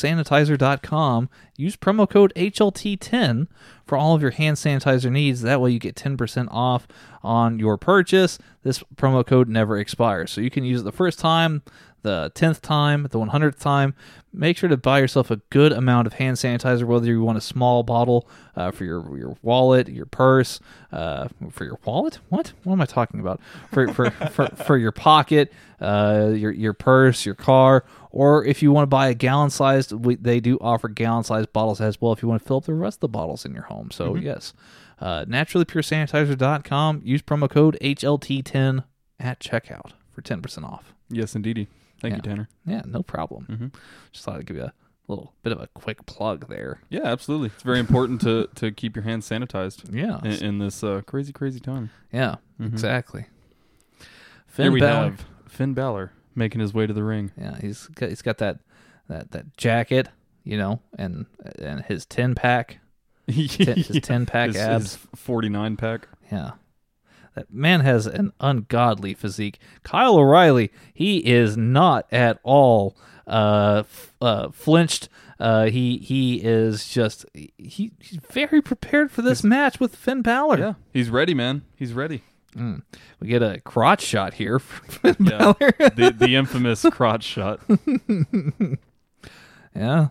naturallypuresanitizer.com. Use promo code HLT10 for all of your hand sanitizer needs. That way, you get 10% off on your purchase. This promo code never expires, so you can use it the first time, the 10th time, the 100th time. Make sure to buy yourself a good amount of hand sanitizer, whether you want a small bottle uh, for your your wallet, your purse, uh, for your wallet. What? What am I talking about? For for for, for your pocket, uh, your your purse, your car, or if you want to buy a gallon sized, they do offer gallon sized bottles as well. If you want to fill up the rest of the bottles in your home, so yes, uh, naturallypuresanitizer.com. Use promo code HLT10 at checkout for ten percent off. Yes, indeedy. Thank you, Yeah. Tanner. Yeah, no problem. Mhm. Just thought I'd give you a little bit of a quick plug there. Yeah, absolutely. It's very important to to keep your hands sanitized Yeah, in, in this uh, crazy, crazy time. yeah, Mhm. exactly. Finn Here we Balor. have Finn Balor making his way to the ring. Yeah, he's got, he's got that that that jacket, you know, and and his ten pack, ten, his ten pack his, abs. his 49 pack. Yeah. That man has an ungodly physique. Kyle O'Reilly, he is not at all uh, f- uh, flinched. Uh, he he is just he, he's very prepared for this match with Finn Balor. Yeah, he's ready, man. He's ready. Mm. We get a crotch shot here from Finn Yeah. Balor. the the infamous crotch shot. Yeah.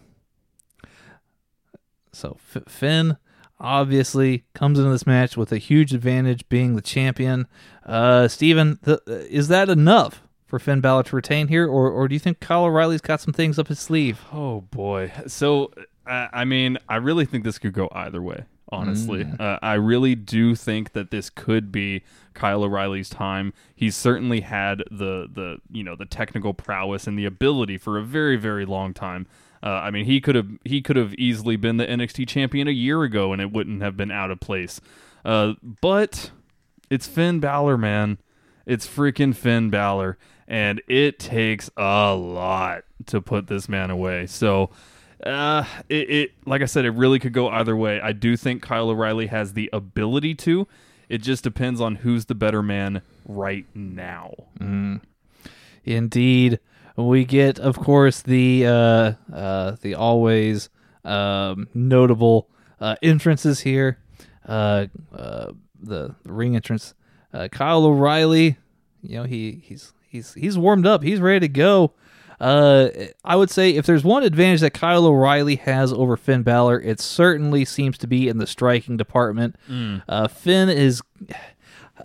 So F- Finn obviously comes into this match with a huge advantage, being the champion. Uh, Steven, th- is that enough for Finn Balor to retain here, or or do you think Kyle O'Reilly's got some things up his sleeve? Oh boy. So I I mean, I really think this could go either way. Honestly, uh, I really do think that this could be Kyle O'Reilly's time. He's certainly had the the you know the technical prowess and the ability for a very very long time. Uh, I mean, he could have he could have easily been the NXT champion a year ago, and it wouldn't have been out of place. Uh, but it's Finn Balor, man. It's freaking Finn Balor, and it takes a lot to put this man away. So, uh, it, it like I said, it really could go either way. I do think Kyle O'Reilly has the ability to. It just depends on who's the better man right now. Indeed, we get, of course, the uh, uh, the always um, notable uh, entrances here. Uh, uh, the, the ring entrance, uh, Kyle O'Reilly. You know he he's he's he's warmed up. He's ready to go. Uh, I would say if there's one advantage that Kyle O'Reilly has over Finn Balor, it certainly seems to be in the striking department. Uh, Finn is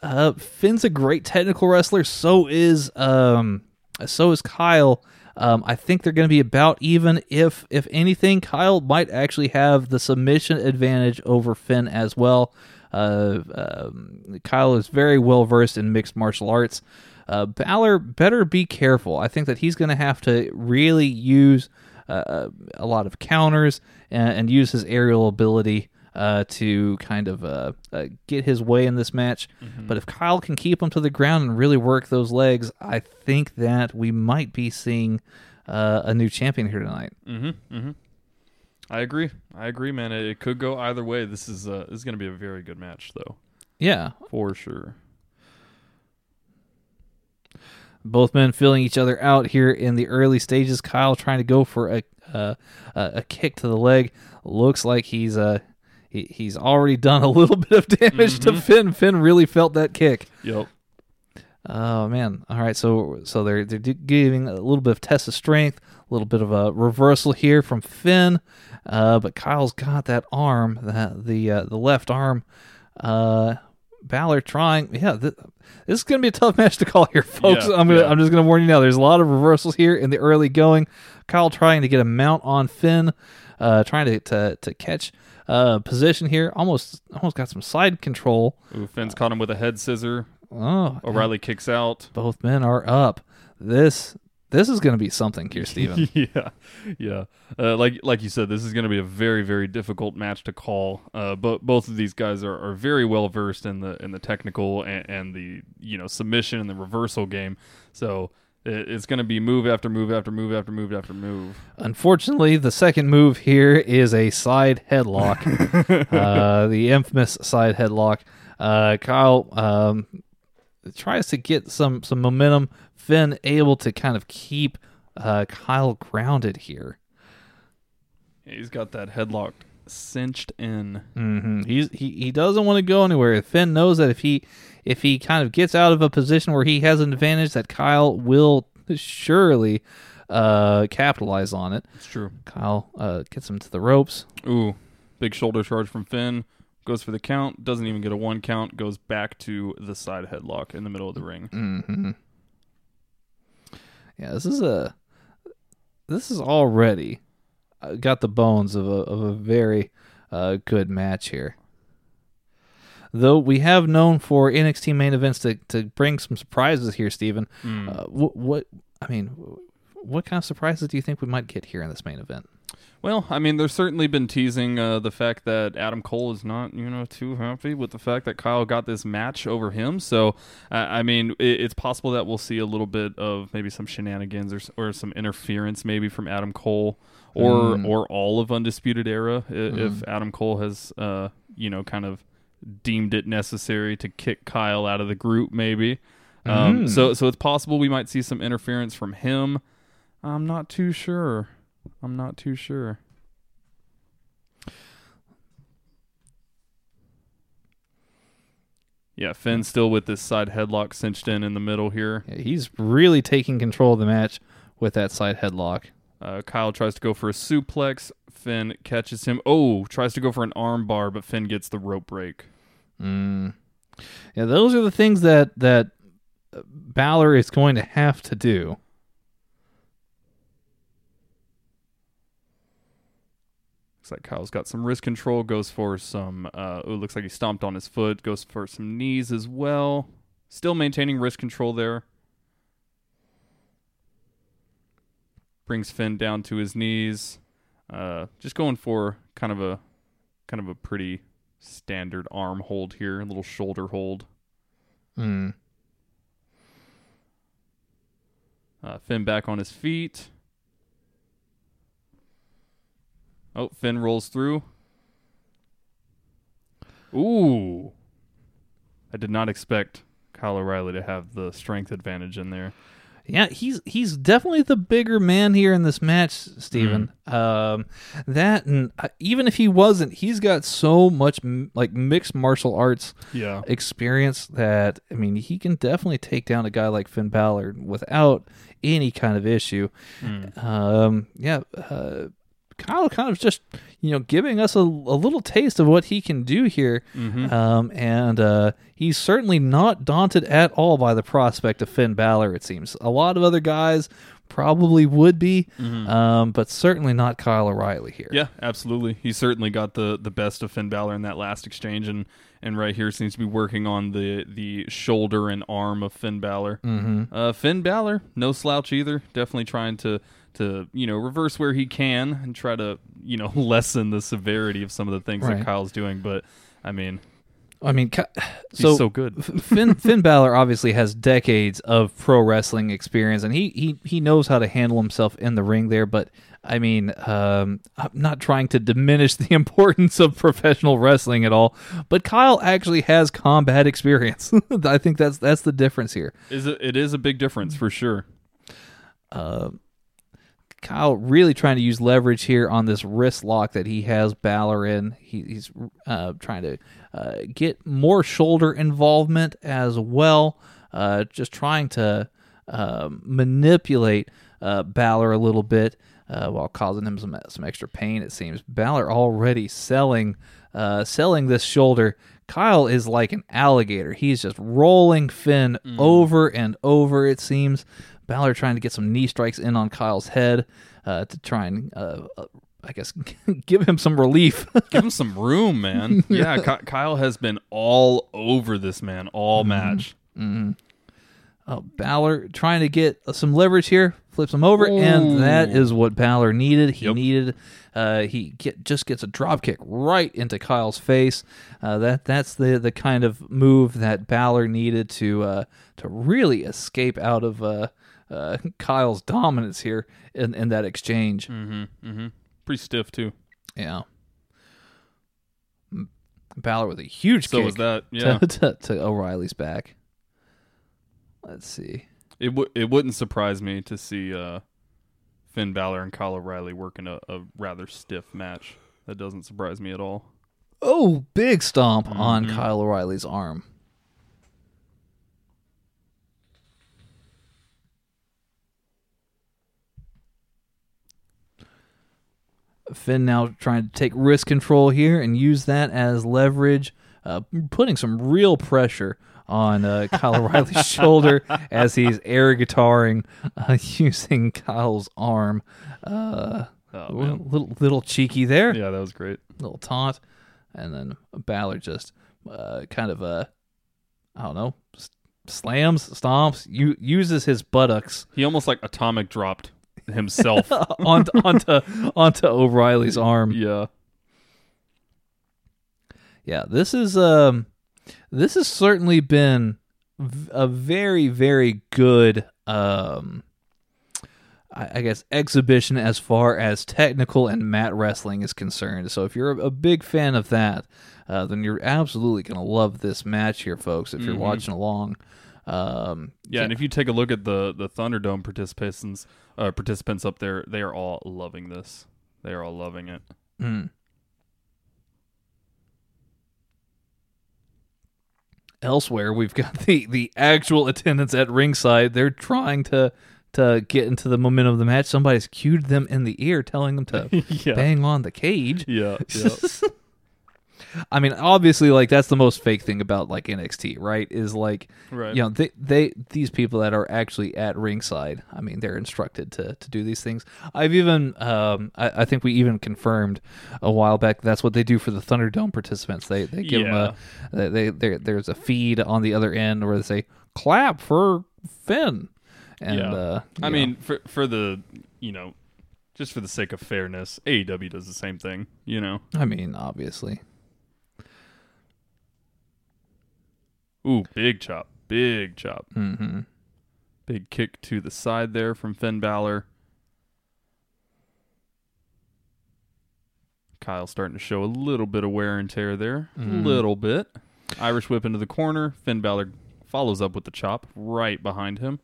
uh, Finn's a great technical wrestler. So is um, so is Kyle. Um, I think they're going to be about even. If if anything, Kyle might actually have the submission advantage over Finn as well. Uh, um, Kyle is very well versed in mixed martial arts. Uh, Balor better be careful. I think that he's going to have to really use uh, a lot of counters and, and use his aerial ability uh, to kind of uh, uh, get his way in this match. But if Kyle can keep him to the ground and really work those legs, I think that we might be seeing uh, a new champion here tonight. Mm-hmm. Mm-hmm. I agree. I agree, man. It, it could go either way. This is uh, this is going to be a very good match, though, Yeah, for sure. both men feeling each other out here in the early stages. Kyle trying to go for a uh, a a kick to the leg. Looks like he's uh he, he's already done a little bit of damage to Finn. Finn really felt that kick. Yep. Oh man! All right, so so they're they're giving a little bit of test of strength, a little bit of a reversal here from Finn, uh, but Kyle's got that arm, that the uh, the left arm. Uh, Balor trying, yeah. Th- this is gonna be a tough match to call here, folks. Yeah, I'm gonna yeah. I'm just gonna warn you now. There's a lot of reversals here in the early going. Kyle trying to get a mount on Finn. uh, trying to to, to catch uh, position here. Almost almost got some side control. Ooh, Finn's caught him with a head scissor. Oh, O'Reilly kicks out. both men are up. This this is going to be something here, Steven. yeah, yeah. Uh, like like you said, this is going to be a very very difficult match to call. Uh, but both of these guys are, are very well versed in the in the technical and, and the you know submission and the reversal game. So it's going to be move after move after move after move after move. Unfortunately, the second move here is a side headlock, uh, the infamous side headlock. Uh, Kyle um, tries to get some some momentum. Finn able to kind of keep uh, Kyle grounded here. He's got that headlock cinched in. hmm He's he, he doesn't want to go anywhere. Finn knows that if he if he kind of gets out of a position where he has an advantage, that Kyle will surely uh, capitalize on it. It's true. Kyle uh, gets him to the ropes. Ooh, big shoulder charge from Finn. Goes for the count. Doesn't even get a one count. Goes back to the side headlock in the middle of the ring. hmm Yeah, this is a this is already got the bones of a of a very uh, good match here. Though we have known for NXT main events to, to bring some surprises here, Stephen. Hmm. Uh, what, what I mean, what kind of surprises do you think we might get here in this main event? Well, I mean, there's certainly been teasing uh, the fact that Adam Cole is not, you know, too happy with the fact that Kyle got this match over him. So, uh, I mean, it, it's possible that we'll see a little bit of maybe some shenanigans or, or some interference maybe from Adam Cole or Mm. or all of Undisputed Era i- if Adam Cole has, uh, you know, kind of deemed it necessary to kick Kyle out of the group maybe. Um, Mm. So, so it's possible we might see some interference from him. I'm not too sure. I'm not too sure. Yeah, Finn still with this side headlock cinched in in the middle here. Yeah, he's really taking control of the match with that side headlock. Uh, Kyle tries to go for a suplex. Finn catches him. Oh, tries to go for an armbar, but Finn gets the rope break. Mm. Yeah, those are the things that that Balor is going to have to do. Looks like Kyle's got some wrist control. Goes for some. Uh, oh, looks like he stomped on his foot. Goes for some knees as well. Still maintaining wrist control there. Brings Finn down to his knees. Uh, just going for kind of a, kind of a pretty standard arm hold here. A little shoulder hold. Mm. Uh, Finn back on his feet. Oh, Finn rolls through. Ooh. I did not expect Kyle O'Reilly to have the strength advantage in there. Yeah, he's he's definitely the bigger man here in this match, Steven. Um, that and uh, even if he wasn't, he's got so much m- like mixed martial arts Yeah. experience that I mean, he can definitely take down a guy like Finn Balor without any kind of issue. Um, yeah, uh, Kyle kind of just you know giving us a, a little taste of what he can do here, um, and uh, he's certainly not daunted at all by the prospect of Finn Balor. It seems a lot of other guys probably would be, um, but certainly not Kyle O'Reilly here. Yeah, absolutely. He certainly got the, the best of Finn Balor in that last exchange, and, and right here seems to be working on the, the shoulder and arm of Finn Balor. Mm-hmm. Uh, Finn Balor, no slouch either. Definitely trying to to you know reverse where he can and try to you know lessen the severity of some of the things Right. that Kyle's doing. But I mean, I mean, so so, good. Finn Finn Balor obviously has decades of pro wrestling experience, and he he he knows how to handle himself in the ring there. But I mean, um, I'm not trying to diminish the importance of professional wrestling at all. But Kyle actually has combat experience. I think that's that's the difference here. Is it, it is a big difference for sure. Kyle really trying to use leverage here on this wrist lock that he has Balor in. He, he's uh, trying to uh, get more shoulder involvement as well. Uh, just trying to um manipulate uh, Balor a little bit uh, while causing him some some extra pain. It seems Balor already selling uh, selling this shoulder. Kyle is like an alligator. He's just rolling Finn over and over. It seems. Balor trying to get some knee strikes in on Kyle's head uh, to try and uh, uh, I guess give him some relief. Give him some room, man. Yeah, Ky- Kyle has been all over this man all match. Oh, Balor trying to get some leverage here, flips him over, and that is what Balor needed. He Yep. needed, uh, he get, just gets a drop kick right into Kyle's face. Uh, that that's the the kind of move that Balor needed to uh, to really escape out of uh, Kyle's dominance here in, in that exchange. Pretty stiff too. Yeah, Balor with a huge So kick was that yeah. to, to, to O'Reilly's back. Let's see. It w- it wouldn't surprise me to see uh, Finn Balor and Kyle O'Reilly working a, a rather stiff match. That doesn't surprise me at all. Oh, big stomp on Mm-hmm. Kyle O'Reilly's arm. Finn now trying to take wrist control here and use that as leverage, uh, putting some real pressure on uh, Kyle O'Reilly's shoulder as he's air guitaring uh, using Kyle's arm. Uh, Oh, little, little cheeky there. Yeah, that was great. little taunt, and then Balor just uh, kind of uh, I don't know, slams, stomps, u- uses his buttocks. He almost like atomic dropped himself. onto onto onto O'Reilly's arm. yeah. Yeah, this is um, this has certainly been a very very good um. I guess exhibition as far as technical and mat wrestling is concerned. So if you're a, big fan of that, uh, then you're absolutely going to love this match here, folks. If you're watching along, um, Yeah, and if you take a look at the the Thunderdome participants uh, participants up there, they are all loving this. They are all loving it. Mm. elsewhere, we've got the the actual attendance at ringside. They're trying to to get into the momentum of the match. Somebody's cued them in the ear, telling them to Yeah. bang on the cage. Yeah, yeah. I mean, obviously, like that's the most fake thing about like NXT, right? Is like, Right. you know, they they these people that are actually at ringside. I mean, they're instructed to to do these things. I've even, um, I, I think we even confirmed a while back that's what they do for the Thunderdome participants. They they give Yeah. them a they, they there's a feed on the other end where they say clap for Finn, and yeah. uh, I you mean, for for the you know, just for the sake of fairness, AEW does the same thing. You know. know, I mean, obviously. Ooh, big chop, big chop, hmm big kick to the side there from Finn Balor. Kyle starting to show a little bit of wear and tear there, a little bit. Irish whip into the corner. Finn Balor follows up with the chop right behind him.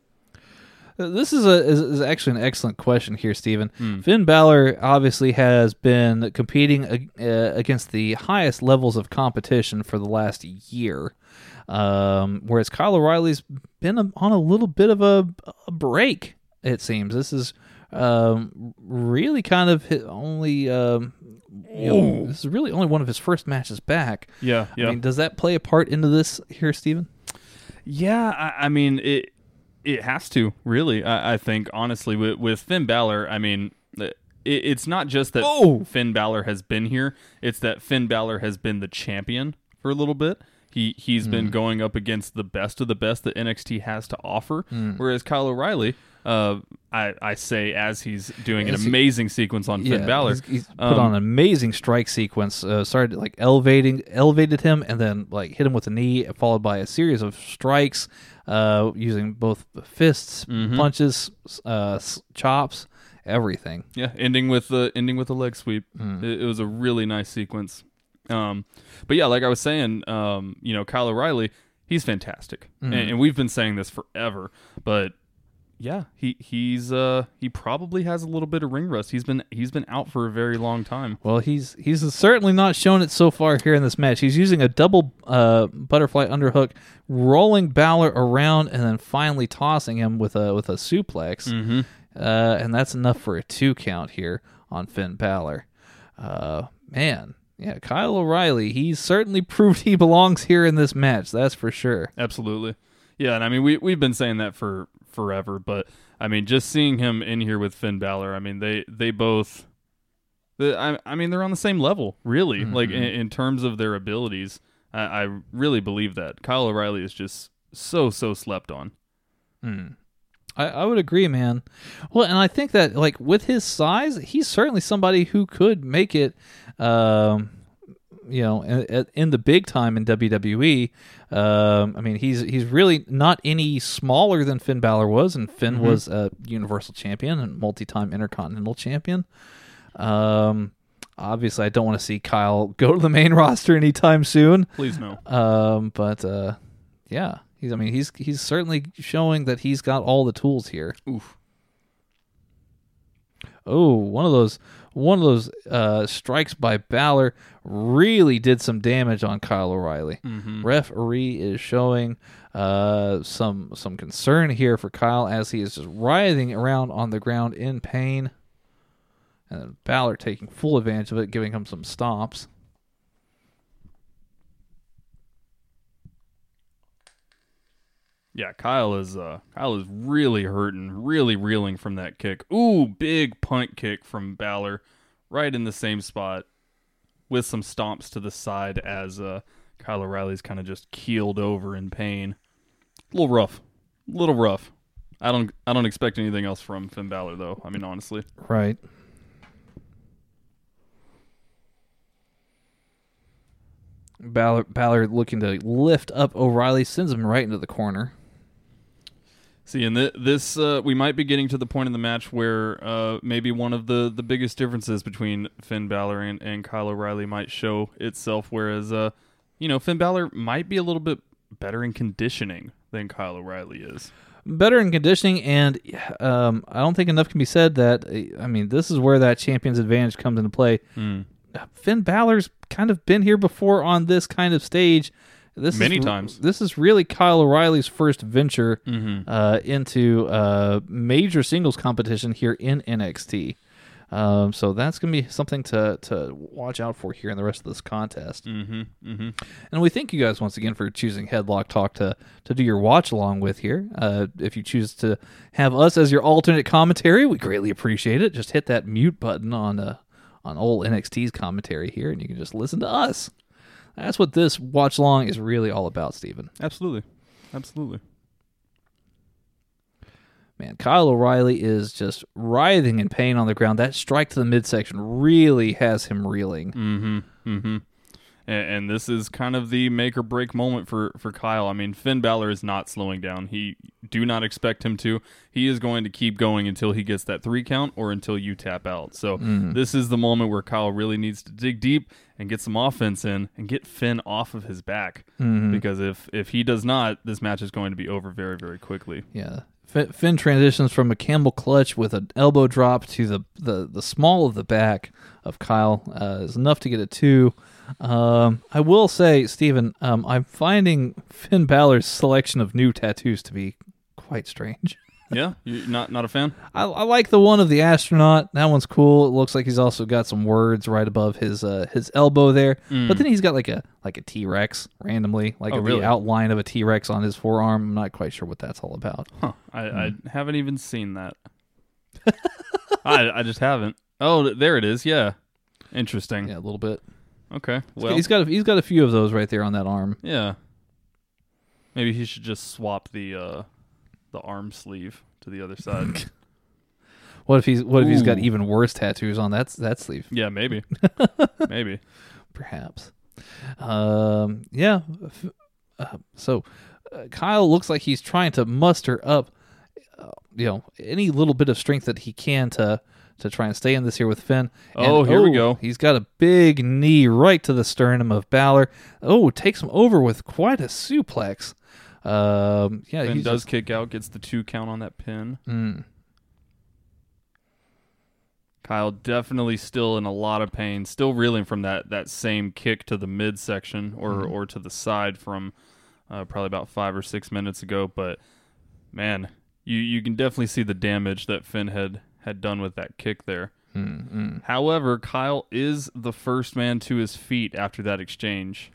Uh, This is a is, is actually an excellent question here, Stephen. Finn Balor obviously has been competing uh, against the highest levels of competition for the last year, um, whereas Kyle O'Reilly's been a, on a little bit of a, a break. It seems this is um, really kind of his only. Um, you know, this is really only one of his first matches back. Yeah, yeah. I mean, does that play a part into this here, Stephen? Yeah, I, I mean it. It has to really. I, I think honestly with with Finn Balor. I mean, it, it's not just that Oh! Finn Balor has been here. It's that Finn Balor has been the champion for a little bit. He he's been going up against the best of the best that NXT has to offer. Whereas Kyle O'Reilly, uh, I I say as he's doing an As he- amazing sequence on Finn Balor. He's, he's put Um, on an amazing strike sequence. Uh, started like elevating, elevated him, and then like hit him with a knee, followed by a series of strikes, uh, using both fists, Mm-hmm. punches, uh, chops, everything. Yeah, ending with the ending with a leg sweep. Hmm. It, it was a really nice sequence. Um, but yeah, like I was saying, um, you know, Kyle O'Reilly, he's fantastic, Hmm. and, and we've been saying this forever. But yeah, he he's uh he probably has a little bit of ring rust. He's been he's been out for a very long time. Well, he's he's certainly not shown it so far here in this match. He's using a double uh, butterfly underhook, rolling Balor around, and then finally tossing him with a with a suplex, Mm-hmm. uh, and that's enough for a two count here on Finn Balor. Uh, man, yeah, Kyle O'Reilly. He's certainly proved he belongs here in this match. That's for sure. Absolutely. Yeah, and I mean we we've been saying that for forever, but I mean just seeing him in here with Finn Balor, I mean they they both The, I, I mean, they're on the same level, really. Mm-hmm. Like in, in terms of their abilities, I, I really believe that Kyle O'Reilly is just so so slept on. I, I would agree, man. Well, and I think that like with his size, he's certainly somebody who could make it. Um, you know, in, in the big time in WWE. Um, I mean, he's he's really not any smaller than Finn Balor was, and Finn was a Universal Champion and multi-time Intercontinental Champion. Um, obviously, I don't want to see Kyle go to the main roster anytime soon. Please no. Um, but uh, yeah, he's. I mean, he's he's certainly showing that he's got all the tools here. Oof. Oh, one of those one of those uh, strikes by Balor really did some damage on Kyle O'Reilly. Referee is showing uh, some some concern here for Kyle as he is just writhing around on the ground in pain, and Balor taking full advantage of it, giving him some stomps. Yeah, Kyle is uh Kyle is really hurting, really reeling from that kick. Ooh, big punt kick from Balor, right in the same spot, with some stomps to the side as uh Kyle O'Reilly's kind of just keeled over in pain. A little rough, a little rough. I don't I don't expect anything else from Finn Balor though. I mean, honestly. Right. Balor, Balor looking to lift up O'Reilly, sends him right into the corner. See, and th- this uh, we might be getting to the point in the match where uh, maybe one of the, the biggest differences between Finn Balor and, and Kyle O'Reilly might show itself. Whereas, uh, you know, Finn Balor might be a little bit better in conditioning than Kyle O'Reilly is. better in conditioning, and um, I don't think enough can be said that. uh, I mean, this is where that champion's advantage comes into play. Hmm. Finn Balor's kind of been here before on this kind of stage. This Many is, times. This is really Kyle O'Reilly's first venture Mm-hmm. uh, into uh, major singles competition here in NXT. Um, so that's going to be something to to watch out for here in the rest of this contest. Mm-hmm. Mm-hmm. And we thank you guys once again for choosing Headlock Talk to to do your watch along with here. Uh, if you choose to have us as your alternate commentary, we greatly appreciate it. Just hit that mute button on uh, on old NXT's commentary here, and you can just listen to us. That's what this watch long is really all about, Steven. Absolutely, absolutely. Man, Kyle O'Reilly is just writhing in pain on the ground. That strike to the midsection really has him reeling. Mm-hmm. Mm-hmm. And, and this is kind of the make or break moment for for Kyle. I mean, Finn Balor is not slowing down. He do not expect him to. He is going to keep going until he gets that three count or until you tap out. So this is the moment where Kyle really needs to dig deep and get some offense in and get Finn off of his back. Because if if he does not, this match is going to be over very very quickly. Yeah. Finn transitions from a camel clutch with an elbow drop to the, the, the small of the back of Kyle uh, is enough to get a two. Um, I will say, Stephen, um, I'm finding Finn Balor's selection of new tattoos to be quite strange. Yeah, you not not a fan? I, I like the one of the astronaut. That one's cool. It looks like he's also got some words right above his uh, his elbow there. But then he's got like a like a T Rex randomly, like Oh, the really? outline of a T Rex on his forearm. I'm not quite sure what that's all about. Huh. I, I haven't even seen that. I I just haven't. Oh, there it is. Yeah. Interesting. Yeah, a little bit. Okay. Well, he's got a, he's got a few of those right there on that arm. yeah. Maybe he should just swap the uh the arm sleeve to the other side. What if he's what if he's got even worse tattoos on that that sleeve? yeah, maybe. maybe. Perhaps. Um, yeah. Uh, so uh, Kyle looks like he's trying to muster up, uh, you know, any little bit of strength that he can to to try and stay in this here with Finn. And, Oh, here we go. He's got a big knee right to the sternum of Balor. Oh, takes him over with quite a suplex. Um, yeah, Finn he does just- kick out, gets the two count on that pin. Mm. Kyle definitely still in a lot of pain, still reeling from that that same kick to the midsection or Mm-hmm. or to the side from uh, probably about five or six minutes ago. But man, you you can definitely see the damage that Finn had had done with that kick there. Mm-hmm. However, Kyle is the first man to his feet after that exchange.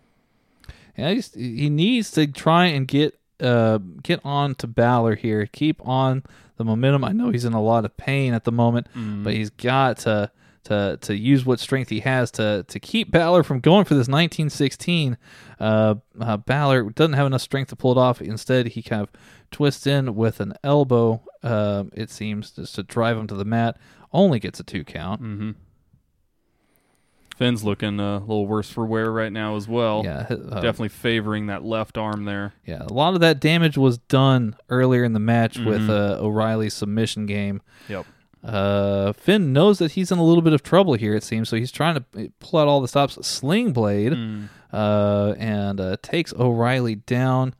He needs to try and get uh get on to Balor here. Keep on the momentum. I know he's in a lot of pain at the moment, but he's got to to to use what strength he has to to keep Balor from going for this 1916. Uh, uh, Balor doesn't have enough strength to pull it off. Instead, he kind of twists in with an elbow. Uh, it seems just to drive him to the mat. Only gets a two count. Mm-hmm. Finn's looking uh, a little worse for wear right now as well. Yeah, uh, Definitely favoring that left arm there. Yeah, a lot of that damage was done earlier in the match with Mhm. uh, O'Reilly's submission game. Yep. Uh, Finn knows that he's in a little bit of trouble here, it seems, so he's trying to pull out all the stops. Sling Blade, Mm. uh, and uh, takes O'Reilly down.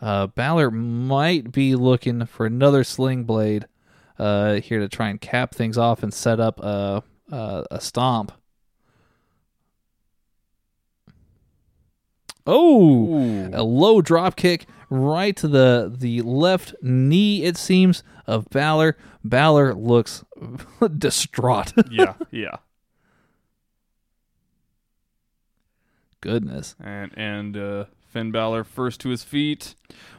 Uh, Balor might be looking for another Sling Blade uh, here to try and cap things off and set up a, a, a stomp. Oh, Ooh. a low drop kick right to the the left knee. It seems of Balor. Balor looks distraught. yeah, yeah. Goodness. And and uh, Finn Balor first to his feet.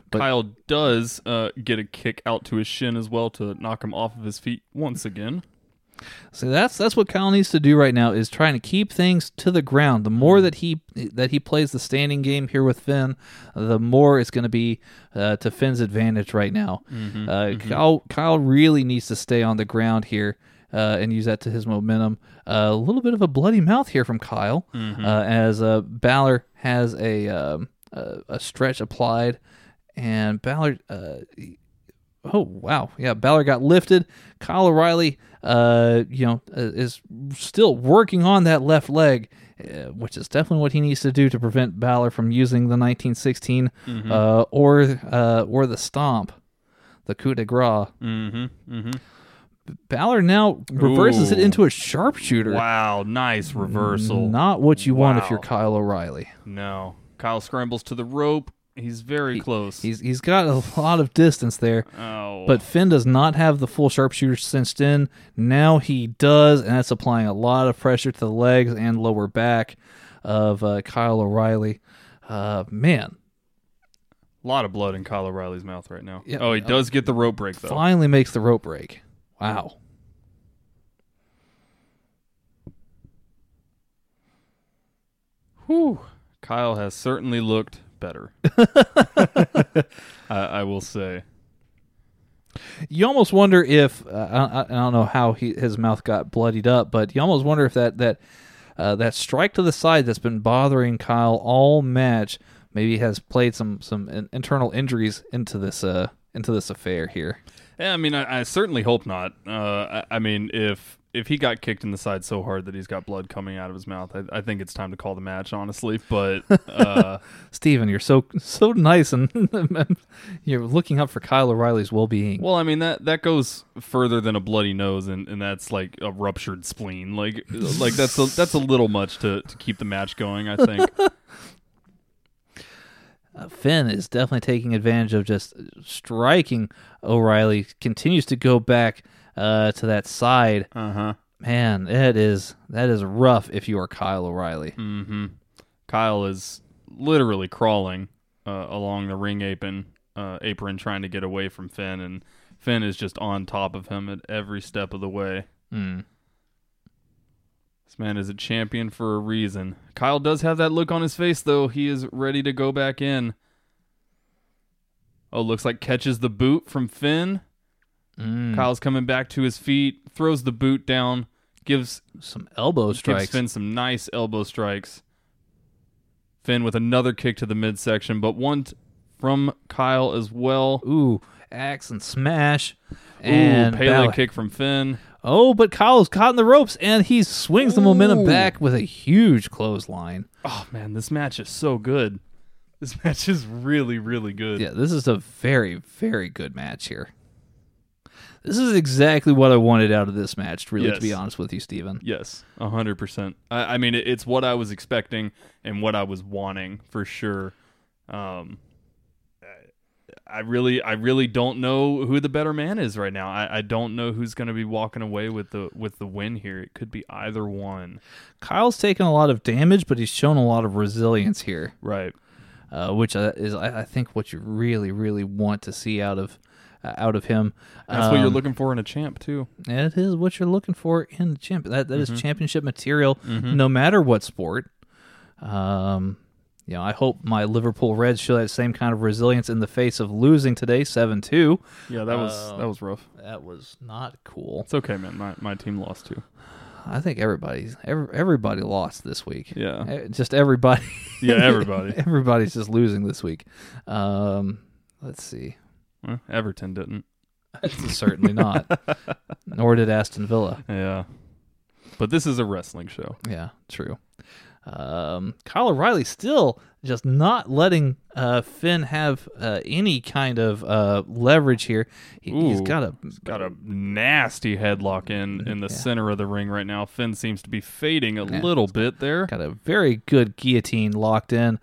But- Kyle does uh, get a kick out to his shin as well to knock him off of his feet once again. So that's that's what Kyle needs to do right now is trying to keep things to the ground. The more that he that he plays the standing game here with Finn, the more it's going to be uh, to Finn's advantage right now. uh, Kyle Kyle really needs to stay on the ground here uh, and use that to his momentum. Uh, a little bit of a bloody mouth here from Kyle uh, as uh, Balor has a um, a, a stretch applied, and Balor. Uh, Oh wow, yeah. Balor got lifted. Kyle O'Reilly, uh, you know, uh, is still working on that left leg, uh, which is definitely what he needs to do to prevent Balor from using the 1916 uh, or uh, or the stomp, the coup de grace. Mm-hmm. Mm-hmm. Balor now reverses it into a sharpshooter. Wow, nice reversal. Not what you want if you're Kyle O'Reilly. No. Kyle scrambles to the rope. He's very close. He's he's got a lot of distance there. oh. But Finn does not have the full sharpshooter cinched in. Now he does, and that's applying a lot of pressure to the legs and lower back of uh, Kyle O'Reilly. Uh, man, a lot of blood in Kyle O'Reilly's mouth right now. Yeah. Oh, he does get the rope break though. finally makes the rope break. Wow. Whew. Kyle has certainly looked better. I, I will say. You almost wonder if uh, I, I don't know how he, his mouth got bloodied up, but you almost wonder if that that uh, that strike to the side that's been bothering Kyle all match maybe has played some some in, internal injuries into this uh into this affair here. Yeah, I mean, I, certainly hope not. Uh, I mean, if if he got kicked in the side so hard that he's got blood coming out of his mouth, I, I think it's time to call the match, honestly. But uh, Steven, you're so so nice and you're looking up for Kyle O'Reilly's well-being. well, I mean that that goes further than a bloody nose, and, and that's like a ruptured spleen. Like like that's a, that's a little much to, to keep the match going. I think. Uh, Finn is definitely taking advantage of just striking O'Reilly. Continues to go back uh, to that side. Uh huh. Man, it is that is rough if you are Kyle O'Reilly. Mm-hmm. Kyle is literally crawling uh, along the ring apron, uh, apron, trying to get away from Finn, and Finn is just on top of him at every step of the way. Mm. This man is a champion for a reason. Kyle does have that look on his face, though. He is ready to go back in. Oh, looks like catches the boot from Finn. Mm. Kyle's coming back to his feet, throws the boot down, gives Some elbow gives strikes. Finn some nice elbow strikes. Finn with another kick to the midsection, but one t- from Kyle as well. Ooh, axe and smash. And Ooh, Pele kick from Finn. Oh, but Kyle's caught in the ropes and he swings the momentum back with a huge clothesline. Oh man, this match is so good. This match is really, really good. Yeah, this is a very, very good match here. This is exactly what I wanted out of this match, really, to be honest with you, Steven. Yes, a hundred percent. I I mean, it, it's what I was expecting and what I was wanting for sure. Um, I really, I really don't know who the better man is right now. I, I don't know who's going to be walking away with the with the win here. It could be either one. Kyle's taken a lot of damage, but he's shown a lot of resilience here, Right. uh, which uh, is, I, think, what you really, really want to see out of out of him. That's what you're Um, looking for in a champ too. It is what you're looking for in the champ. That that is Mm-hmm. championship material, no matter what sport. Um, you know, I hope my Liverpool Reds show that same kind of resilience in the face of losing today, seven two. Yeah, that was Uh, that was rough. That was not cool. It's okay, man. My my team lost too. I think everybody's every, everybody lost this week. Yeah. Just everybody. Yeah, everybody. everybody's just losing this week. Um, let's see. Well, Everton didn't. Certainly not. Nor did Aston Villa. Yeah. But this is a wrestling show. Yeah, true. Um, Kyle O'Reilly still just not letting uh, Finn have uh, any kind of uh, leverage here. He, he's Ooh, got a Got a nasty headlock in in the Yeah. center of the ring right now. Finn seems to be fading a Yeah. little bit there. got a very good guillotine locked in.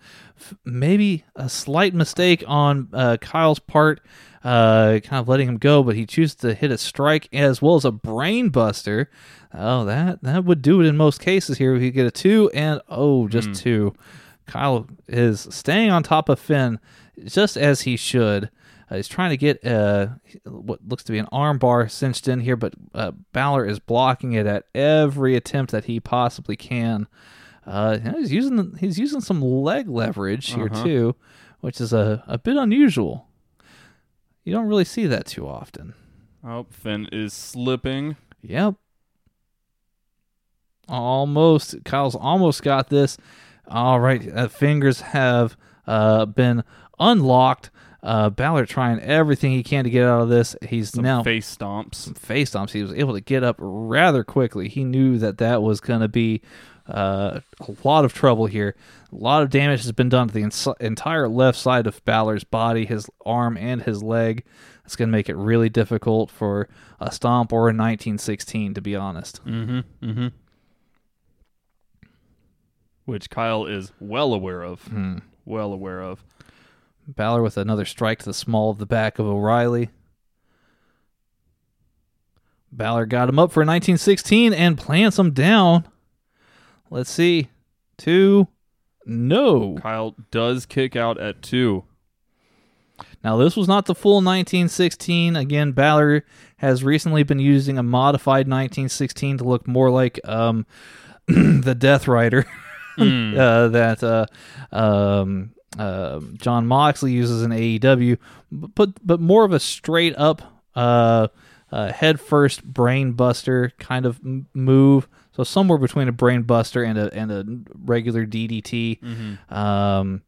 Maybe a slight mistake on uh, Kyle's part, uh, kind of letting him go, but he chooses to hit a strike as well as a brain buster. Oh, that that would do it in most cases here. We get a two and oh, just two. Kyle is staying on top of Finn just as he should. Uh, he's trying to get uh, what looks to be an arm bar cinched in here, but uh, Balor is blocking it at every attempt that he possibly can. Uh, he's using he's using some leg leverage here Uh-huh. too, which is a, a bit unusual. You don't really see that too often. Oh, Finn is slipping. Yep. Almost. Kyle's almost got this. All right. Uh, fingers have uh, been unlocked. Uh, Balor trying everything he can to get out of this. He's Some now face stomps. face stomps. He was able to get up rather quickly. He knew that that was going to be uh, a lot of trouble here. A lot of damage has been done to the ins- entire left side of Balor's body, his arm, and his leg. It's going to make it really difficult for a stomp or a 1916, to be honest. Mm-hmm. Mm-hmm. Which Kyle is well aware of. Hmm. Well aware of. Balor with another strike to the small of the back of O'Reilly. Balor got him up for 1916 and plants him down. Let's see. Two. No. Kyle does kick out at two. Now, this was not the full 1916. Again, Balor has recently been using a modified 1916 to look more like um, the Death Rider uh, that uh, um, uh, Jon Moxley uses in AEW, but but more of a straight up uh, uh, head first brain buster kind of move. So somewhere between a brain buster and a and a regular DDT. Um,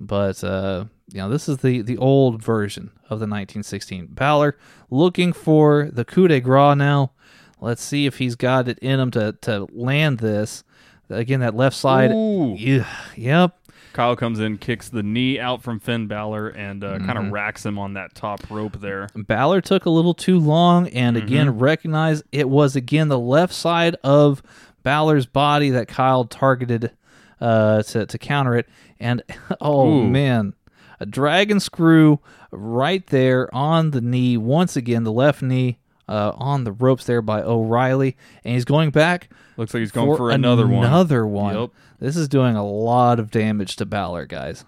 but uh, you know, this is the the old version of the 1916. Balor looking for the coup de grace now. Let's see if he's got it in him to to land this. Again, that left side. Yeah, yep. Kyle comes in, kicks the knee out from Finn Balor, and uh, kind Mm-hmm. of racks him on that top rope there. Balor took a little too long, and again recognized it was again the left side of Balor's body that Kyle targeted uh, to to counter it. And oh Ooh. man, a dragon screw right there on the knee once again, the left knee uh, on the ropes there by O'Reilly, and he's going back. Looks like he's going for, another one. Another one. Yep. This is doing a lot of damage to Balor, guys.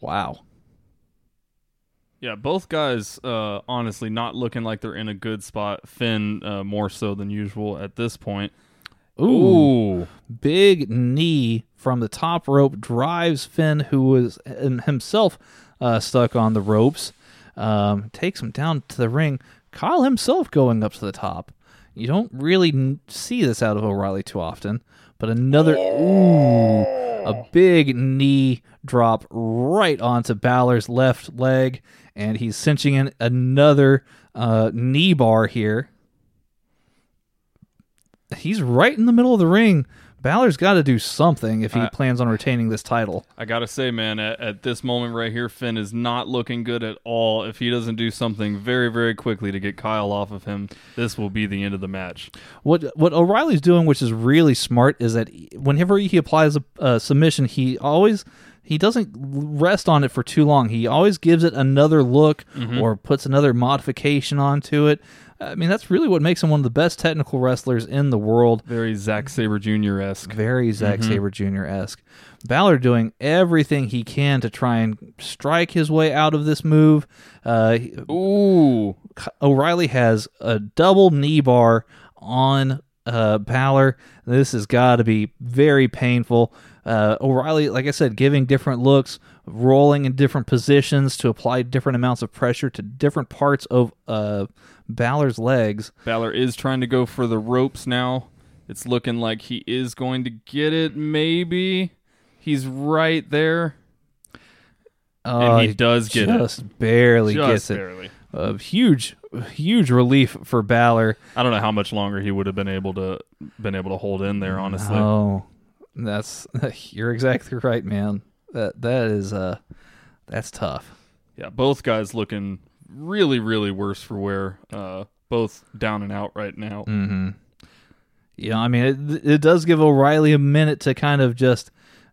Wow. Yeah, both guys uh, honestly not looking like they're in a good spot. Finn uh, more so than usual at this point. Ooh. big knee from the top rope drives Finn, who was himself uh, stuck on the ropes, um, takes him down to the ring. Kyle himself going up to the top. You don't really see this out of O'Reilly too often, but another ooh, a big knee drop right onto Balor's left leg, and he's cinching in another uh, knee bar here he's right in the middle of the ring. Balor's got to do something if he I- plans on retaining this title. I gotta say, man, at, at this moment right here, Finn is not looking good at all. If he doesn't do something very, very quickly to get Kyle off of him, this will be the end of the match. What what O'Reilly's doing, which is really smart, is that whenever he applies a, a submission, he always he doesn't rest on it for too long. He always gives it another look mm-hmm. or puts another modification onto it. I mean, that's really what makes him one of the best technical wrestlers in the world. Very Zack Sabre Jr. esque. Very Zack Sabre Jr. esque. Balor doing everything he can to try and strike his way out of this move. Uh, Ooh, O'Reilly has a double knee bar on uh, Balor. This has got to be very painful. Uh, O'Reilly, like I said, giving different looks, rolling in different positions to apply different amounts of pressure to different parts of uh, Balor's legs. Balor is trying to go for the ropes now. It's looking like he is going to get it. Maybe he's right there. Uh, he does get it. just barely Just gets barely. it. A huge, huge relief for Balor. I don't know how much longer he would have been able to been able to hold in there. Honestly, Oh, that's you're exactly right, man. That that is uh, that's tough. yeah, both guys looking really, really worse for wear. Uh, both down and out right now. Mm-hmm. Yeah, I mean, it, it does give O'Reilly a minute to kind of just,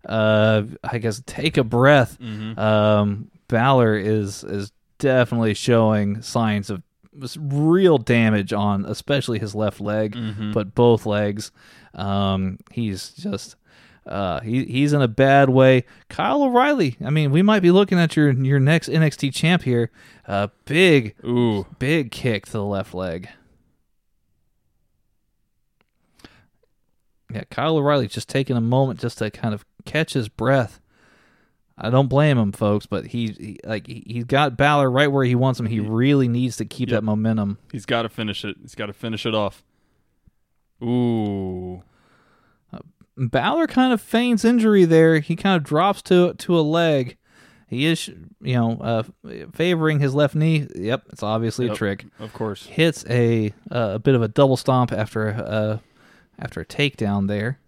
uh, I guess, take a breath. Um, Balor is is definitely showing signs of real damage on, especially his left leg, but both legs. Um, he's just. Uh, he he's in a bad way. Kyle O'Reilly. I mean, we might be looking at your your next NXT champ here. Uh, big Ooh, big kick to the left leg. Yeah, Kyle O'Reilly just taking a moment just to kind of catch his breath. I don't blame him, folks, but he, he like he, he's got Balor right where he wants him. He really needs to keep Yep. that momentum. he's got to finish it. He's got to finish it off. Ooh, Balor kind of feigns injury there. He kind of drops to to a leg. He is, you know, uh, favoring his left knee. Yep, it's obviously a trick. of course. hits a uh, a bit of a double stomp after uh, after a takedown there.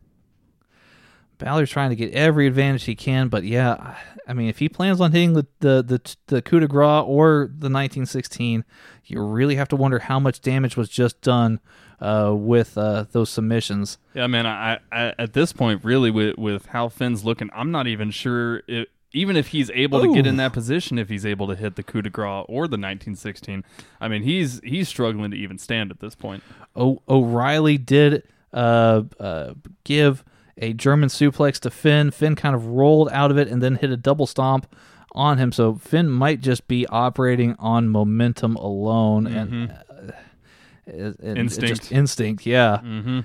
Balor's trying to get every advantage he can, but yeah, I mean, if he plans on hitting the the the, the coup de grace or the 1916, you really have to wonder how much damage was just done uh, with uh, those submissions. Yeah, man. I, I at this point, really, with with how Finn's looking, I'm not even sure if even if he's able to get in that position, if he's able to hit the coup de grace or the 1916. I mean, he's he's struggling to even stand at this point. O- O'Reilly did uh, uh, give a German suplex to Finn. Finn kind of rolled out of it and then hit a double stomp on him. So Finn might just be operating on momentum alone and, uh, and- and Instinct. just instinct. Yeah. Mm-hmm.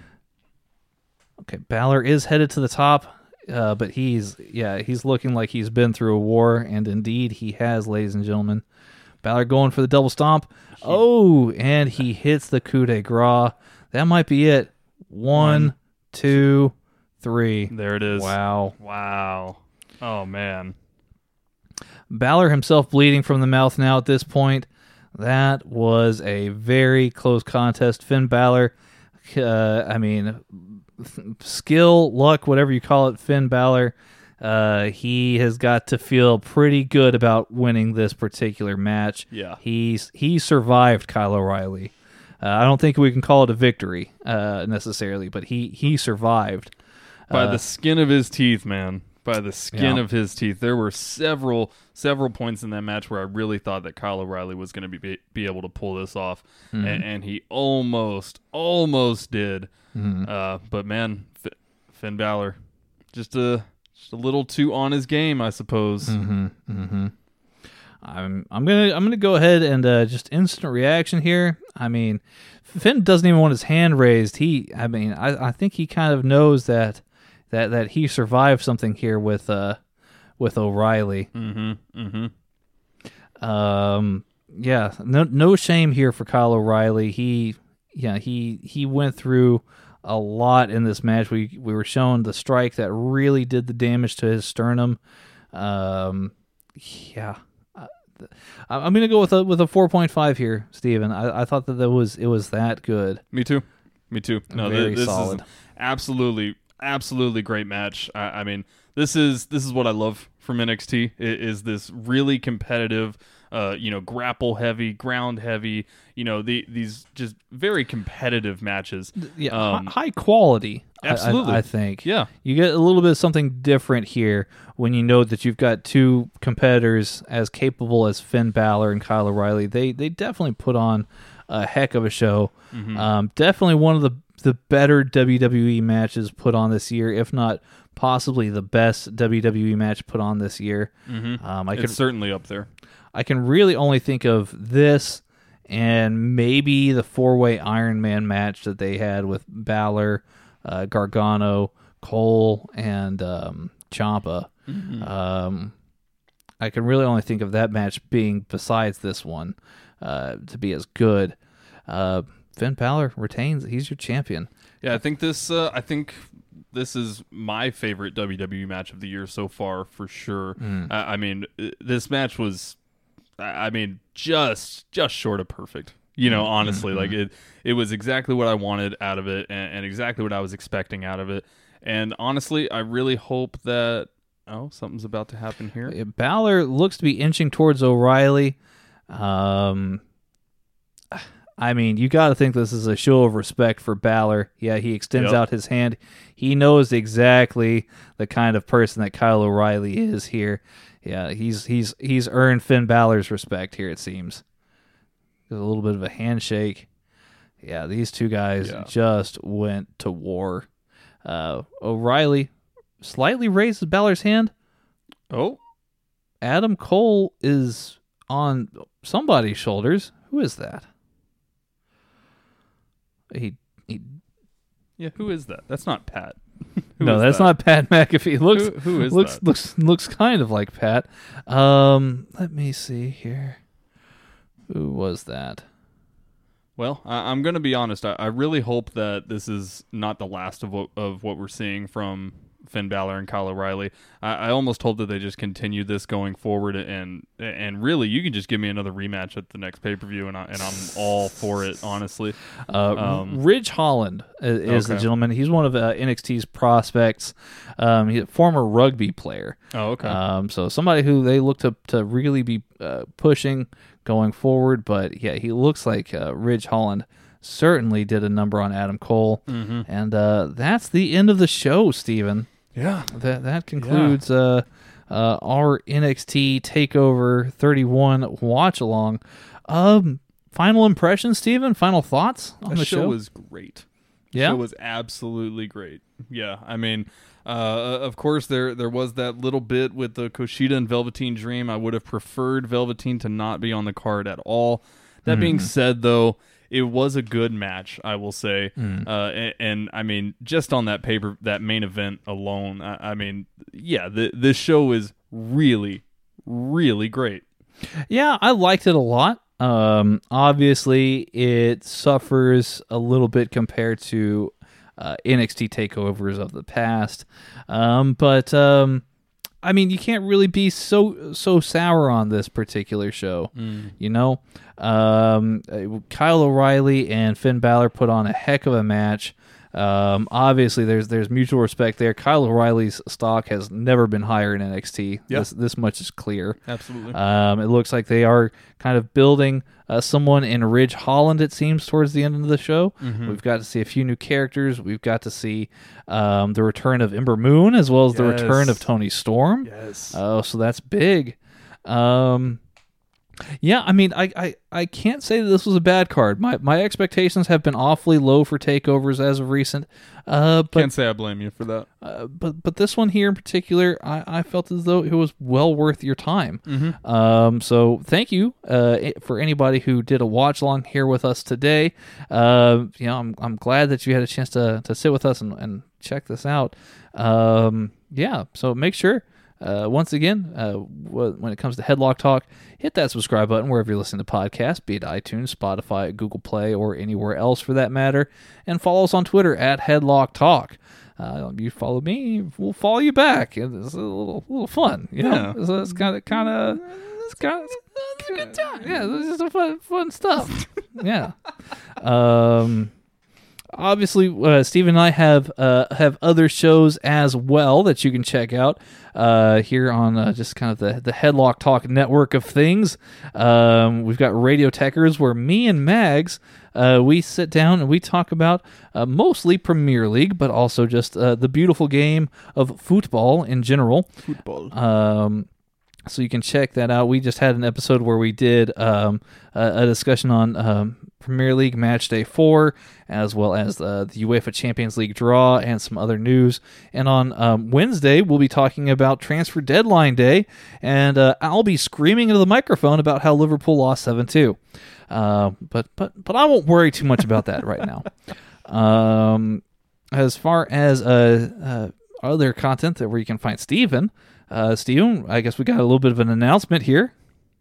Okay, Balor is headed to the top, uh, but he's yeah he's looking like he's been through a war, and indeed he has, ladies and gentlemen. Balor going for the double stomp. Oh, and he hits the coup de grace. That might be it. One, two, three. There it is. Wow. Wow. Oh man. Balor himself bleeding from the mouth now at this point. That was a very close contest. Finn Balor, uh, I mean, skill, luck, whatever you call it, Finn Balor, uh, he has got to feel pretty good about winning this particular match. Yeah. He's he survived Kyle O'Reilly. Uh, I don't think we can call it a victory uh, necessarily, but he he survived. By the skin of his teeth, man. By the skin Yeah. of his teeth. There were several several points in that match where I really thought that Kyle O'Reilly was going to be be able to pull this off, Mm-hmm. and, and he almost almost did. Mm-hmm. Uh, but man, F- Finn Balor, just a just a little too on his game, I suppose. Mm-hmm. I'm I'm gonna I'm gonna go ahead and uh, just instant reaction here. I mean, Finn doesn't even want his hand raised. He I mean I, I think he kind of knows that that that he survived something here with uh with O'Reilly. Mm-hmm. Mm-hmm. Um yeah, no no shame here for Kyle O'Reilly. He yeah, he he went through a lot in this match. We we were shown the strike that really did the damage to his sternum. Um yeah. I- I'm going to go with a with a 4.5 here, Steven. I, I thought that that was it was that good. Me too. Me too. No, th- Very this solid. is absolutely, absolutely great match. I, I mean, this is this is what I love from NXT. Is this really competitive? Uh, you know, grapple heavy, ground heavy. You know, the these just very competitive matches. Yeah, Um, high quality. I- I- Absolutely. I, think. Yeah. You get a little bit of something different here when you know that you've got two competitors as capable as Finn Balor and Kyle O'Reilly. They they definitely put on a heck of a show. Mm-hmm. Um, definitely one of the the better WWE matches put on this year, if not possibly the best WWE match put on this year. Um, I Mm-hmm. It's could certainly up there. I can really only think of this and maybe the four way Iron Man match that they had with Balor, uh, Gargano, Cole, and um, Ciampa. Um, I can really only think of that match being besides this one uh, to be as good. Uh, Finn Balor retains; he's your champion. Yeah, I think this. Uh, I think this is my favorite WWE match of the year so far, for sure. Hmm. I, I mean, uh, this match was, I mean, just just short of perfect. You know, honestly, like it, it was exactly what I wanted out of it, and, and exactly what I was expecting out of it. And honestly, I really hope that. Oh, something's about to happen here. Balor looks to be inching towards O'Reilly. Um, I mean, you got to think this is a show of respect for Balor. Yeah, he extends Yep. out his hand. He knows exactly the kind of person that Kyle O'Reilly is here. Yeah, he's he's he's earned Finn Balor's respect here. It seems. There's a little bit of a handshake. Yeah, these two guys Yeah. just went to war. Uh, O'Reilly slightly raises Balor's hand. Oh, Adam Cole is on somebody's shoulders. Who is that? He, he yeah. Who is that? That's not Pat. No, that's that? not Pat McAfee. Looks Who- who is looks that? looks looks kind of like Pat. Um, let me see here. Who was that? Well, I, I'm going to be honest. I, I really hope that this is not the last of what of what we're seeing from Finn Balor and Kyle O'Reilly. I, I almost hope that they just continue this going forward, and and really, you can just give me another rematch at the next pay per view, and I, and I'm all for it. Honestly, Uh, Um, Ridge Holland i- is the gentleman. He's one of uh, NXT's prospects. Um, he's a former rugby player. oh okay, Um, so somebody who they look to to really be uh, pushing going forward. But yeah, he looks like uh, Ridge Holland certainly did a number on Adam Cole, Mm-hmm. and uh, that's the end of the show, Steven. Yeah. That that concludes uh, uh, our NXT Takeover 31 watch along. Um, final impressions, Steven. Final thoughts on The the show show? was great. yeah. it was absolutely great. Yeah, I mean, uh, of course there there was that little bit with the Kushida and Velveteen Dream. I would have preferred Velveteen to not be on the card at all. That being said, though, it was a good match. I will say, uh, and, and I mean, just on that paper, that main event alone, I, I mean, yeah, the, this show is really, really great. Yeah, I liked it a lot. Um, obviously, it suffers a little bit compared to uh, NXT takeovers of the past, um, but um, I mean, you can't really be so so sour on this particular show. You know, um, uh, Kyle O'Reilly and Finn Balor put on a heck of a match. Um, obviously, there's there's mutual respect there. Kyle O'Reilly's stock has never been higher in NXT. Yeah. This this much is clear. Absolutely. Um, it looks like they are kind of building uh, someone in Ridge Holland. It seems towards the end of the show, Mm-hmm. we've got to see a few new characters. We've got to see um, the return of Ember Moon as well as the return of Toni Storm. yes. Oh, so that's big. Um, yeah, I mean, I, I, I can't say that this was a bad card. My my expectations have been awfully low for takeovers as of recent. Uh, but Can't say I blame you for that. uh, but but this one here in particular, I, I felt as though it was well worth your time. Mm-hmm. Um, so thank you uh, for anybody who did a watch along here with us today. Uh, you know, I'm I'm glad that you had a chance to to sit with us and, and check this out. Um, yeah, so make sure. Uh, once again, uh, when it comes to Headlock Talk, hit that subscribe button wherever you're listening to podcasts, be it iTunes, Spotify, Google Play, or anywhere else for that matter. And follow us on Twitter at Headlock Talk. Uh, you follow me, we'll follow you back. It's a little, little fun, you know. Yeah. So it's kind of, kind of, it's kind of, it's a good time. Yeah, it's just a fun, fun stuff. yeah. Um. Obviously, uh, Steve and I have uh, have other shows as well that you can check out uh, here on uh, just kind of the the Headlock Talk network of things. Um, we've got Radio Techers, where me and Mags uh, we sit down and we talk about uh, mostly Premier League, but also just uh, the beautiful game of football in general. Football. Um, so you can check that out. We just had an episode where we did um, a, a discussion on um, Premier League Match Day 4, as well as uh, the UEFA Champions League draw and some other news. And on um, Wednesday, we'll be talking about Transfer Deadline Day, and uh, I'll be screaming into the microphone about how Liverpool lost 7 2. Uh, but, but, but I won't worry too much about that right now. Um, as far as uh, uh, other content that where you can find Steven, uh, Steven, I guess we got a little bit of an announcement here.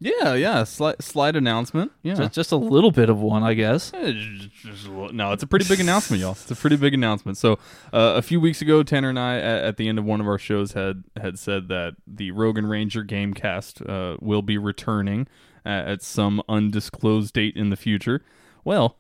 Yeah, yeah. Slight, slight announcement. Yeah. Just, just a little bit of one, I guess. J- just a little- No, it's a pretty big announcement, y'all. It's a pretty big announcement. So, uh, a few weeks ago, Tanner and I, at, at the end of one of our shows, had had said that the Rogan Ranger Gamecast uh, will be returning at, at some undisclosed date in the future. Well,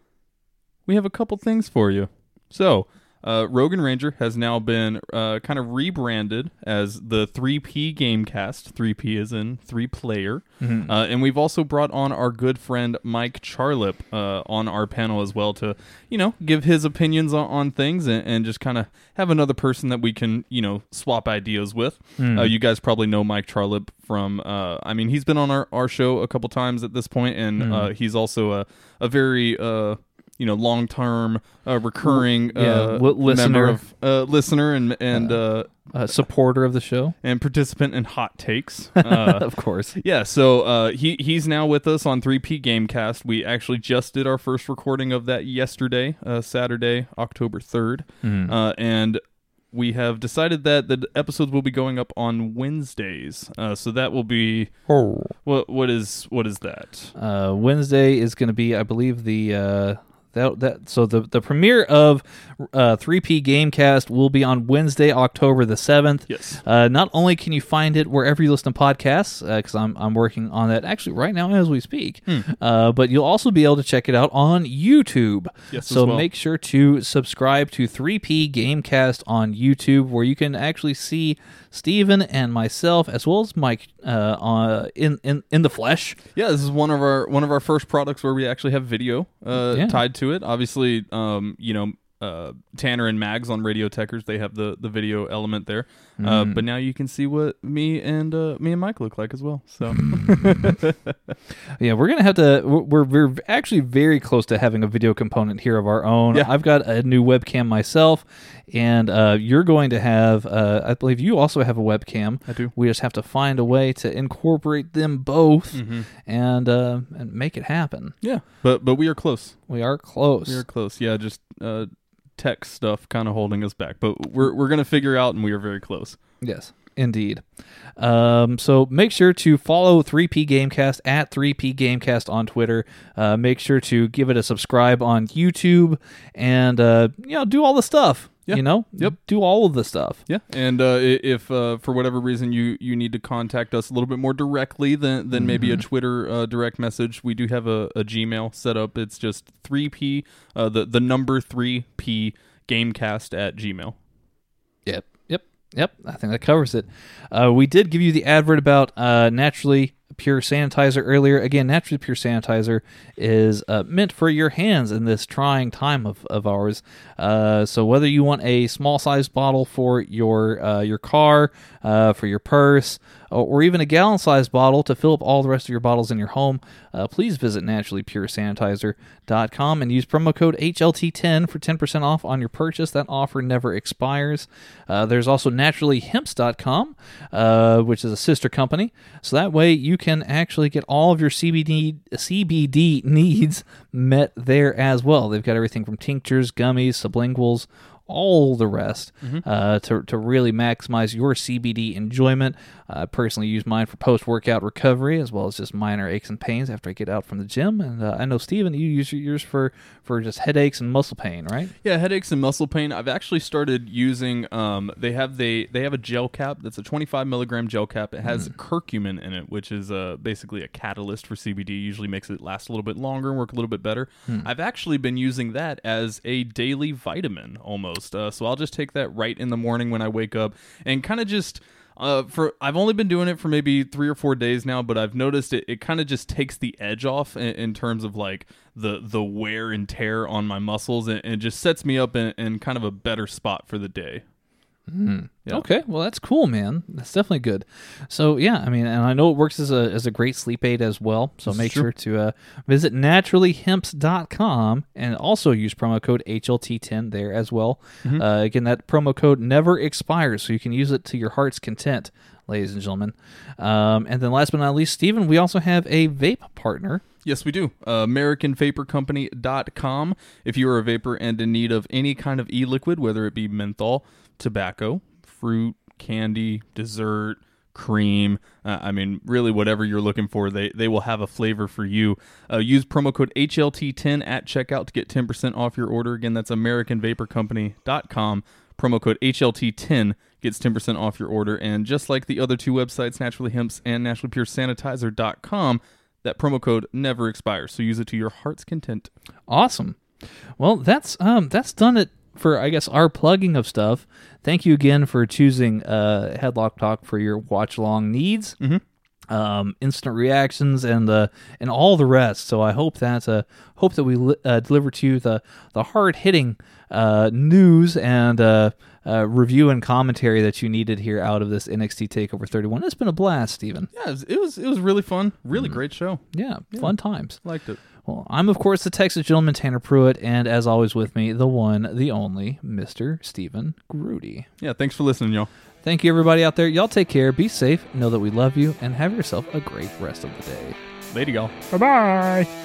we have a couple things for you. So, uh, Rogan Ranger has now been uh, kind of rebranded as the 3P Gamecast. 3P is in three player. Uh, and we've also brought on our good friend Mike Charlip uh, on our panel as well to, you know, give his opinions on, on things and, and just kind of have another person that we can, you know, swap ideas with. Uh, you guys probably know Mike Charlip from, uh, I mean, he's been on our, our show a couple times at this point, and uh, he's also a, a very. Uh, you know, long-term, uh, recurring Yeah, uh, li- listener. member of uh, listener and and uh, A supporter of the show, and participant in hot takes. Uh, of course. yeah, so uh, he he's now with us on 3P Gamecast. We actually just did our first recording of that yesterday, uh, Saturday, October 3rd. Uh, and we have decided that the episodes will be going up on Wednesdays. Uh, so that will be what what is what is that? Uh, Wednesday is going to be, I believe, the uh, that that so the the premiere of uh, 3P Gamecast will be on Wednesday, October the seventh. Yes. Uh, not only can you find it wherever you listen to podcasts, because I'm I'm working on that actually right now as we speak, Hmm. uh, but you'll also be able to check it out on YouTube. Yes, So well. make sure to subscribe to 3P Gamecast on YouTube, where you can actually see Steven and myself as well as Mike uh, on in in in the flesh. Yeah, this is one of our one of our first products where we actually have video uh, Yeah. tied to it. Obviously, um, you know, uh, Tanner and Mags on Radio Techers, they have the the video element there. Uh, but now you can see what me and uh, me and Mike look like as well. So Yeah, we're gonna have to. We're we're actually very close to having a video component here of our own. Yeah. I've got a new webcam myself, and uh, you're going to have. Uh, I believe you also have a webcam. I do. We just have to find a way to incorporate them both Mm-hmm. and uh, and make it happen. yeah, but but we are close. We are close. We are close. Yeah, just uh, tech stuff kind of holding us back, but we're we're gonna figure out, and we are very close. Yes, indeed. Um, so make sure to follow 3P Gamecast at 3P Gamecast on Twitter. Uh, make sure to give it a subscribe on YouTube, and uh, you know, do all the stuff. Yeah. You know, Yep. do all of the stuff. Yeah, and uh, if uh, for whatever reason you you need to contact us a little bit more directly than than maybe a Twitter uh, direct message, we do have a, a Gmail set up. It's just three p uh, the the number three p gamecast at Gmail. Yep, yep, yep. I think that covers it. Uh, we did give you the advert about uh, naturally pure sanitizer earlier. Again, naturally pure sanitizer is uh, meant for your hands in this trying time of, of ours. Uh, so whether you want a small sized bottle for your uh, your car, uh, for your purse, or, or even a gallon sized bottle to fill up all the rest of your bottles in your home, uh, please visit naturallypuresanitizer.com and use promo code HLT10 for 10% off on your purchase. That offer never expires. Uh, there's also naturallyhemps.com, uh, which is a sister company. So that way you can actually get all of your CBD, CBD needs met there as well. They've got everything from tinctures, gummies, sublinguals, all the rest uh, to, to really maximize your CBD enjoyment. I personally use mine for post workout recovery as well as just minor aches and pains after I get out from the gym. And uh, I know, Steven, you use yours for, for just headaches and muscle pain, right? Yeah, headaches and muscle pain. I've actually started using. Um, they have they they have a gel cap that's a 25 milligram gel cap. It has curcumin in it, which is uh, basically a catalyst for CBD. Usually makes it last a little bit longer and work a little bit better. I've actually been using that as a daily vitamin almost. Uh, so I'll just take that right in the morning when I wake up and kind of just. Uh, for I've only been doing it for maybe three or four days now, but I've noticed it. It kind of just takes the edge off in, in terms of like the the wear and tear on my muscles, and, and just sets me up in, in kind of a better spot for the day. Yeah. Okay, well that's cool, man. That's definitely good. So yeah, I mean, and I know it works as a as a great sleep aid as well. So make true. sure to uh, visit naturallyhemps.com and also use promo code HLT10 there as well. Uh, again, that promo code never expires, so you can use it to your heart's content, ladies and gentlemen. Um, and then last but not least, Stephen, we also have a vape partner. Yes, we do. Uh, AmericanVaporCompany.com. If you are a vapor and in need of any kind of e-liquid, whether it be menthol, tobacco, fruit, candy, dessert, cream, uh, I mean, really whatever you're looking for, they, they will have a flavor for you. Uh, use promo code HLT10 at checkout to get 10% off your order. Again, that's AmericanVaporCompany.com. Promo code HLT10 gets 10% off your order. And just like the other two websites, Naturally Hemps and NaturallyPureSanitizer.com, that promo code never expires. So use it to your heart's content. Awesome. Well, that's um that's done it for I guess our plugging of stuff. Thank you again for choosing uh Headlock Talk for your watch long needs. Mm-hmm. Um, instant reactions and uh, and all the rest. So I hope that uh, hope that we li- uh, deliver to you the the hard hitting uh, news and uh, uh, review and commentary that you needed here out of this NXT Takeover 31. It's been a blast, Steven. Yeah, it was it was, it was really fun. Really great show. Yeah, fun times. Liked it. Well, I'm of course the Texas gentleman Tanner Pruitt, and as always with me, the one, the only, Mr. Stephen Grudy. Yeah, thanks for listening, y'all. Thank you, everybody out there. Y'all take care, be safe, know that we love you, and have yourself a great rest of the day. Later, y'all. Bye bye.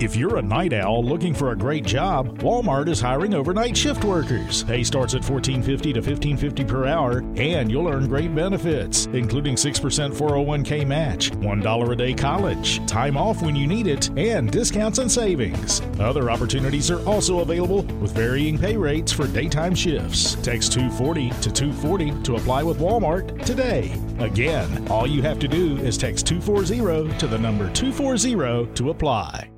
If you're a night owl looking for a great job, Walmart is hiring overnight shift workers. Pay starts at $14.50 to $15.50 per hour, and you'll earn great benefits, including 6% 401k match, $1 a day college, time off when you need it, and discounts and savings. Other opportunities are also available with varying pay rates for daytime shifts. Text 240 to 240 to apply with Walmart today. Again, all you have to do is text 240 to the number 240 to apply.